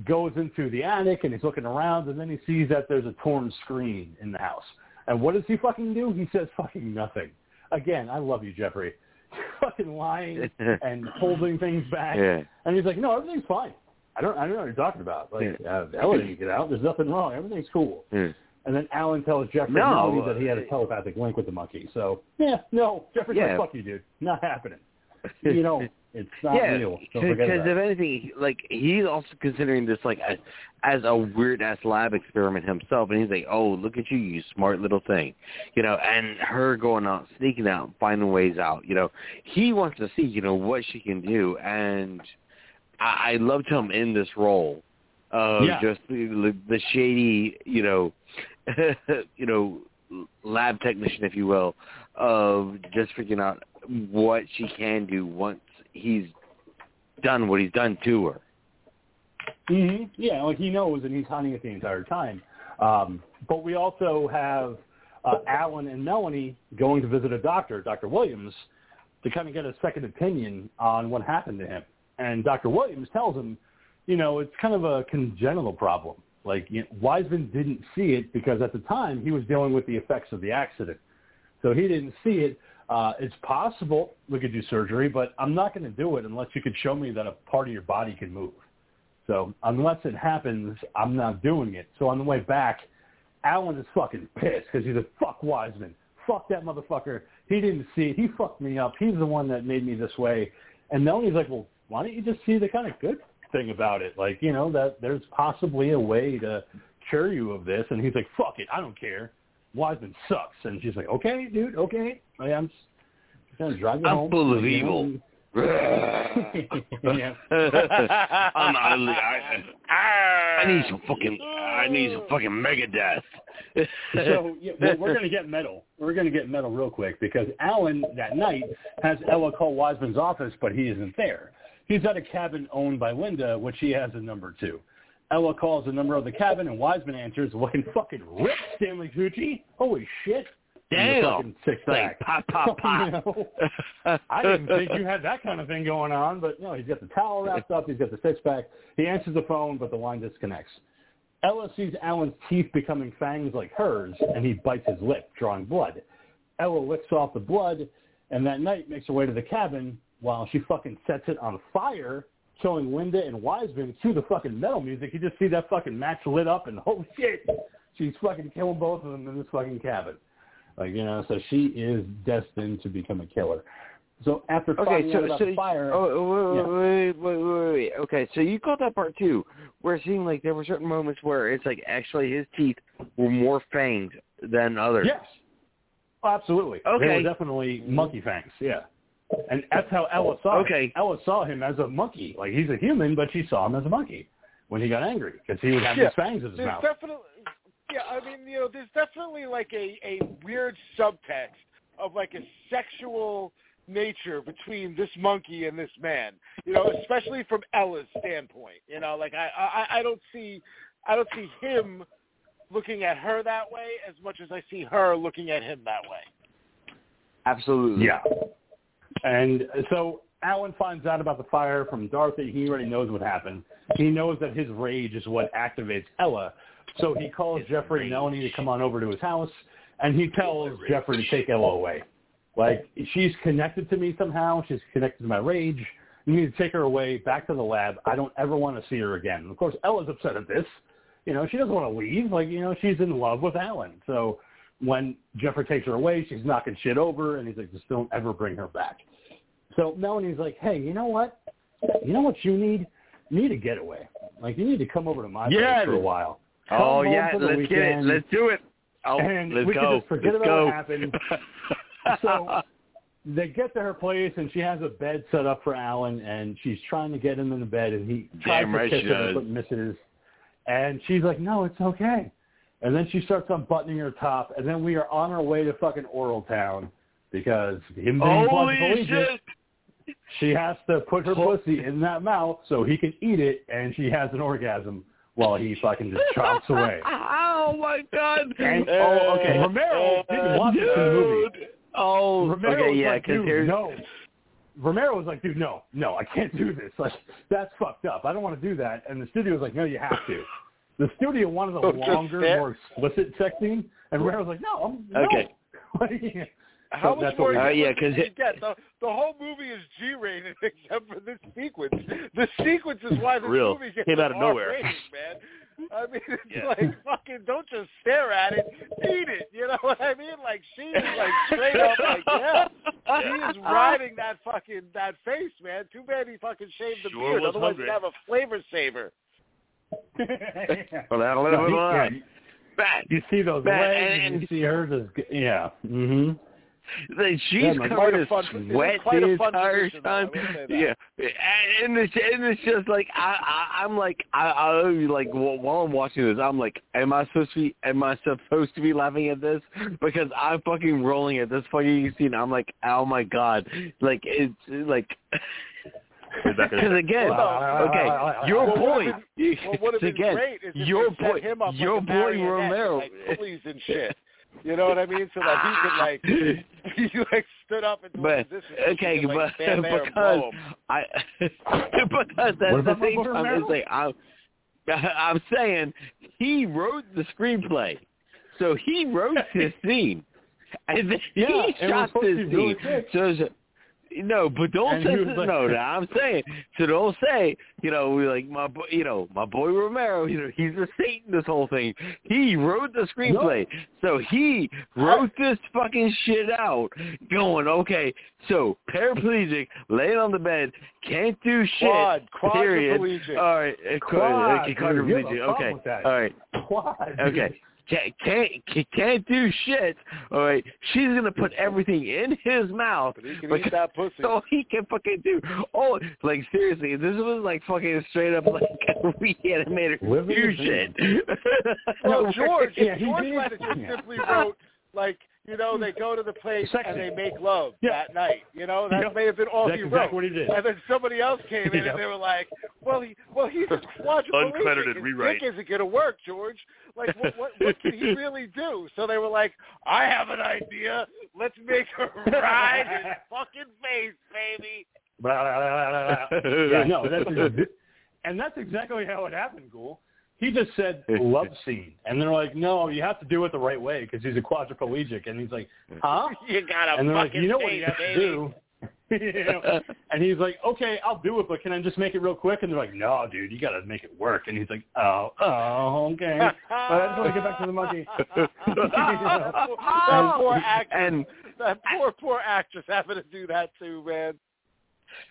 goes into the attic and he's looking around and then he sees that there's a torn screen in the house. And what does he fucking do? He says fucking nothing. Again, I love you, Jeffrey. [laughs] You're fucking lying [laughs] and holding things back.
Yeah.
And he's like, no, everything's fine. I don't, I don't know what you're talking about. Like, uh, Ella didn't get out. There's nothing wrong. Everything's cool.
Hmm.
And then Alan tells Jeffrey
No,
that he had a
uh,
telepathic link with the monkey. So yeah, no, Jeffrey's
Yeah.
like, "Fuck you, dude, not happening." [laughs] You know, it's not
yeah,
real.
Because if anything, like he's also considering this like as, as a weird ass lab experiment himself, and he's like, "Oh, look at you, you smart little thing," you know. And her going out, sneaking out, finding ways out. You know, he wants to see, you know, what she can do, and I, I loved him in this role of
Yeah.
just the, the shady, you know, [laughs] you know, lab technician, if you will, of just figuring out what she can do once he's done what he's done to her.
hmm Yeah, like he knows, and he's hunting it the entire time. Um, but we also have uh, Alan and Melanie going to visit a doctor, Dr. Williams, to kind of get a second opinion on what happened to him. And Dr. Williams tells him, you know, it's kind of a congenital problem. Like you know, Wiseman didn't see it because at the time he was dealing with the effects of the accident, so he didn't see it. Uh, it's possible we could do surgery, but I'm not going to do it unless you could show me that a part of your body can move. So unless it happens, I'm not doing it. So on the way back, Alan is fucking pissed because he's like, fuck Wiseman. Fuck that motherfucker. He didn't see it. He fucked me up. He's the one that made me this way. And Melanie's like, well, why don't you just see the kind of good thing about it? Like, you know, that there's possibly a way to cure you of this. And he's like, fuck it. I don't care. Wiseman sucks. And she's like, okay, dude, okay. I'm just going to drive you
I'm
home.
full of
Like, you know,
evil. [laughs]
yeah. [laughs]
I'm, I, I, I need some fucking, I need some fucking Megadeth. [laughs]
so yeah, well, we're going to get metal. We're going to get metal real quick because Alan that night has Ella call Wiseman's office, but he isn't there. He's at a cabin owned by Linda, which he has a number to. Ella calls the number of the cabin, and Wiseman answers, looking fucking rip Stanley Tucci. Holy shit.
Damn.
fucking six
Like
pack.
pop, pop, [laughs] oh, pop.
You know? I didn't think you had that kind of thing going on, but no, he's got the towel wrapped up. He's got the six pack. He answers the phone, but the line disconnects. Ella sees Alan's teeth becoming fangs like hers, and he bites his lip, drawing blood. Ella licks off the blood, and that night makes her way to the cabin while she fucking sets it on fire, killing Linda and Wiseman to the fucking metal music. You just see that fucking match lit up, and holy [laughs] oh, shit, she's fucking killing both of them in this fucking cabin. Like you know, so she is destined to become a killer. So after
Okay, so so
the fire,
oh,
Yeah.
wait, wait, wait, wait, wait, wait. Okay, so you caught that part too, where it seemed like there were certain moments where it's like actually his teeth were more fanged than others.
yes, Oh, absolutely. They
Okay.
were definitely monkey fangs. Yeah, and that's how Ella saw. him.
Okay.
Ella saw him as a monkey. Like he's a human, but she saw him as a monkey when he got angry because he would have
Yeah.
these fangs in his
There's
mouth.
definitely, yeah. I mean, you know, there's definitely like a a weird subtext of like a sexual nature between this monkey and this man. You know, especially from Ella's standpoint. You know, like I I, I don't see I don't see him looking at her that way as much as I see her looking at him that way.
Absolutely.
Yeah. And so Alan finds out about the fire from Dorothy. He already knows what happened. He knows that his rage is what activates Ella. So he calls Jeffrey and Melanie to come on over to his house, and he tells Jeffrey to take Ella away. Like, she's connected to me somehow. She's connected to my rage. You need to take her away back to the lab. I don't ever want to see her again. And of course, Ella's upset at this. You know, she doesn't want to leave. Like, you know, she's in love with Alan. So when Jeffrey takes her away, she's knocking shit over, and he's like, just don't ever bring her back. So Melanie's like, hey, you know what? You know what you need? You need a getaway. Like, you need to come over to my
Yeah.
place for a while. Oh, come
Oh yeah, let's get it. Let's do it. Oh,
And
let's
we can
go.
just forget
let's
about
go.
what happened. [laughs] So they get to her place, and she has a bed set up for Alan, and she's trying to get him in the bed, and he tries
Damn
to
right
kiss her, but misses. And she's like, no, it's okay. And then she starts unbuttoning her top, and then we are on our way to fucking Oral Town because him being
Holy shit!
She has to put her pussy in that mouth so he can eat it, and she has an orgasm while he fucking just chops away. [laughs]
Oh my God!
And, oh, okay. Uh, Romero uh, didn't watch this in the movie.
Oh,
Romero
okay,
was
yeah,
like, dude,
here's
no. Romero was like, dude, no, no, I can't do this. Like, that's fucked up. I don't want to do that. And the studio was like, no, you have to. The studio wanted a [laughs]
Oh,
longer, more explicit sex scene, and was like, no, I'm no.
Okay. [laughs]
How much more
what
Uh,
did.
yeah, 'cause
you
it-
get? The, the whole movie is G-rated [laughs] except for this sequence. The sequence is why this
Real.
movie gets
Came out of nowhere.
R-rated, man. I mean, it's [laughs]
Yeah.
like fucking. Don't just stare at it, eat it. You know what I mean? Like she is like straight up like yeah. [laughs] He is riding that fucking that face, man. Too bad he fucking shaved the
Sure
beard. Otherwise,
hungry.
he'd have a flavor saver.
Well, that'll
No, he- yeah,
Matt,
you see those
Matt,
legs,
and-
and you see hers just, g- yeah. hmm
like, she's
Yeah,
covered in
fun- it is
sweat the entire
position, though, I
time.
will say that.
Yeah, and, and it's and it's just like I, I I'm like I I like while I'm watching this, I'm like, am I supposed to be am I supposed to be laughing at this? Because I'm fucking rolling at this fucking scene. I'm like, oh my god, like it's like.
You're not gonna- [laughs]
Because again,
Well,
okay, your
What
boy,
would've What would have been
again,
great is if
your
set
boy,
him up
your
like a
boy Romero.
with, like pulleys and shit. You know what I mean? So that he could like [laughs] [laughs] he like stood up and do
but
a position.
okay,
He could, like,
but
stand there and
because
blow him.
I [laughs] because
What
at the
about my
same
boy
time
Romero?
it's like I'm I'm saying he wrote the screenplay, so he wrote this scene, and then
Yeah,
he
and it
shot
supposed
this
be really
scene.
quick.
So it's- no, but don't
And
say
was like-
no. no, I'm saying so. Don't say you know we like my boy. You know my boy Romero. You know he's a Satan. This whole thing. He wrote the screenplay, so he wrote this fucking shit out. Going okay. So paraplegic, laying on the bed, can't do shit.
Quad,
period. All right,
Quad,
okay,
dude, you have a
quadriplegic. Okay, all right.
Quad.
Okay. Can't, can't can't do shit. All right, she's gonna put everything in his mouth
But he can
because
eat that pussy.
so he can fucking do. Oh, like seriously, this was like fucking straight up like [laughs] reanimated
Living the
fusion. [laughs]
Well,
No,
George, [laughs]
yeah, he
George
did.
might have just simply wrote like you know they go to the place
Sexy.
and they make love
Yeah.
that night. You know that
Yep.
may have been all
That's
he
exactly
wrote.
what he did.
And then somebody else came in
Yep.
and they were like, "Well, he well he's a quadriplegic. [laughs]
Uncredited
His
rewrite.
dick isn't gonna work, George. Like what what, what can he [laughs] really do?" So they were like, "I have an idea. Let's make her ride his [laughs] fucking face, baby."
Yeah, no, that's ex- and that's exactly how it happened, Ghoul. He just said [laughs] love scene, and they're like, no, you have to do it the right way because he's a quadriplegic, and he's like, huh? [laughs]
You gotta
And they're like,
fucking
you know what you have to do? [laughs] you know? And he's like, okay, I'll do it, but can I just make it real quick? And they're like, no, dude, you got to make it work. And he's like, oh, oh, okay. But I just want to get back to the monkey.
that poor actress.
and
that poor, poor actress having to do that too, man.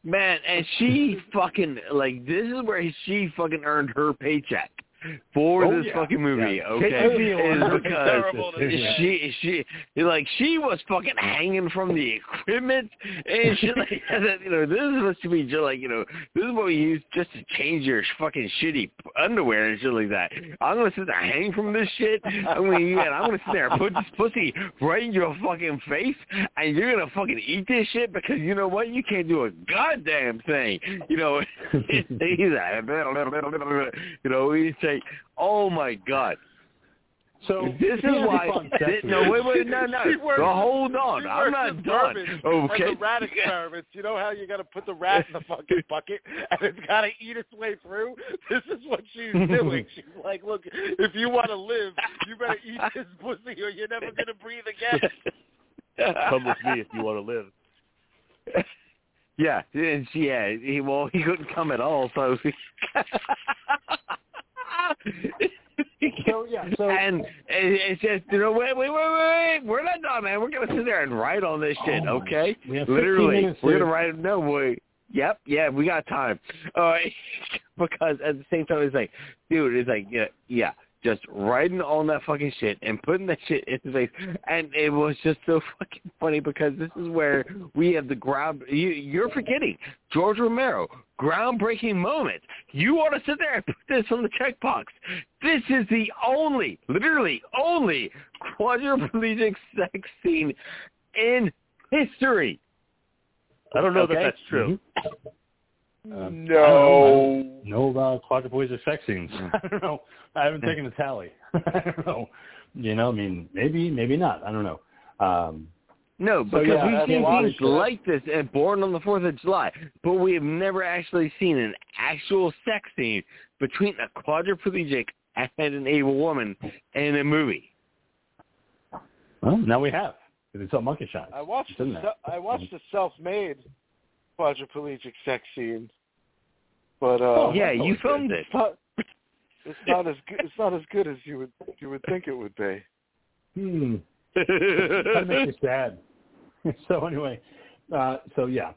man, and she fucking like this is where she fucking earned her paycheck for
Oh,
this
yeah.
fucking movie.
Yeah.
Okay, is because
terrible to
Yeah.
she she like she was fucking hanging from the equipment and shit like that. You know, this is supposed to be just like you know, this is what we use just to change your fucking shitty underwear and shit like that. I'm gonna sit there hang from this shit. I'm gonna yeah, I'm gonna sit there and put this pussy right in your fucking face, and you're gonna fucking eat this shit because you know what? You can't do a goddamn thing. You know, he's like, you know, he's like, oh my god.
So
This is
he has a
why. This, no, wait, wait, no, no. [laughs]
She works-
Well, hold on. I'm not done. Okay.
The rat experiments. You know how you got to put the rat in the fucking bucket [laughs] and it's got to eat its way through? [laughs] This is what she's doing. She's like, look, if you want to live, you better eat this pussy or you're never going to breathe again.
Come with me if you want to live.
Yeah, and she, yeah, he well, he couldn't come at all, so.
So yeah, so
and it's just you know wait wait wait wait. Wait we're not done man. We're gonna sit there and write on this shit
Oh,
okay?
we have 15
literally
minutes,
we're gonna write no wait. Yep yeah we got time. Uh [laughs] because at the same time it's like dude it's like yeah yeah just writing on that fucking shit and putting that shit in his face. And it was just so fucking funny because this is where we have the ground you you're forgetting George Romero groundbreaking moment. You want to sit there and put this on the checkbox. This is the only literally only quadriplegic sex scene in history.
I don't know
Okay.
that that's true. Mm-hmm.
Um,
No.
know about quadriplegic sex scenes. [laughs] I don't know. I haven't taken a tally. [laughs] I don't know. You know, I mean, maybe, maybe not. I don't know. Um,
No,
So,
because
yeah,
we've
I
seen
mean,
things like this and Born on the Fourth of July, but we have never actually seen an actual sex scene between a quadriplegic and an able woman in a movie.
well, now we have. It's a monkey shot.
I watched
It's in
the,
there.
I watched the self-made quadriplegic sex scene, but uh,
Oh,
yeah, you filmed it.
it's not. It's not as good. It's not as good as you would you would think it would be.
Hmm. [laughs] That makes you sad. [laughs] so anyway, uh, so yeah,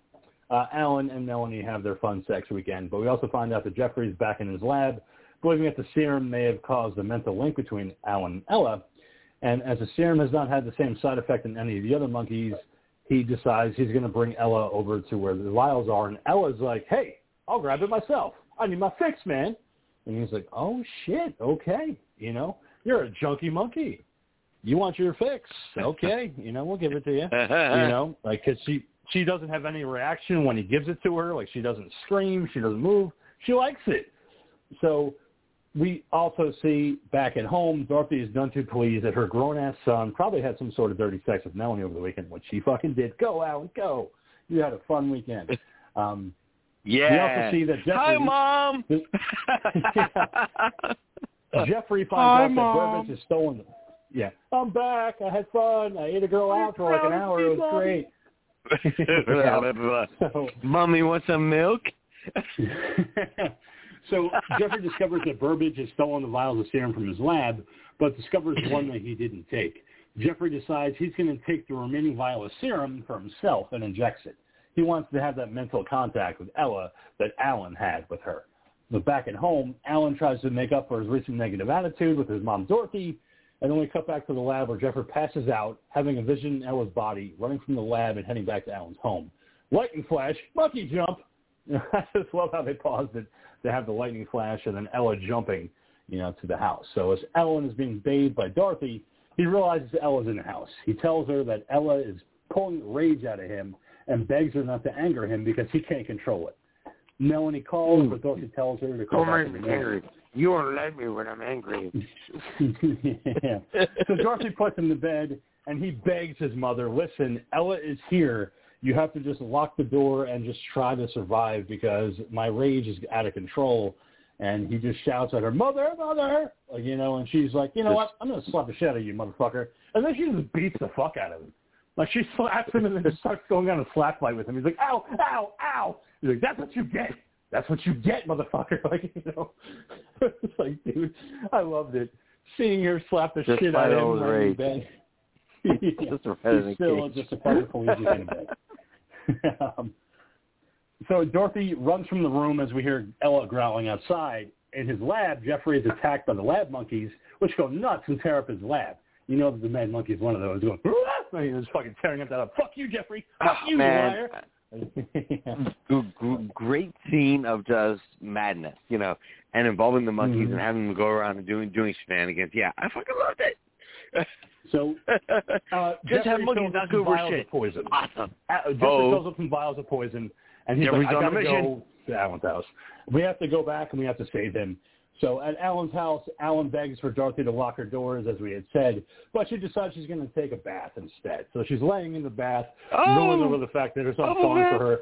uh, Alan and Melanie have their fun sex weekend, but we also find out that Jeffrey's back in his lab, believing that the serum may have caused a mental link between Alan and Ella. And as the serum has not had the same side effect in any of the other monkeys, he decides he's going to bring Ella over to where the vials are. And Ella's like, hey, I'll grab it myself. I need my fix, man. And he's like, oh, shit, okay. You know, you're a junkie monkey. You want your fix. Okay. You know, we'll give it to you. [laughs] you know, like, cause she, she doesn't have any reaction when he gives it to her. Like, she doesn't scream. She doesn't move. She likes it. So we also see back at home, Dorothy is none too pleased that her grown-ass son probably had some sort of dirty sex with Melanie over the weekend, which she fucking did. Go, Alan, go. You had a fun weekend. Um,
yeah.
We also see that Jeffrey-
Hi, mom. [laughs]
Jeffrey
Hi,
finds out
Mom.
that Burbage has stolen them. Yeah. I'm back. I had fun. I ate a girl out for like an hour. It was great. [laughs] [laughs] So,
Mommy want some milk?
So Jeffrey discovers that Burbage has stolen the vials of serum from his lab, but discovers one that he didn't take. Jeffrey decides he's going to take the remaining vial of serum for himself and injects it. He wants to have that mental contact with Ella that Alan had with her. But back at home, Alan tries to make up for his recent negative attitude with his mom Dorothy, and then we cut back to the lab where Jeffrey passes out, having a vision of Ella's body, running from the lab and heading back to Alan's home. Lightning flash, monkey jump. [laughs] I just love how they paused it to have the lightning flash and then Ella jumping, you know, to the house. So as Ellen is being bathed by Dorothy, he realizes Ella's in the house. He tells her that Ella is pulling rage out of him and begs her not to anger him because he can't control it. Melanie calls, hmm. but Dorothy tells her to oh, come back in the morning.
You won't let me when I'm angry. [laughs]
yeah. So Dorothy puts him to bed, and he begs his mother, listen, Ella is here. You have to just lock the door and just try to survive because my rage is out of control. And he just shouts at her, mother, mother, like, you know, and she's like, you know what, I'm going to slap the shit out of you, motherfucker. And then she just beats the fuck out of him. Like she slaps him and then just starts going on a slap fight with him. He's like, ow, ow, ow. He's like, that's what you get. That's what you get, motherfucker. [laughs] Like, you know, [laughs] it's like, dude, I loved it. Seeing her slap the
Just
shit out of him
rage. [laughs]
bed.
Just a red in
He's still
cage.
just a paraplegic in bed. um, so Dorothy runs from the room as we hear Ella growling outside. In his lab, Jeffrey is attacked by the lab monkeys, which go nuts and tear up his lab. You know that the mad monkey is one of those going, and he's fucking tearing up that up. Fuck you, Jeffrey. Fuck
Oh,
you,
man.
liar. [laughs]
Great scene of just madness, you know, and involving the monkeys
Mhm.
and having them go around and doing doing shenanigans. Yeah, I fucking loved it. [laughs]
so [laughs] uh,
Just have
Jeffrey
monkeys knock
up some
over
vials
shit.
of poison.
Awesome.
Uh, Jeffrey
Oh.
fills up some vials of poison, and he's
Jeffrey's
like, I
on a mission.
go to Alan's house. We have to go back and we have to save him. So at Alan's house, Alan begs for Dorothy to lock her doors, as we had said, but she decides she's going to take a bath instead. So she's laying in the bath,
Oh.
over the fact that there's something
Oh,
falling for her.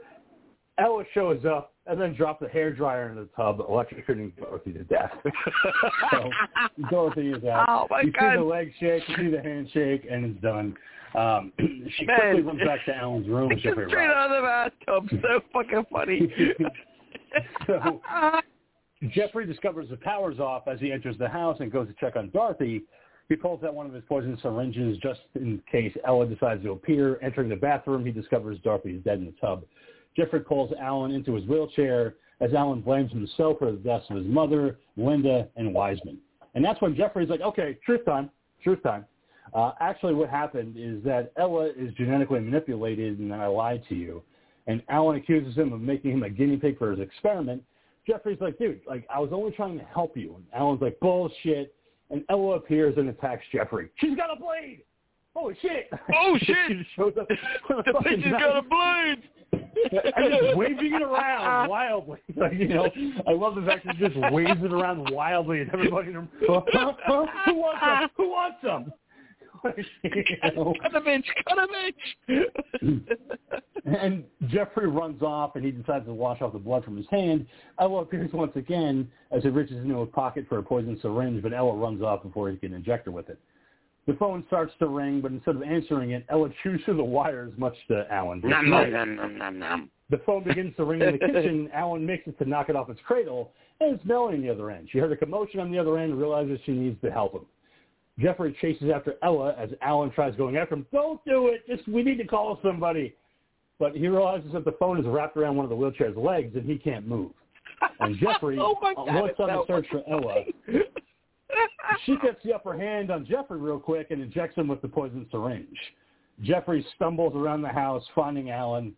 Ella shows up and then drops the hair dryer in the tub, electrocuting Dorothy to death. [laughs] so Dorothy is out.
Oh, my
you see the leg shake, you see the handshake, and it's done. Um, [clears throat] she
Man.
quickly runs back to Alan's room. [laughs]
Straight out of the bathtub. So fucking funny. [laughs]
So Jeffrey discovers the power's off as he enters the house and goes to check on Dorothy. He pulls out one of his poison syringes just in case Ella decides to appear. Entering the bathroom, he discovers Dorothy is dead in the tub. Jeffrey pulls Alan into his wheelchair as Alan blames himself for the deaths of his mother, Linda, and Wiseman. And that's when Jeffrey's like, okay, truth time, truth time. Uh, actually, what happened is that Ella is genetically manipulated and I lied to you. And Alan accuses him of making him a guinea pig for his experiment. Jeffrey's like, dude, like I was only trying to help you. And Alan's like, bullshit. And Ella appears and attacks Jeffrey. She's got a blade. Holy shit!
Oh, [laughs]
she
shit!
just shows up.
the
fucking
bitch has got a blade. [laughs]
and just waving it around wildly. [laughs] Like, you know, I love the fact that he just waves it around wildly, and everybody in the room, huh, huh, who wants them? Who wants some? [laughs] You know?
Cut a bitch. Cut a bitch.
and Jeffrey runs off, and he decides to wash off the blood from his hand. Ella appears once again as he reaches into his pocket for a poison syringe, but Ella runs off before he can inject her with it. The phone starts to ring, but instead of answering it, Ella chews through the wires, much to Alan's
nom, nom, nom, nom, nom, nom.
The phone begins to ring in the [laughs] kitchen. Alan makes it to knock it off its cradle, and it's Melanie on the other end. She heard a commotion on the other end and realizes she needs to help him. Jeffrey chases after Ella as Alan tries going after him. Don't do it. Just we need to call somebody. But he realizes that the phone is wrapped around one of the wheelchair's legs and he can't move. And [laughs] Jeffrey
oh God,
looks on the search for Ella. She gets the upper hand on Jeffrey real quick and injects him with the poison syringe. Jeffrey stumbles around the house, finding Alan,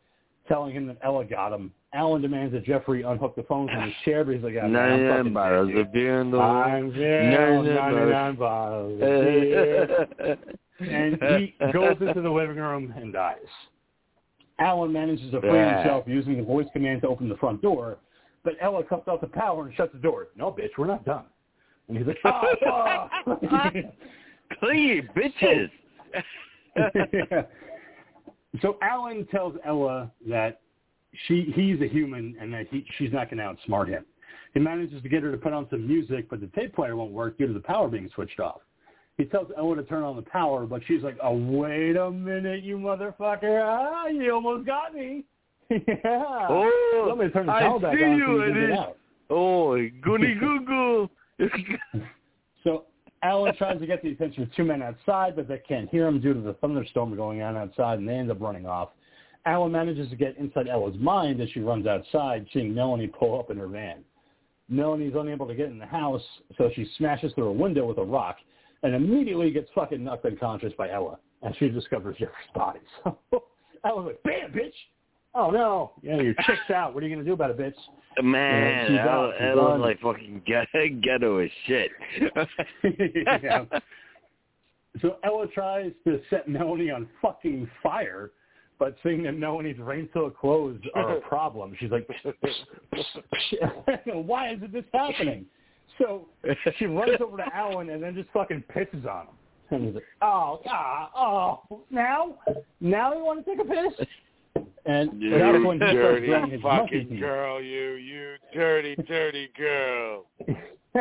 telling him that Ella got him. Alan demands that Jeffrey unhook the phone from his chair, but he's like, "Yeah, man, I'm
99
fucking
bottles of beer in the
I'm there,
99
99 bottles [laughs] of beer. And he goes into the living room and dies. Alan manages to free
Yeah.
himself using the voice command to open the front door, but Ella cuts off the power and shuts the door. No, bitch, we're not done. And he's like, oh, [laughs]
bitches. [laughs]
so Alan tells Ella that she he's a human and that he, she's not going to outsmart him. He manages to get her to put on some music, but the tape player won't work due to the power being switched off. He tells Ella to turn on the power, but she's like, "Oh, wait a minute, you motherfucker! Ah, you almost got me." [laughs] yeah.
Oh,
me turn the
I see
on
you,
so you out.
Oh, goody goo goo.
So Alan tries to get the attention of two men outside, but they can't hear him due to the thunderstorm going on outside, and they end up running off. Alan manages to get inside Ella's mind as she runs outside, seeing Melanie pull up in her van. Melanie's unable to get in the house, so she smashes through a window with a rock and immediately gets fucking knocked unconscious by Ella as she discovers Jeffrey's body. [laughs] So Ella's like, bam, bitch! Oh, no. Yeah, your chick's out. What are you going to do about it, bitch?
Man,
she's
that
out.
was,
She's
that was like fucking ghetto, [laughs] ghetto as shit. [laughs]
yeah. [laughs] So Ella tries to set Melanie on fucking fire, but seeing that Melanie's rain-filled clothes are a problem, she's like, why is it this happening? So she runs over to Alan and then just fucking pisses on him. And he's like, oh, ah, oh, now? Now you want to take a piss? And
You
that's when he starts
dirty
growing his
fucking girl, you, you dirty, dirty girl. [laughs]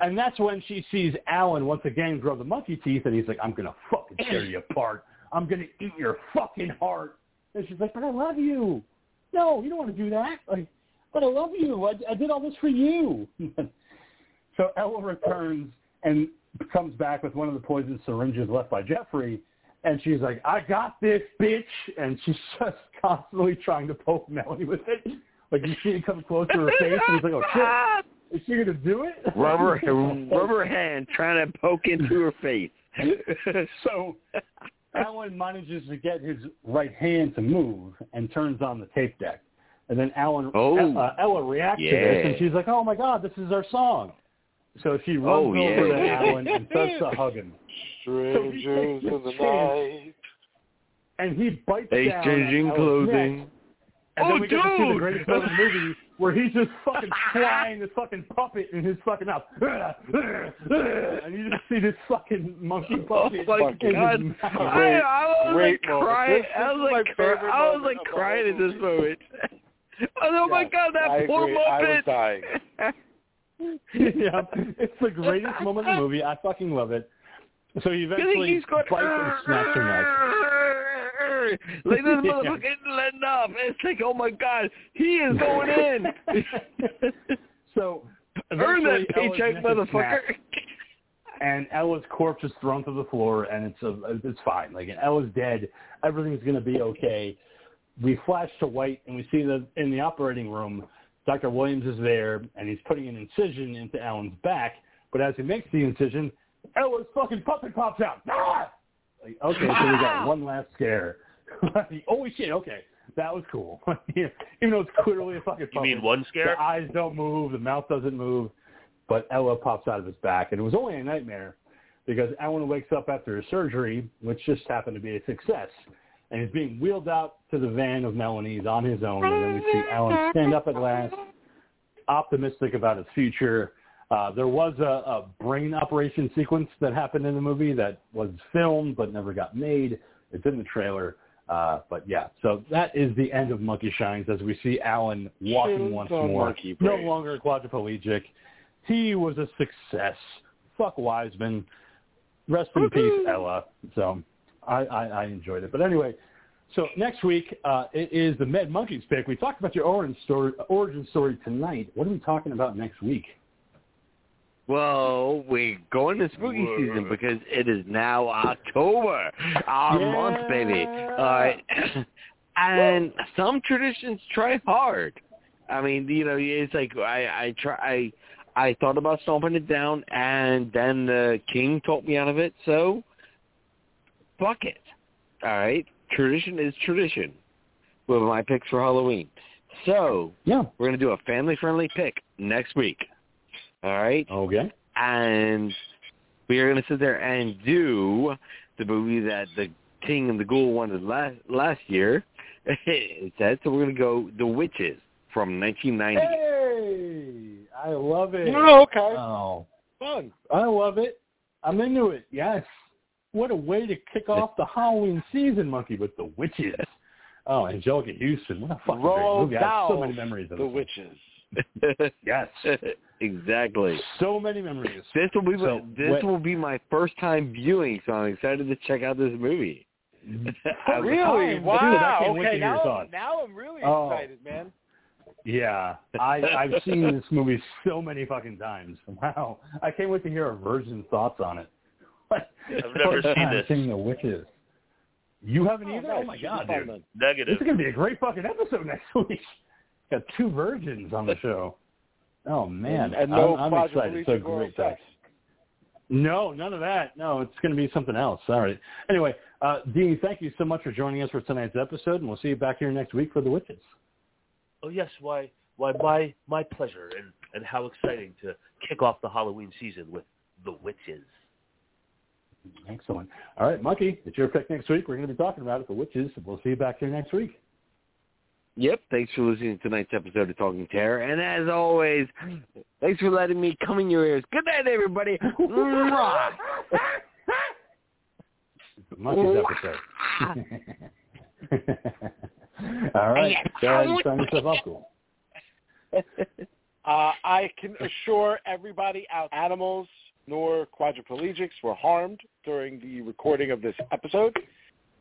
and that's when she sees Alan once again grow the monkey teeth, and he's like, "I'm gonna fucking [laughs] tear you apart. I'm gonna eat your fucking heart. And she's like, but I love you. No, you don't want to do that. Like, but I love you. I, I did all this for you. [laughs] so Ella returns and comes back with one of the poison syringes left by Jeffrey. And she's like, I got this, bitch. And she's [laughs] just constantly trying to poke Melanie with it. Like you see it come close to her [laughs] face, and he's like, "Oh shit, is she gonna do it?"
Rubber, [laughs] rubber hand trying to poke into her face.
so Alan manages to get his right hand to move and turns on the tape deck. And then Alan,
Oh.
uh, Ella reacts to this, and she's like, "Oh my God, this is our song." So she runs
Oh,
over
yeah.
to Alan and starts to hug him.
Strangers in the night.
And he bites
They
down
changing clothing.
neck. And
Oh,
then we get to see the
dude!
greatest part of the movie where he's just fucking [laughs] flying this fucking puppet in his fucking mouth. [laughs] And you just see this fucking monkey
oh
puppet. Oh my
God! I, I was
great
like
moment.
crying.
This-
I was like,
my
cry-
favorite
I was like crying at this moment. [laughs] I was, oh my
Yes,
God, that
I
poor
agree. I was dying.
yeah, it's the greatest moment in the movie. I fucking love it. So he eventually bites and snaps her neck.
like this [laughs] motherfucker isn't letting up. It's like, oh my god, he is going in. [laughs]
so
Earn that paycheck, motherfucker.
and Ella's corpse is thrown to the floor, and it's a, it's fine. Like Ella's dead. Everything's gonna be okay. We flash to white, and we see that in the operating room, Dr. Williams is there, and he's putting an incision into Alan's back. But as he makes the incision, Ella's fucking puppet pops out. Ah! Like, okay, so we got one last scare. [laughs] Holy shit! Okay, that was cool. [laughs] Even though it's clearly a fucking
You mean one scare?
The eyes don't move, the mouth doesn't move, but Ella pops out of his back, and it was only a nightmare because Alan wakes up after his surgery, which just happened to be a success, and he's being wheeled out to the van of Melanie's on his own, and then we see Alan stand up at last, optimistic about his future. Uh, there was a, a brain operation sequence that happened in the movie that was filmed but never got made. It's in the trailer. Uh, but yeah, so that is the end of Monkey Shines as we see Alan walking once more. No longer quadriplegic. He was a success. Fuck Wiseman. Rest in peace, Ella. So I, I, I enjoyed it. But anyway, so next week uh, it is the Med Monkeys pick. We talked about your origin story, origin story tonight. What are we talking about next week?
Well, we're going to spooky season because it is now October, our
Yeah.
month, baby. All right, [clears throat] and some traditions try hard. I mean, you know, it's like I I try I I thought about stomping it down, and then the king talked me out of it. So, fuck it. All right, tradition is tradition. With my picks for Halloween. So
Yeah.
we're gonna do a family-friendly pick next week. All right
Okay.
and we are going to sit there and do the movie that the King and the Ghoul wanted last last year. [laughs] it said so. We're going to go The Witches from 1990.
Hey, I love it.
Oh, okay.
Oh,
Fun.
I love it. I'm into it. Yes. What a way to kick off the Halloween season, Monkey, with the witches. Oh, Anjelica Huston. What a fucking great movie. I have so many memories of
the witches.
Yes. [laughs]
exactly.
So many memories.
This will be
So,
my, this
what-
will be my first time viewing, so I'm excited to check out this movie. [laughs]
Really? Wow.
can't wait to
okay, now, now I'm really
Oh.
excited, man.
Yeah, I, I've [laughs] seen this movie so many fucking times. Wow, I can't wait to hear our virgin thoughts on it.
I've never
First
seen
time
this.
Seeing the witches. You haven't
Oh,
either?
nice.
Oh my god, dude!
then.
This is gonna be a great fucking episode next week. Got two virgins on the show. Oh man,
and no
I'm, I'm excited. It's a great
sex.
No, none of that. No, it's going to be something else. All right. Anyway, uh, Dean, thank you so much for joining us for tonight's episode, and we'll see you back here next week for the witches.
Oh yes, why why my my pleasure and and how exciting to kick off the Halloween season with the witches.
Excellent. All right, Monkey, it's your pick next week. We're going to be talking about it, the witches. We'll see you back here next week.
Yep. Thanks for listening to tonight's episode of Talking Terror. And as always, thanks for letting me come in your ears. Good night, everybody.
Monkey's episode. [laughs] All right. Go ahead and [laughs] sign yourself up, cool.
Uh, I can assure everybody out animals nor quadriplegics were harmed during the recording of this episode.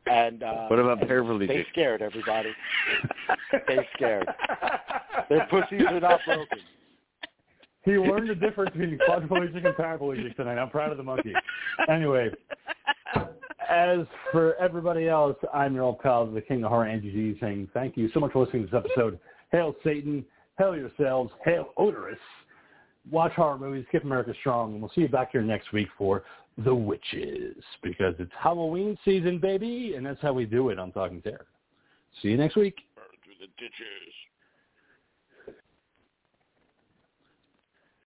And uh,
What about
and
paraplegic?
Stay scared, everybody. [laughs] Stay scared. Their pussies are not broken.
He learned the difference between quadriplegic and paraplegic tonight. I'm proud of the monkey. Anyway, as for everybody else, I'm your old pal, the King of Horror, Angie G, saying thank you so much for listening to this episode. Hail Satan, hail yourselves, hail Odorous. Watch horror movies, keep America strong, and we'll see you back here next week for The Witches, because it's Halloween season, baby, and that's how we do it on Talking Terror. See you next week.
Burn through the ditches.